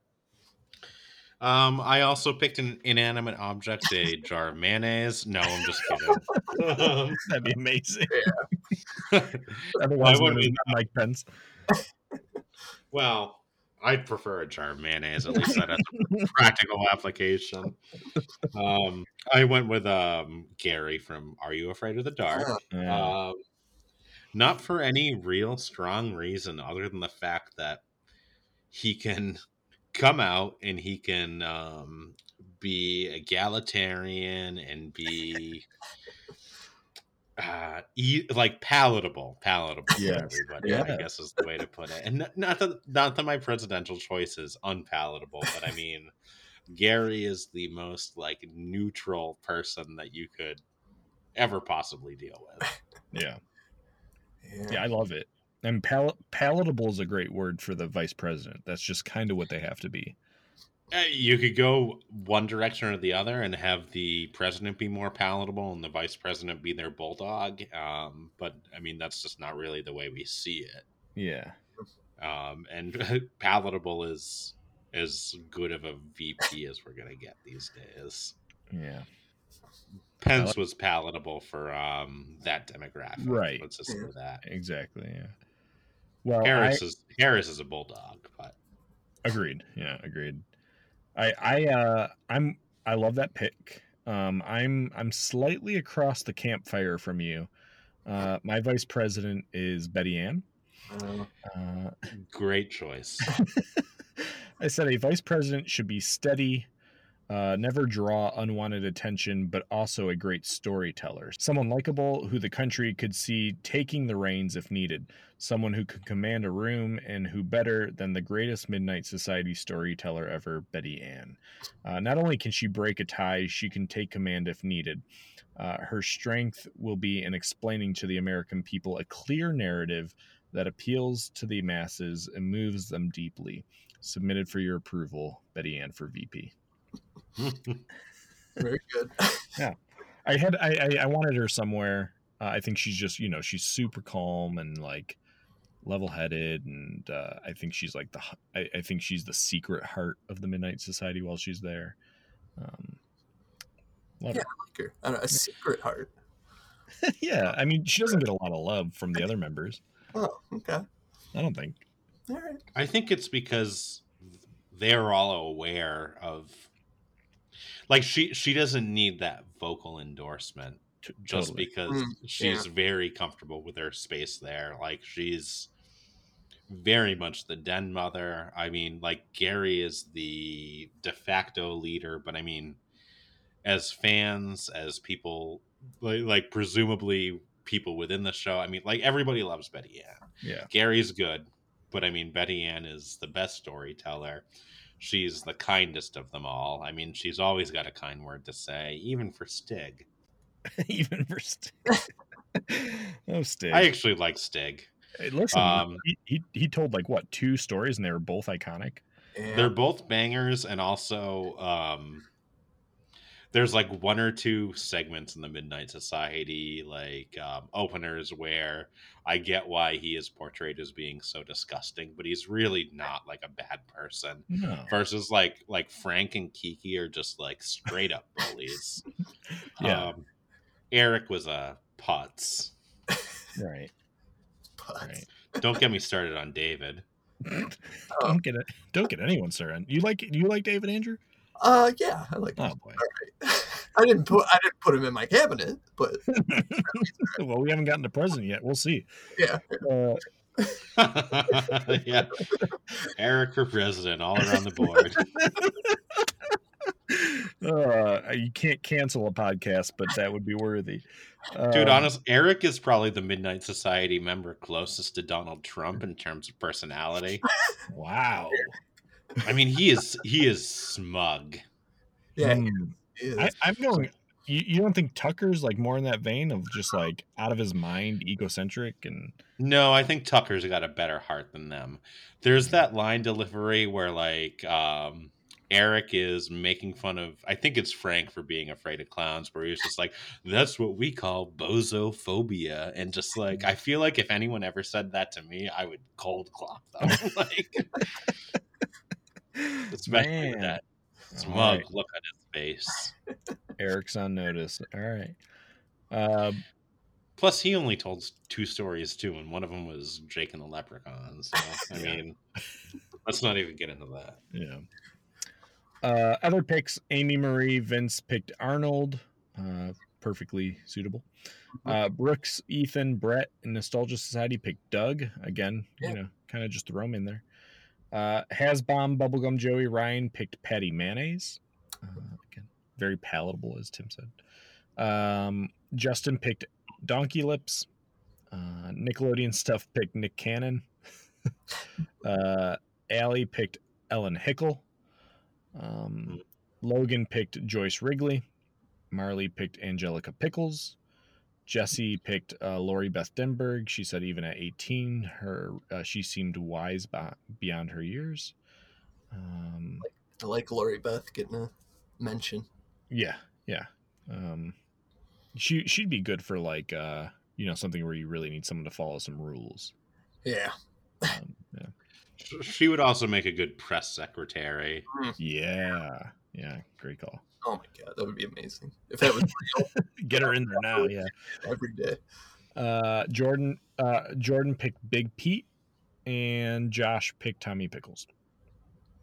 Um, I also picked an inanimate object, a jar of mayonnaise. No, I'm just kidding. Um, That'd be amazing. I Otherwise, wouldn't be- as Mike Pence. well, I prefer a jar of mayonnaise. At least that has a practical application. Um, I went with um Gary from Are You Afraid of the Dark? Yeah. Um, not for any real strong reason other than the fact that he can come out and he can um, be egalitarian and be uh, e- like palatable, palatable Yes. for everybody. Yeah. I guess is the way to put it. And not, not that not that my presidential choice is unpalatable, but I mean, Gary is the most like neutral person that you could ever possibly deal with. yeah. Yeah. Yeah, I love it. And pal- palatable is a great word for the vice president. That's just kind of what they have to be. Uh, You could go one direction or the other and have the president be more palatable and the vice president be their bulldog. Um, but I mean, that's just not really the way we see it. Yeah. Um, and palatable is as good of a VP as we're gonna get these days. Yeah. Pence was palatable for um, that demographic. Right. Let's just say that. Exactly. Yeah. Well, Harris I, is Harris is a bulldog, but agreed. Yeah, agreed. I I uh I'm I love that pick. Um I'm I'm slightly across the campfire from you. Uh my vice president is Betty Ann. Uh, Uh great choice. I said a vice president should be steady, uh, never draw unwanted attention, but also a great storyteller. Someone likable who the country could see taking the reins if needed. Someone who could command a room and who better than the greatest Midnight Society storyteller ever, Betty Ann. Uh, not only can she break a tie, she can take command if needed. Uh, her strength will be in explaining to the American people a clear narrative that appeals to the masses and moves them deeply. Submitted for your approval, Betty Ann for VP. Very good. Yeah, I had I I, I wanted her somewhere. Uh, I think she's just you know she's super calm and like level headed, and uh, I think she's like the I think she's the secret heart of the Midnight Society while she's there. Um, love Yeah. Like her. I know, a secret heart. yeah, I mean she doesn't get a lot of love from the other members. Oh, okay. I don't think. All right. I think it's because they're all aware of like she she doesn't need that vocal endorsement T- just totally. because Mm, she's very comfortable with her space there. Like she's very much the den mother. I mean, like Gary is the de facto leader, but I mean, as fans, as people, like, like presumably people within the show, I mean, like everybody loves Betty Ann. yeah, Gary's good, but I mean, Betty Ann is the best storyteller. She's the kindest of them all. I mean, she's always got a kind word to say, even for Stig. Even for Stig. oh, Stig. I actually like Stig. Hey, listen, um, he, he he told like what two stories, and they were both iconic. They're both bangers, and also um, there's like one or two segments in the Midnight Society like um, openers where I get why he is portrayed as being so disgusting, but he's really not like a bad person. No, Versus like like Frank and Kiki are just like straight up bullies. Yeah. Um, Eric was a putz. right, But- right. Don't get me started on David. don't get it. Don't get anyone started. You like you like David Andrew? Uh, yeah, I like. Oh boy. I didn't put I didn't put him in my cabinet, but well, we haven't gotten to president yet. We'll see. yeah, Uh, yeah. Eric for president all around the board. uh, you can't cancel a podcast, but that would be worthy. Dude, Um, honest, Eric is probably the Midnight Society member closest to Donald Trump in terms of personality. Wow. I mean, he is he is smug. yeah. Hmm. is. I, I'm going. You, you don't think Tucker's like more in that vein of just like out of his mind, egocentric, and No, I think Tucker's got a better heart than them. There's that line delivery where like um Eric is making fun of I think it's Frank for being afraid of clowns, where he's just like, that's what we call bozophobia. And just like I feel like if anyone ever said that to me, I would cold clock them. like especially Man. that smug right, look on his face. Eric's on notice. All right. Uh, Plus, he only told two stories too, and one of them was Jake and the Leprechaun. So, I mean, let's not even get into that. yeah. Uh, other picks: Amy Marie, Vince picked Arnold. Uh, perfectly suitable. Uh, Brooks, Ethan, Brett, and Nostalgia Society picked Doug again. Yeah. You know, kind of just throw him in there. Uh, Hasbom, Bubblegum Joey, Ryan picked Patty Mayonnaise. Uh, again, very palatable, as Tim said. Um, Justin picked Donkey Lips. Uh, Nickelodeon stuff picked Nick Cannon. uh, Allie picked Ellen Hickle. Um, Logan picked Joyce Wrigley. Marley picked Angelica Pickles. Jesse picked uh, Lori Beth Denberg. She said even at 18, her uh, she seemed wise by, beyond her years. Um, I like Lori Beth getting a mention. yeah, yeah. Um, she she'd be good for like uh, you know something where you really need someone to follow some rules. Yeah. Um, yeah. She would also make a good press secretary. yeah, yeah. Great call. Oh my god, that would be amazing if that was real Get her in there now. Yeah. every day. Uh, Jordan uh, Jordan picked Big Pete, and Josh picked Tommy Pickles.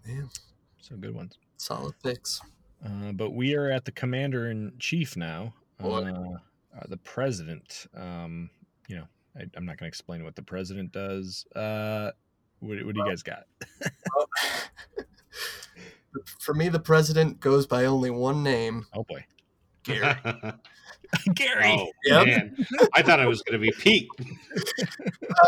Man, So good ones. solid picks. Uh, but we are at the commander in chief now. Uh, uh, the president. Um, you know, I, I'm not going to explain what the president does. Uh, what, what do you guys got? For me, the president goes by only one name, Oh boy, Gary. Gary. oh Yep. man, I thought I was going to be Pete.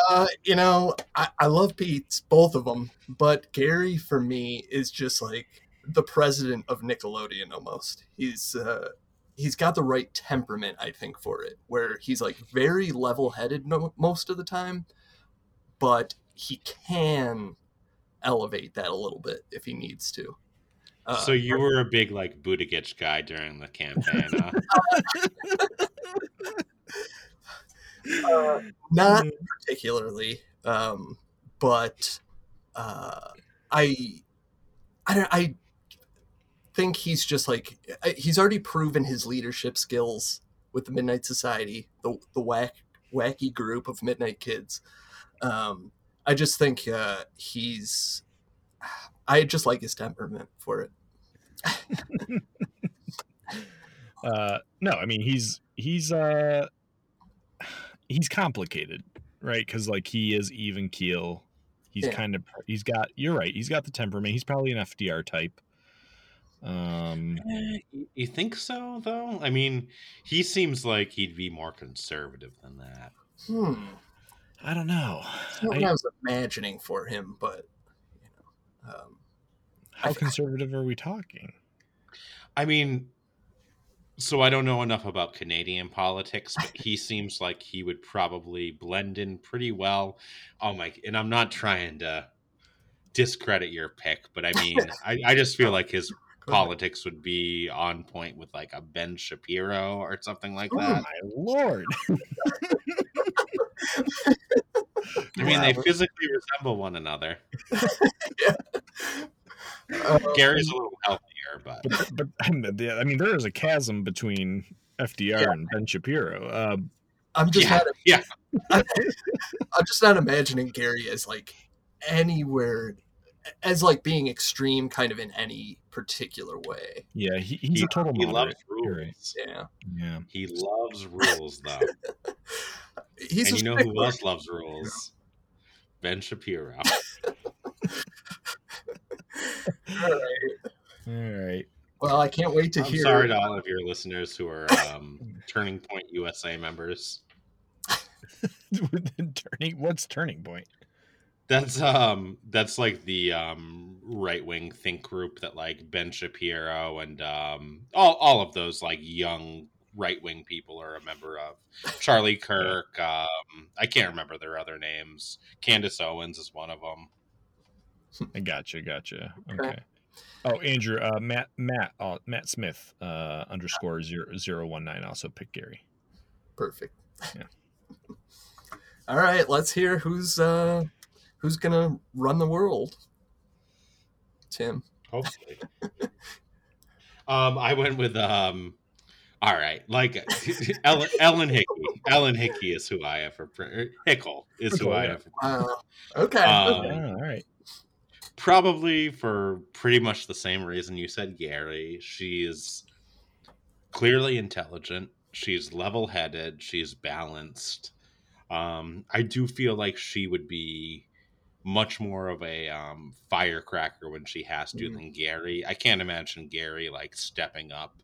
Uh, you know, I, I love Pete's, both of them, but Gary for me is just like the president of Nickelodeon almost. He's uh, he's got the right temperament, I think, for it, where he's like very level headed no, most of the time, but he can elevate that a little bit if he needs to. Uh, so you were a big like Buttigieg guy during the campaign, huh? uh, not particularly um but uh i i don't i think he's just like he's already proven his leadership skills with the midnight society the the whack wacky group of midnight kids. Um i just think uh he's i just like his temperament for it Uh, no, I mean he's he's uh he's complicated, right? Because like he is even keel. He's Yeah. kind of he's got. You're right. He's got the temperament. He's probably an FDR type. Um, Eh, you- you think so, though? I mean, he seems like he'd be more conservative than that. hmm I don't know. That's not what I, I was imagining for him, but you know, um, How conservative are we talking? I mean, so I don't know enough about Canadian politics, but he seems like he would probably blend in pretty well. Oh my! And I'm not trying to discredit your pick, but I mean, I, I just feel like his politics would be on point with like a Ben Shapiro or something like Oh that. my lord! I mean, they physically resemble one another. Uh, Gary's a little healthier, but but, but I mean, there is a chasm between FDR Yeah. and Ben Shapiro. Uh, I'm just Yeah, not. yeah. I'm just not imagining Gary as like anywhere as like being extreme, kind of in any particular way. yeah, he, he's he, a total he loves You're rules. Yeah, Yeah, He loves rules, though. he's and you know who else loves rules? Ben Shapiro. All right. all right. Well, I can't wait to I'm hear. sorry to all of your listeners who are um, Turning Point USA members. turning, what's turning point? That's um that's like the um right wing think group that like Ben Shapiro and um all all of those like young right wing people are a member of. Charlie Kirk, um I can't remember their other names. Candace Owens is one of them. I gotcha, gotcha. Okay. Okay. Oh, Andrew, uh, Matt, Matt, uh, Matt Smith, uh, underscore zero zero one nine also picked Gary. Perfect. Yeah. All right, let's hear who's uh who's gonna run the world. Tim. Hopefully. um, I went with um. All right, like Ellen, Ellen Hickey. Ellen Hickey is who I have for Hickle is who Hickle, I yeah. have. For, Wow. Okay. Um, okay. All right. Probably for pretty much the same reason you said Gary. She's clearly intelligent. She's level-headed. She's balanced. Um, I do feel like she would be much more of a um, firecracker when she has to Mhm. than Gary. I can't imagine Gary like stepping up,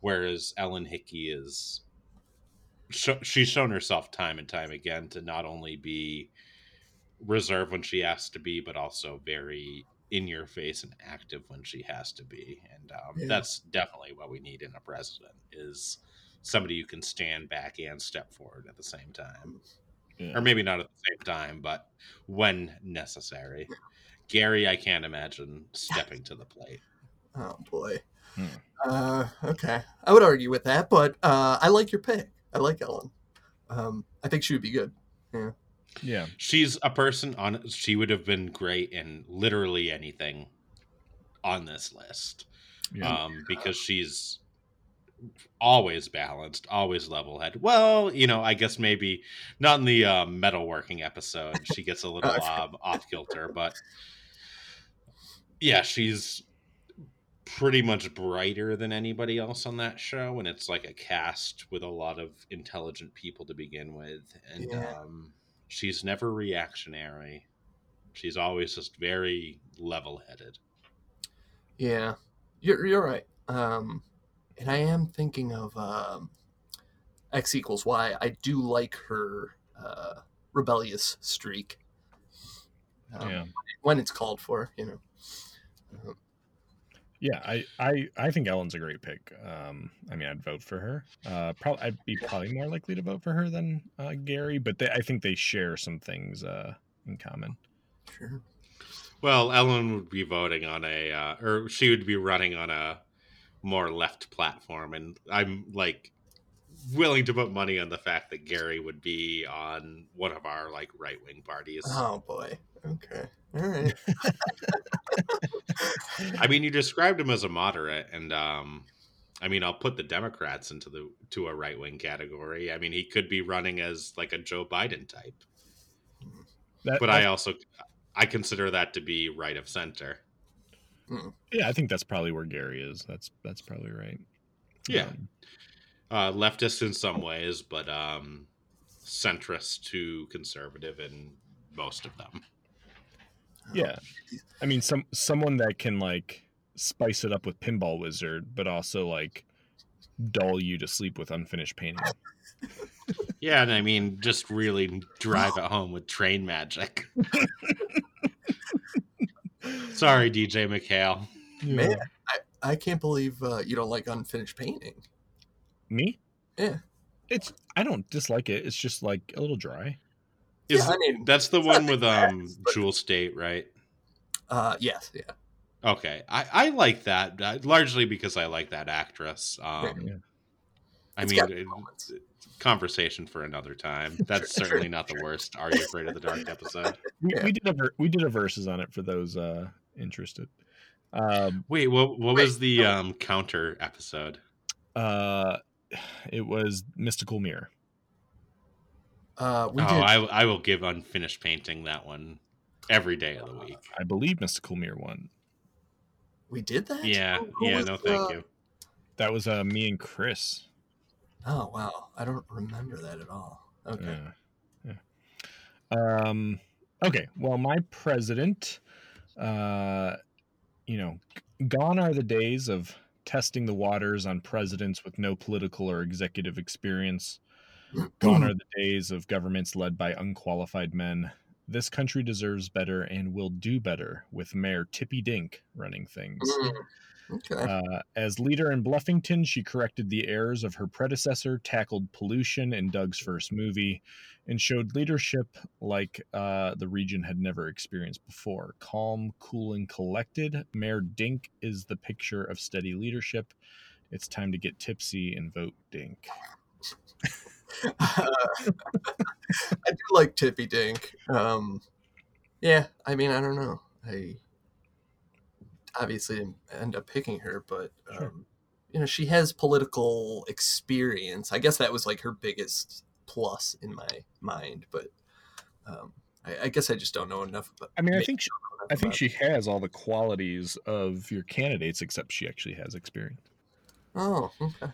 whereas Ellen Hickey is. Sh- she's shown herself time and time again to not only be reserved when she has to be, but also very in your face and active when she has to be. And um, Yeah. that's definitely what we need in a president is somebody who can stand back and step forward at the same time Yeah. or maybe not at the same time, but when necessary. Gary, I can't imagine stepping to the plate. Oh boy. Hmm. Uh, okay, I would argue with that, but uh, I like your pick. I like Ellen. Um, I think she would be good. Yeah. She's a person on. She would have been great in literally anything on this list, Yeah. um, because she's always balanced, always level-headed. Well, you know, I guess maybe not in the uh, metalworking episode. She gets a little um, off kilter, but yeah, she's pretty much brighter than anybody else on that show and it's like a cast with a lot of intelligent people to begin with and Yeah. um she's never reactionary she's always just very level-headed Yeah, you're you're right. Um, and I am thinking of um, X equals Y. I do like her uh, rebellious streak. Um, yeah. When it's called for, you know. Um, Yeah, I, I, I think Ellen's a great pick. Um, I mean, I'd vote for her. Uh, probably I'd be probably more likely to vote for her than uh, Gary, but they, I think they share some things uh, in common. sure. well ellen would be voting on a uh, or she would be running on a more left platform and i'm like willing to put money on the fact that gary would be on one of our like right-wing parties Oh boy. Okay. All right. I mean, you described him as a moderate, and um, I mean, I'll put the Democrats into the to a right wing category. I mean, he could be running as like a Joe Biden type, That, but that- I also I consider that to be right of center. yeah, I think that's probably where Gary is. That's that's probably right. Yeah. Um, Uh, leftist in some ways, but um, centrist to conservative in most of them. Yeah. I mean, some someone that can like spice it up with Pinball Wizard, but also like dull you to sleep with unfinished painting. Yeah, and I mean, just really drive it home with train magic. Sorry, DJ MacHale. Man, I, I can't believe uh, you don't like unfinished painting. Me? Yeah. It's I don't dislike it. It's just like a little dry. Is yeah, I mean, that's the one with um but- Jewel Staite, right? uh, yes, yeah. Okay, I I like that uh, largely because I like that actress. Um, Yeah. I It's mean, it- conversation for another time. That's Sure, certainly sure, not the sure. worst. Are you afraid of the dark episode? We, we did a ver- we did a verses on it for those uh interested. Um Wait, what what Wait, was the no. um counter episode? uh it was Mystical Mirror. Uh, we oh, did. I I will give unfinished painting that one every day of the week. I believe Mystical Mirror one. we did that. Yeah, Who- who yeah, was, no, thank uh, you. That was uh me and Chris. Oh wow, I don't remember that at all. Okay. Yeah. yeah. Um okay, well my president uh you know, gone are the days of testing the waters on presidents with no political or executive experience. Gone are the days of governments led by unqualified men. This country deserves better and will do better with Mayor Tippy Dink running things. Mm, okay. Uh, as leader in Bluffington, she corrected the errors of her predecessor, tackled pollution in Doug's first movie, and showed leadership like uh, the region had never experienced before. Calm, cool, and collected, Mayor Dink is the picture of steady leadership. It's time to get tipsy and vote Dink. I do like Tippy Dink. Um, yeah, I mean, I don't know. I obviously didn't end up picking her, but um, Sure. you know, she has political experience. I guess that was like her biggest plus in my mind. But um, I, I guess I just don't know enough about. I mean, I think she, I think she has all the qualities of your candidates, except she actually has experience. Oh, okay.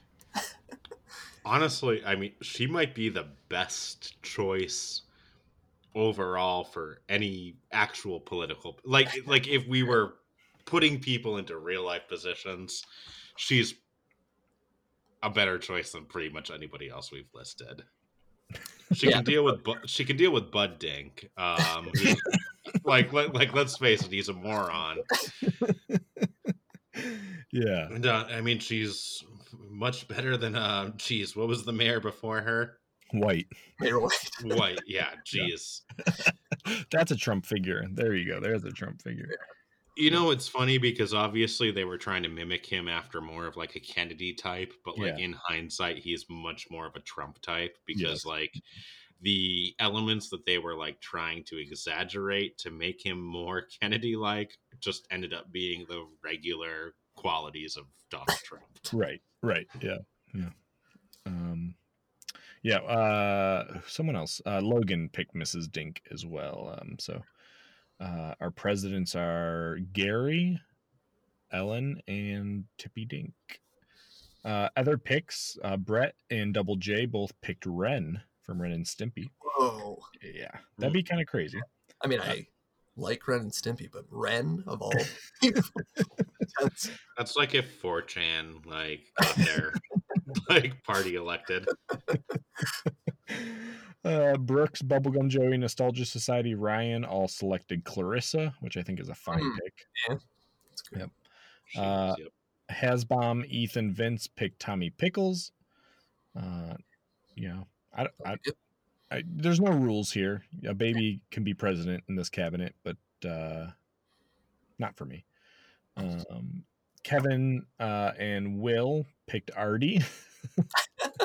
Honestly, I mean, she might be the best choice overall for any actual political like like if we were putting people into real life positions, she's a better choice than pretty much anybody else we've listed. She Yeah. can deal with Bu- she can deal with Bud Dink. Um, who's- like let, like let's face it, he's a moron. Yeah. And, uh, I mean, she's much better than uh, geez, what was the mayor before her? White. Mayor White. White, yeah, geez. That's a Trump figure. There you go. There's a Trump figure. You know, it's funny because obviously they were trying to mimic him after more of like a Kennedy type, but like Yeah. in hindsight, he's much more of a Trump type because Yes. like the elements that they were like trying to exaggerate to make him more Kennedy like just ended up being the regular qualities of Donald Trump. Right. Right. Yeah. Yeah. Um yeah, uh someone else. Uh Logan picked Mrs. Dink as well. Um so uh our presidents are Gary, Ellen, and Tippy Dink. Uh other picks, uh Brett and Double J both picked Ren from Ren and Stimpy. Whoa. Yeah. That'd be kind of crazy. I mean, I like Ren and Stimpy, but Ren of all people. That's- That's like if 4chan like got their like party elected. Uh, Brooks, Bubblegum Joey, Nostalgia Society, Ryan all selected Clarissa, which I think is a fine Hmm. pick. that's good. Yep. She Uh, yep. Hasbom, Ethan, Vince picked Tommy Pickles. Uh, you know, I, I, Yep. I, there's no rules here. A baby can be president in this cabinet, but uh, not for me. Um, Kevin uh, and Will picked Artie.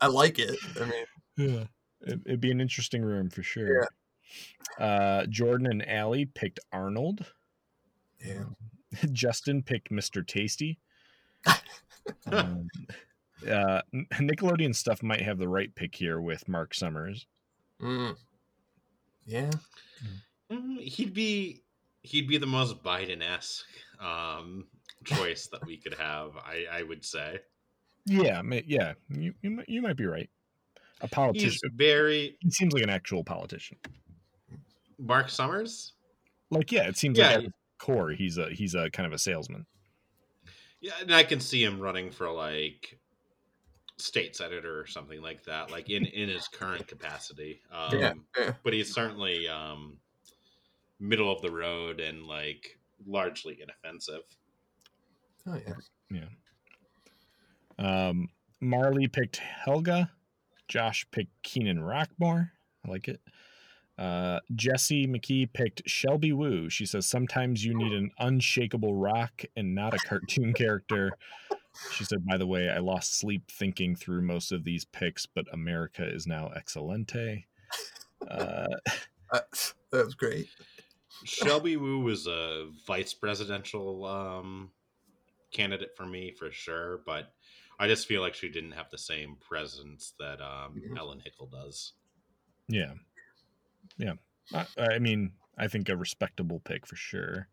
I like it. I mean, Yeah. It, it'd be an interesting room for sure. Uh, Jordan and Allie picked Arnold. yeah. Justin picked Mr. Tasty. um, uh, Nickelodeon stuff might have the right pick here with Mark Summers. Mm. Yeah. Mm, He'd be he'd be the most Biden esque um, choice that we could have. I, I would say Yeah, yeah, you, you might- you might be right. A he's politician. very He seems like an actual politician. Mark Summers. Like, yeah, it seems Yeah. like at core he's a he's a kind of a salesman. Yeah, and I can see him running for like state senator or something like that, like in in his current capacity. Um, Yeah, yeah. But he's certainly um, middle of the road and like largely inoffensive. Oh yeah. Um, Marley picked Helga. Josh picked Kenan Rockmore. I like it. Uh, Jesse McKee picked Shelby Woo. She says sometimes you need an unshakable rock and not a cartoon character. She said, by the way, I lost sleep thinking through most of these picks, but America is now excelente. Uh, Uh, that was great. Shelby Woo was a vice presidential um, candidate for me for sure, but I just feel like she didn't have the same presence that um, Mhm. Ellen Hickle does. yeah. Yeah. I, I mean, I think a respectable pick for sure.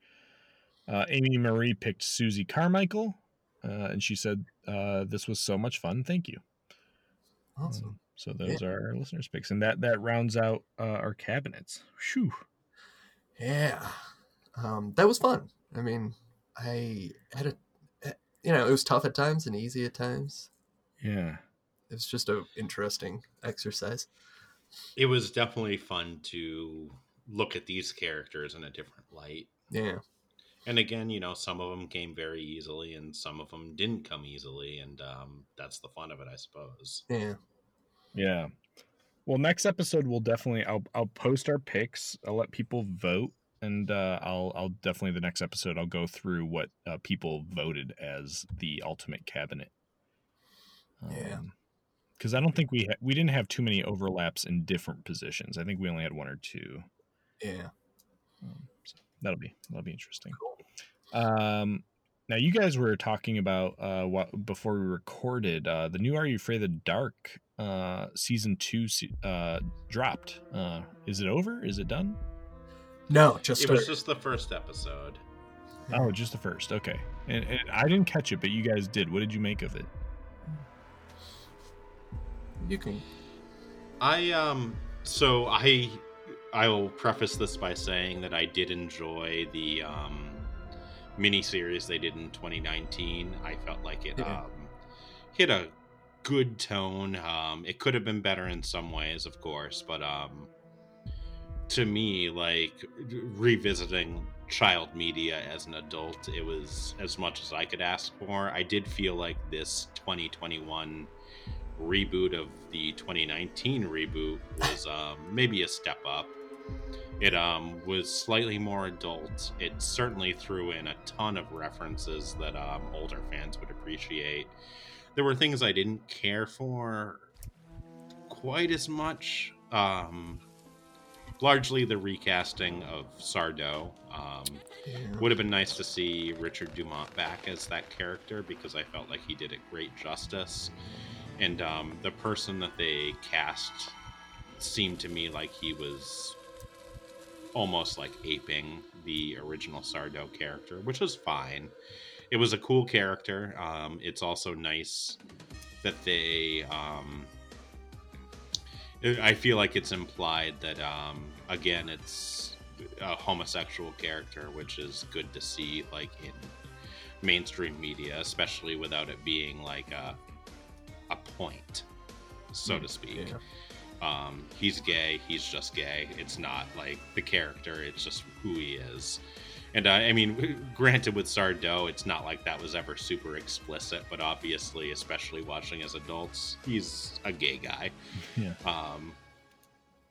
Uh, Amy Marie picked Susie Carmichael, uh, and she said, uh, This was so much fun. Thank you. Awesome. Um, so those are our listeners' picks, and that that rounds out uh, our cabinets. Whew. Yeah. Um, that was fun. I mean, I had a, eh, you know, it was tough at times and easy at times. Yeah. It was just a interesting exercise. It was definitely fun to look at these characters in a different light. Yeah. And again, you know, some of them came very easily, and some of them didn't come easily, and um, that's the fun of it, I suppose. Yeah. Yeah. Well, next episode we'll definitely I'll I'll post our picks. I'll let people vote, and uh, I'll I'll definitely the next episode I'll go through what uh, people voted as the ultimate cabinet. Yeah. Because I don't think we ha- we didn't have too many overlaps in different positions. I think we only had one or two. Yeah. Um, so that'll be that'll be interesting. Um, now you guys were talking about uh, what before we recorded uh, the new Are You Afraid of the Dark uh, season two uh, dropped. Uh, is it over? Is it done? No, just It was just the first episode. Oh, just the first. Okay, and, and I didn't catch it, but you guys did. What did you make of it? you can. I um so I I will preface this by saying that I did enjoy the um mini series they did in 2019. I felt like it Yeah. um hit a good tone. Um it could have been better in some ways, of course, but um to me like revisiting child media as an adult, it was as much as I could ask for. I did feel like this 2021 reboot of the 2019 reboot was um, maybe a step up. It um, was slightly more adult. It certainly threw in a ton of references that um, older fans would appreciate. There were things I didn't care for quite as much. Um, largely the recasting of Sardo. Um, Yeah. would have been nice to see Richard Dumont back as that character because I felt like he did it great justice. And um, the person that they cast seemed to me like he was almost like aping the original Sardo character, which was fine. It was a cool character. Um, it's also nice that they. Um, I feel like it's implied that, um, again, it's a homosexual character, which is good to see, like in mainstream media, especially without it being like a a point, so to speak. Yeah. Um, he's gay. He's just gay. It's not like the character. It's just who he is. And uh, I mean, granted, with Sardo, it's not like that was ever super explicit, but obviously, especially watching as adults, he's a gay guy. Yeah. Um,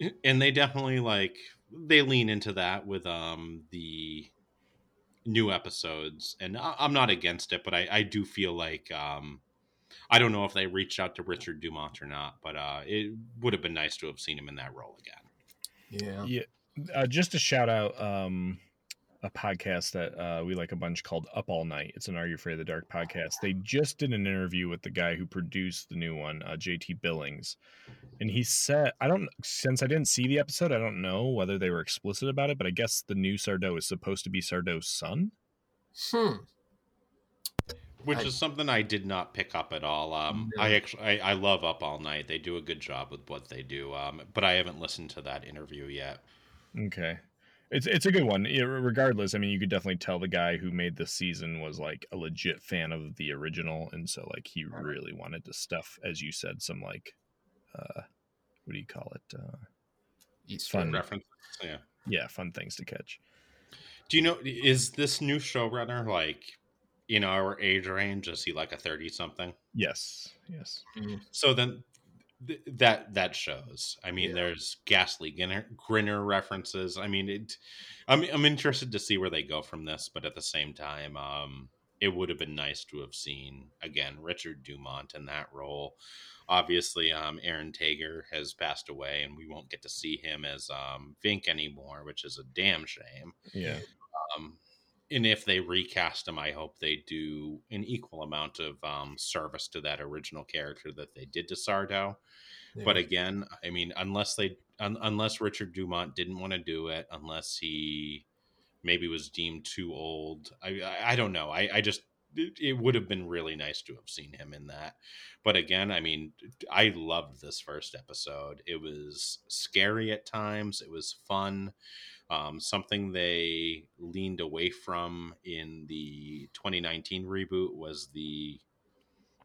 and they definitely like they lean into that with um the new episodes, and I- I'm not against it, but I, I do feel like um I don't know if they reached out to Richard Dumont or not, but uh, it would have been nice to have seen him in that role again. Yeah. Yeah. Uh, just a shout out um, a podcast that uh, we like a bunch called Up All Night. It's an Are You Afraid of the Dark podcast. They just did an interview with the guy who produced the new one, uh, JT Billings. And he said, I don't, since I didn't see the episode, I don't know whether they were explicit about it, but I guess the new Sardo is supposed to be Sardo's son. Hmm. Which I- is something I did not pick up at all. Um, No. I actually I, I love Up All Night. They do a good job with what they do. Um, but I haven't listened to that interview yet. Okay. It's it's a good one. Yeah, regardless, I mean, you could definitely tell the guy who made the season was like a legit fan of the original, and so like he really wanted to stuff, as you said, some like, uh, what do you call it? Uh, Easter Fun. egg. Reference. Yeah. yeah, fun things to catch. Do you know is this new showrunner like in our age range? Is he like a thirty something? Yes, yes. So then th- that that shows. I mean, Yeah. there's ghastly grinner, grinner references. I mean, it. I'm I'm interested to see where they go from this, but at the same time, um, it would have been nice to have seen again Richard Dumont in that role. Obviously, um, Aaron Tager has passed away, and we won't get to see him as um, Vink anymore, which is a damn shame. Yeah. Um, and if they recast him, I hope they do an equal amount of um, service to that original character that they did to Sardo. But again, I mean, unless they, un- unless Richard Dumont didn't want to do it, unless he maybe was deemed too old, I, I, I don't know. I, I just, it would have been really nice to have seen him in that. But again, I mean, I loved this first episode. It was scary at times. It was fun. Um, something they leaned away from in the 2019 reboot was the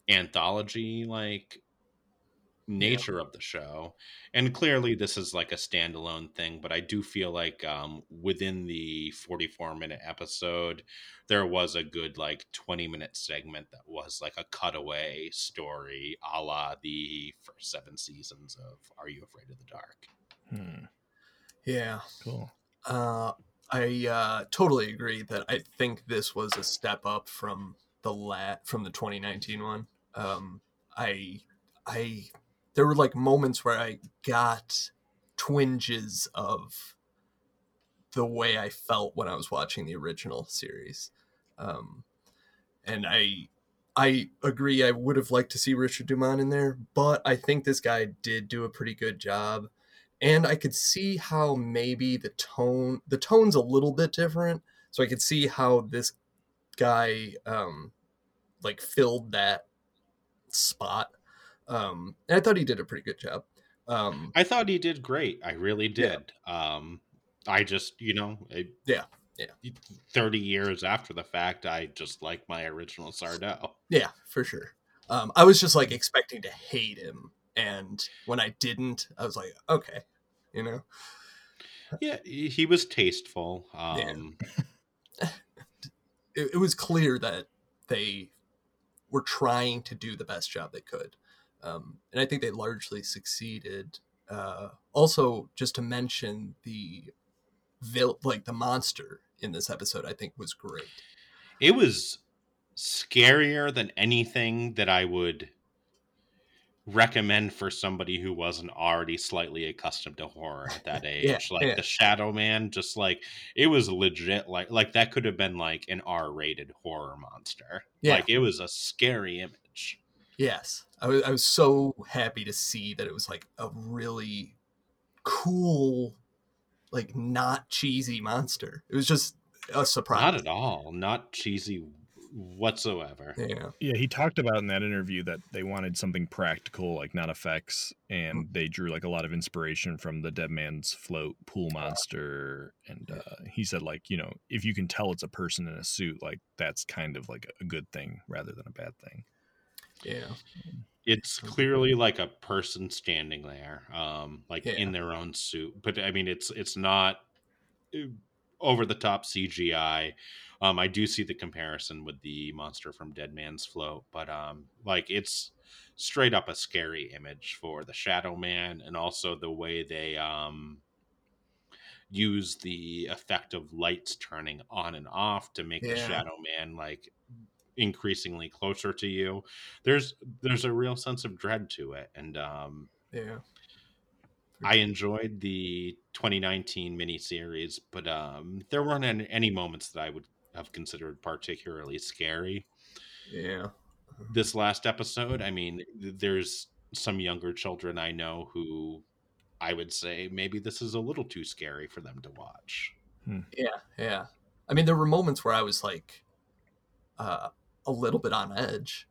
anthology like nature of the show and clearly this is like a standalone thing but i do feel like um, within the 44 minute episode there was a good like 20 minute segment that was like a cutaway story a la the first seven seasons of are you afraid of the dark Hmm. Yeah. Cool. Uh, I uh, totally agree that I think this was a step up from the lat from the 2019 one. Um, I, I, there were like moments where I got twinges of the way I felt when I was watching the original series, um, and I, I agree. I would have liked to see Richard Dumont in there, but I think this guy did do a pretty good job and I could see how maybe the tone the tone's a little bit different. So I could see how this guy um like filled that spot. Um and I thought he did a pretty good job. Um I thought he did great. I really did. Um, I just, you know, I, Yeah, yeah. Thirty years after the fact, I just like my original Sardo. yeah, for sure. Um I was just like expecting to hate him and when I didn't, I was like, okay, you know. Yeah, he was tasteful. Yeah. Um, It, it was clear that they were trying to do the best job they could. Um, and I think they largely succeeded. Uh, also, just to mention the vil- like the monster in this episode, I think was great. it was scarier than anything that I would recommend for somebody who wasn't already slightly accustomed to horror at that age. Yeah, like yeah. the Shadow Man, just like it was legit. Like like that could have been like an R-rated horror monster. Yeah. Like it was a scary image. Yes, I was, I was so happy to see that it was like a really cool, like not cheesy monster. It was just a surprise. Not at all. Not cheesy whatsoever. Yeah, Yeah, he talked about in that interview that they wanted something practical, like not effects, and they drew like a lot of inspiration from the Dead Man's Float pool monster. And uh, he said, like, you know, if you can tell it's a person in a suit, like that's kind of like a good thing rather than a bad thing. yeah, it's clearly like a person standing there um like Yeah. in their own suit but i mean it's it's not uh, over the top cgi um i do see the comparison with the monster from dead man's float but um like it's straight up a scary image for the shadow man and also the way they um use the effect of lights turning on and off to make the shadow man like increasingly closer to you. There's there's a real sense of dread to it and um yeah. I enjoyed the 2019 miniseries but um there weren't any, any moments that i would have considered particularly scary Yeah. this last episode i mean there's some younger children i know who i would say maybe this is a little too scary for them to watch Yeah, yeah. I mean, there were moments where I was like, uh, a little bit on edge,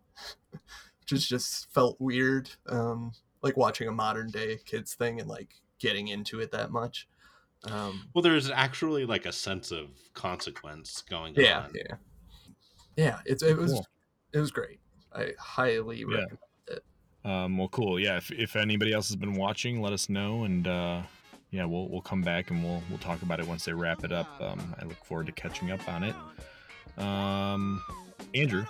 just just felt weird. Um, like watching a modern day kids thing and like getting into it that much. Um, well there's actually like a sense of consequence going yeah, on yeah, yeah. It's it was Cool. it was great. I highly Yeah. recommend. Um, well, cool. Yeah, if, if anybody else has been watching, let us know, and uh, yeah, we'll we'll come back and we'll we'll talk about it once they wrap it up. Um, I look forward to catching up on it. Um, Andrew,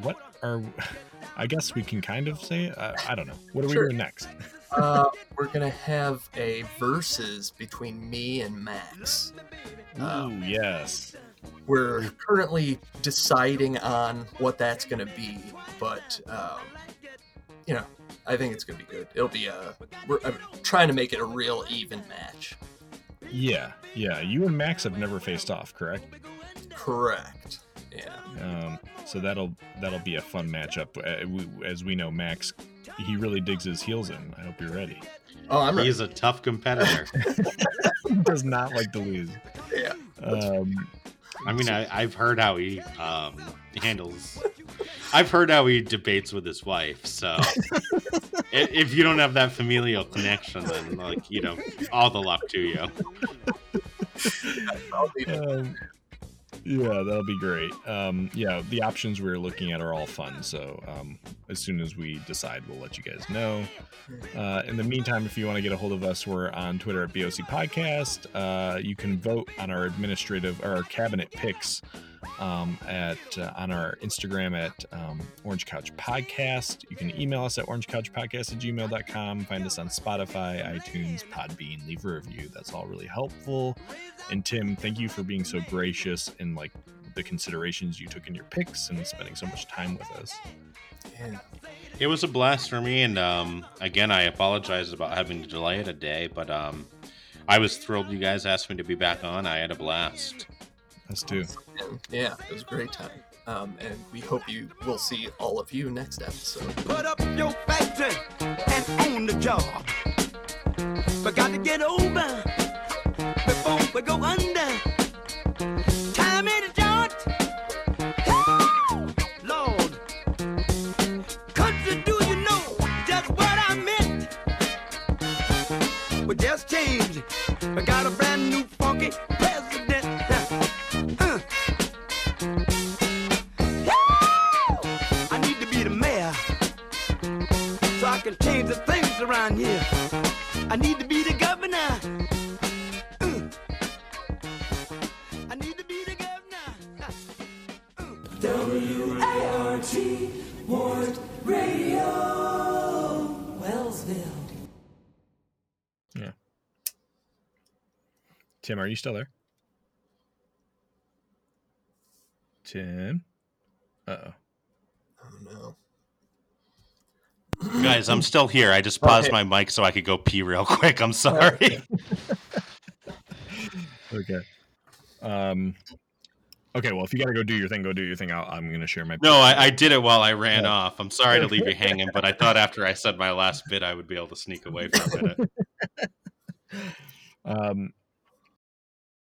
what are I guess we can kind of say it. I, don't know. What are we doing next? Uh, we're gonna have a versus between me and Max. Uh, Ooh, yes. We're currently deciding on what that's gonna be, but um, you know, I think it's gonna be good. It'll be a. We're I'm trying to make it a real even match. Yeah, yeah. You and Max have never faced off, correct? Correct. Yeah. Um, so that'll that'll be a fun matchup. Uh, as we know, Max, he really digs his heels in. I hope you're ready. Oh, I'm ready. He's a tough competitor. He does not like to lose. Yeah. Um, I mean, I, I've heard how he um, handles. I've heard how he debates with his wife. So if you don't have that familial connection, then like you know, all the luck to you. I'll need um, yeah, that'll be great. Um, yeah, the options we're looking at are all fun. So um, as soon as we decide, we'll let you guys know. Uh, in the meantime, if you want to get a hold of us, we're on Twitter at BOC Podcast. Uh, you can vote on our administrative or our cabinet picks um, at uh, on our Instagram at um, Orange Couch Podcast. You can email us at orangecouchpodcast at gmail.com. Find us on Spotify, iTunes, Podbean. Leave a review. That's all really helpful. And Tim, thank you for being so gracious and like the considerations you took in your picks and spending so much time with us. Yeah. It was a blast for me, and um, again, I apologize about having to delay it a day, but um, I was thrilled you guys asked me to be back on. I had a blast. Us too. And yeah, it was a great time. Um, and we hope you will see all of you next episode. Put up your factory and own the job. But got to get over before we go under. Time in the joint. Lord. Country, do you know just what I meant? We just changed. We got a brand new funky can change the things around here. I need to be the governor. Uh. I need to be the governor. W-A-R-T, Warrant Radio, Wellsville. Yeah. Tim, are you still there? Tim? Uh. Oh no. Guys, I'm still here. I just paused Okay. my mic so I could go pee real quick. I'm sorry. Okay. Um. Okay. Well, if you gotta go do your thing, go do your thing. I'll, I'm gonna share my. No, I, I did it while I ran Yeah. off. I'm sorry to leave you hanging, but I thought after I said my last bit, I would be able to sneak away for a minute. Um.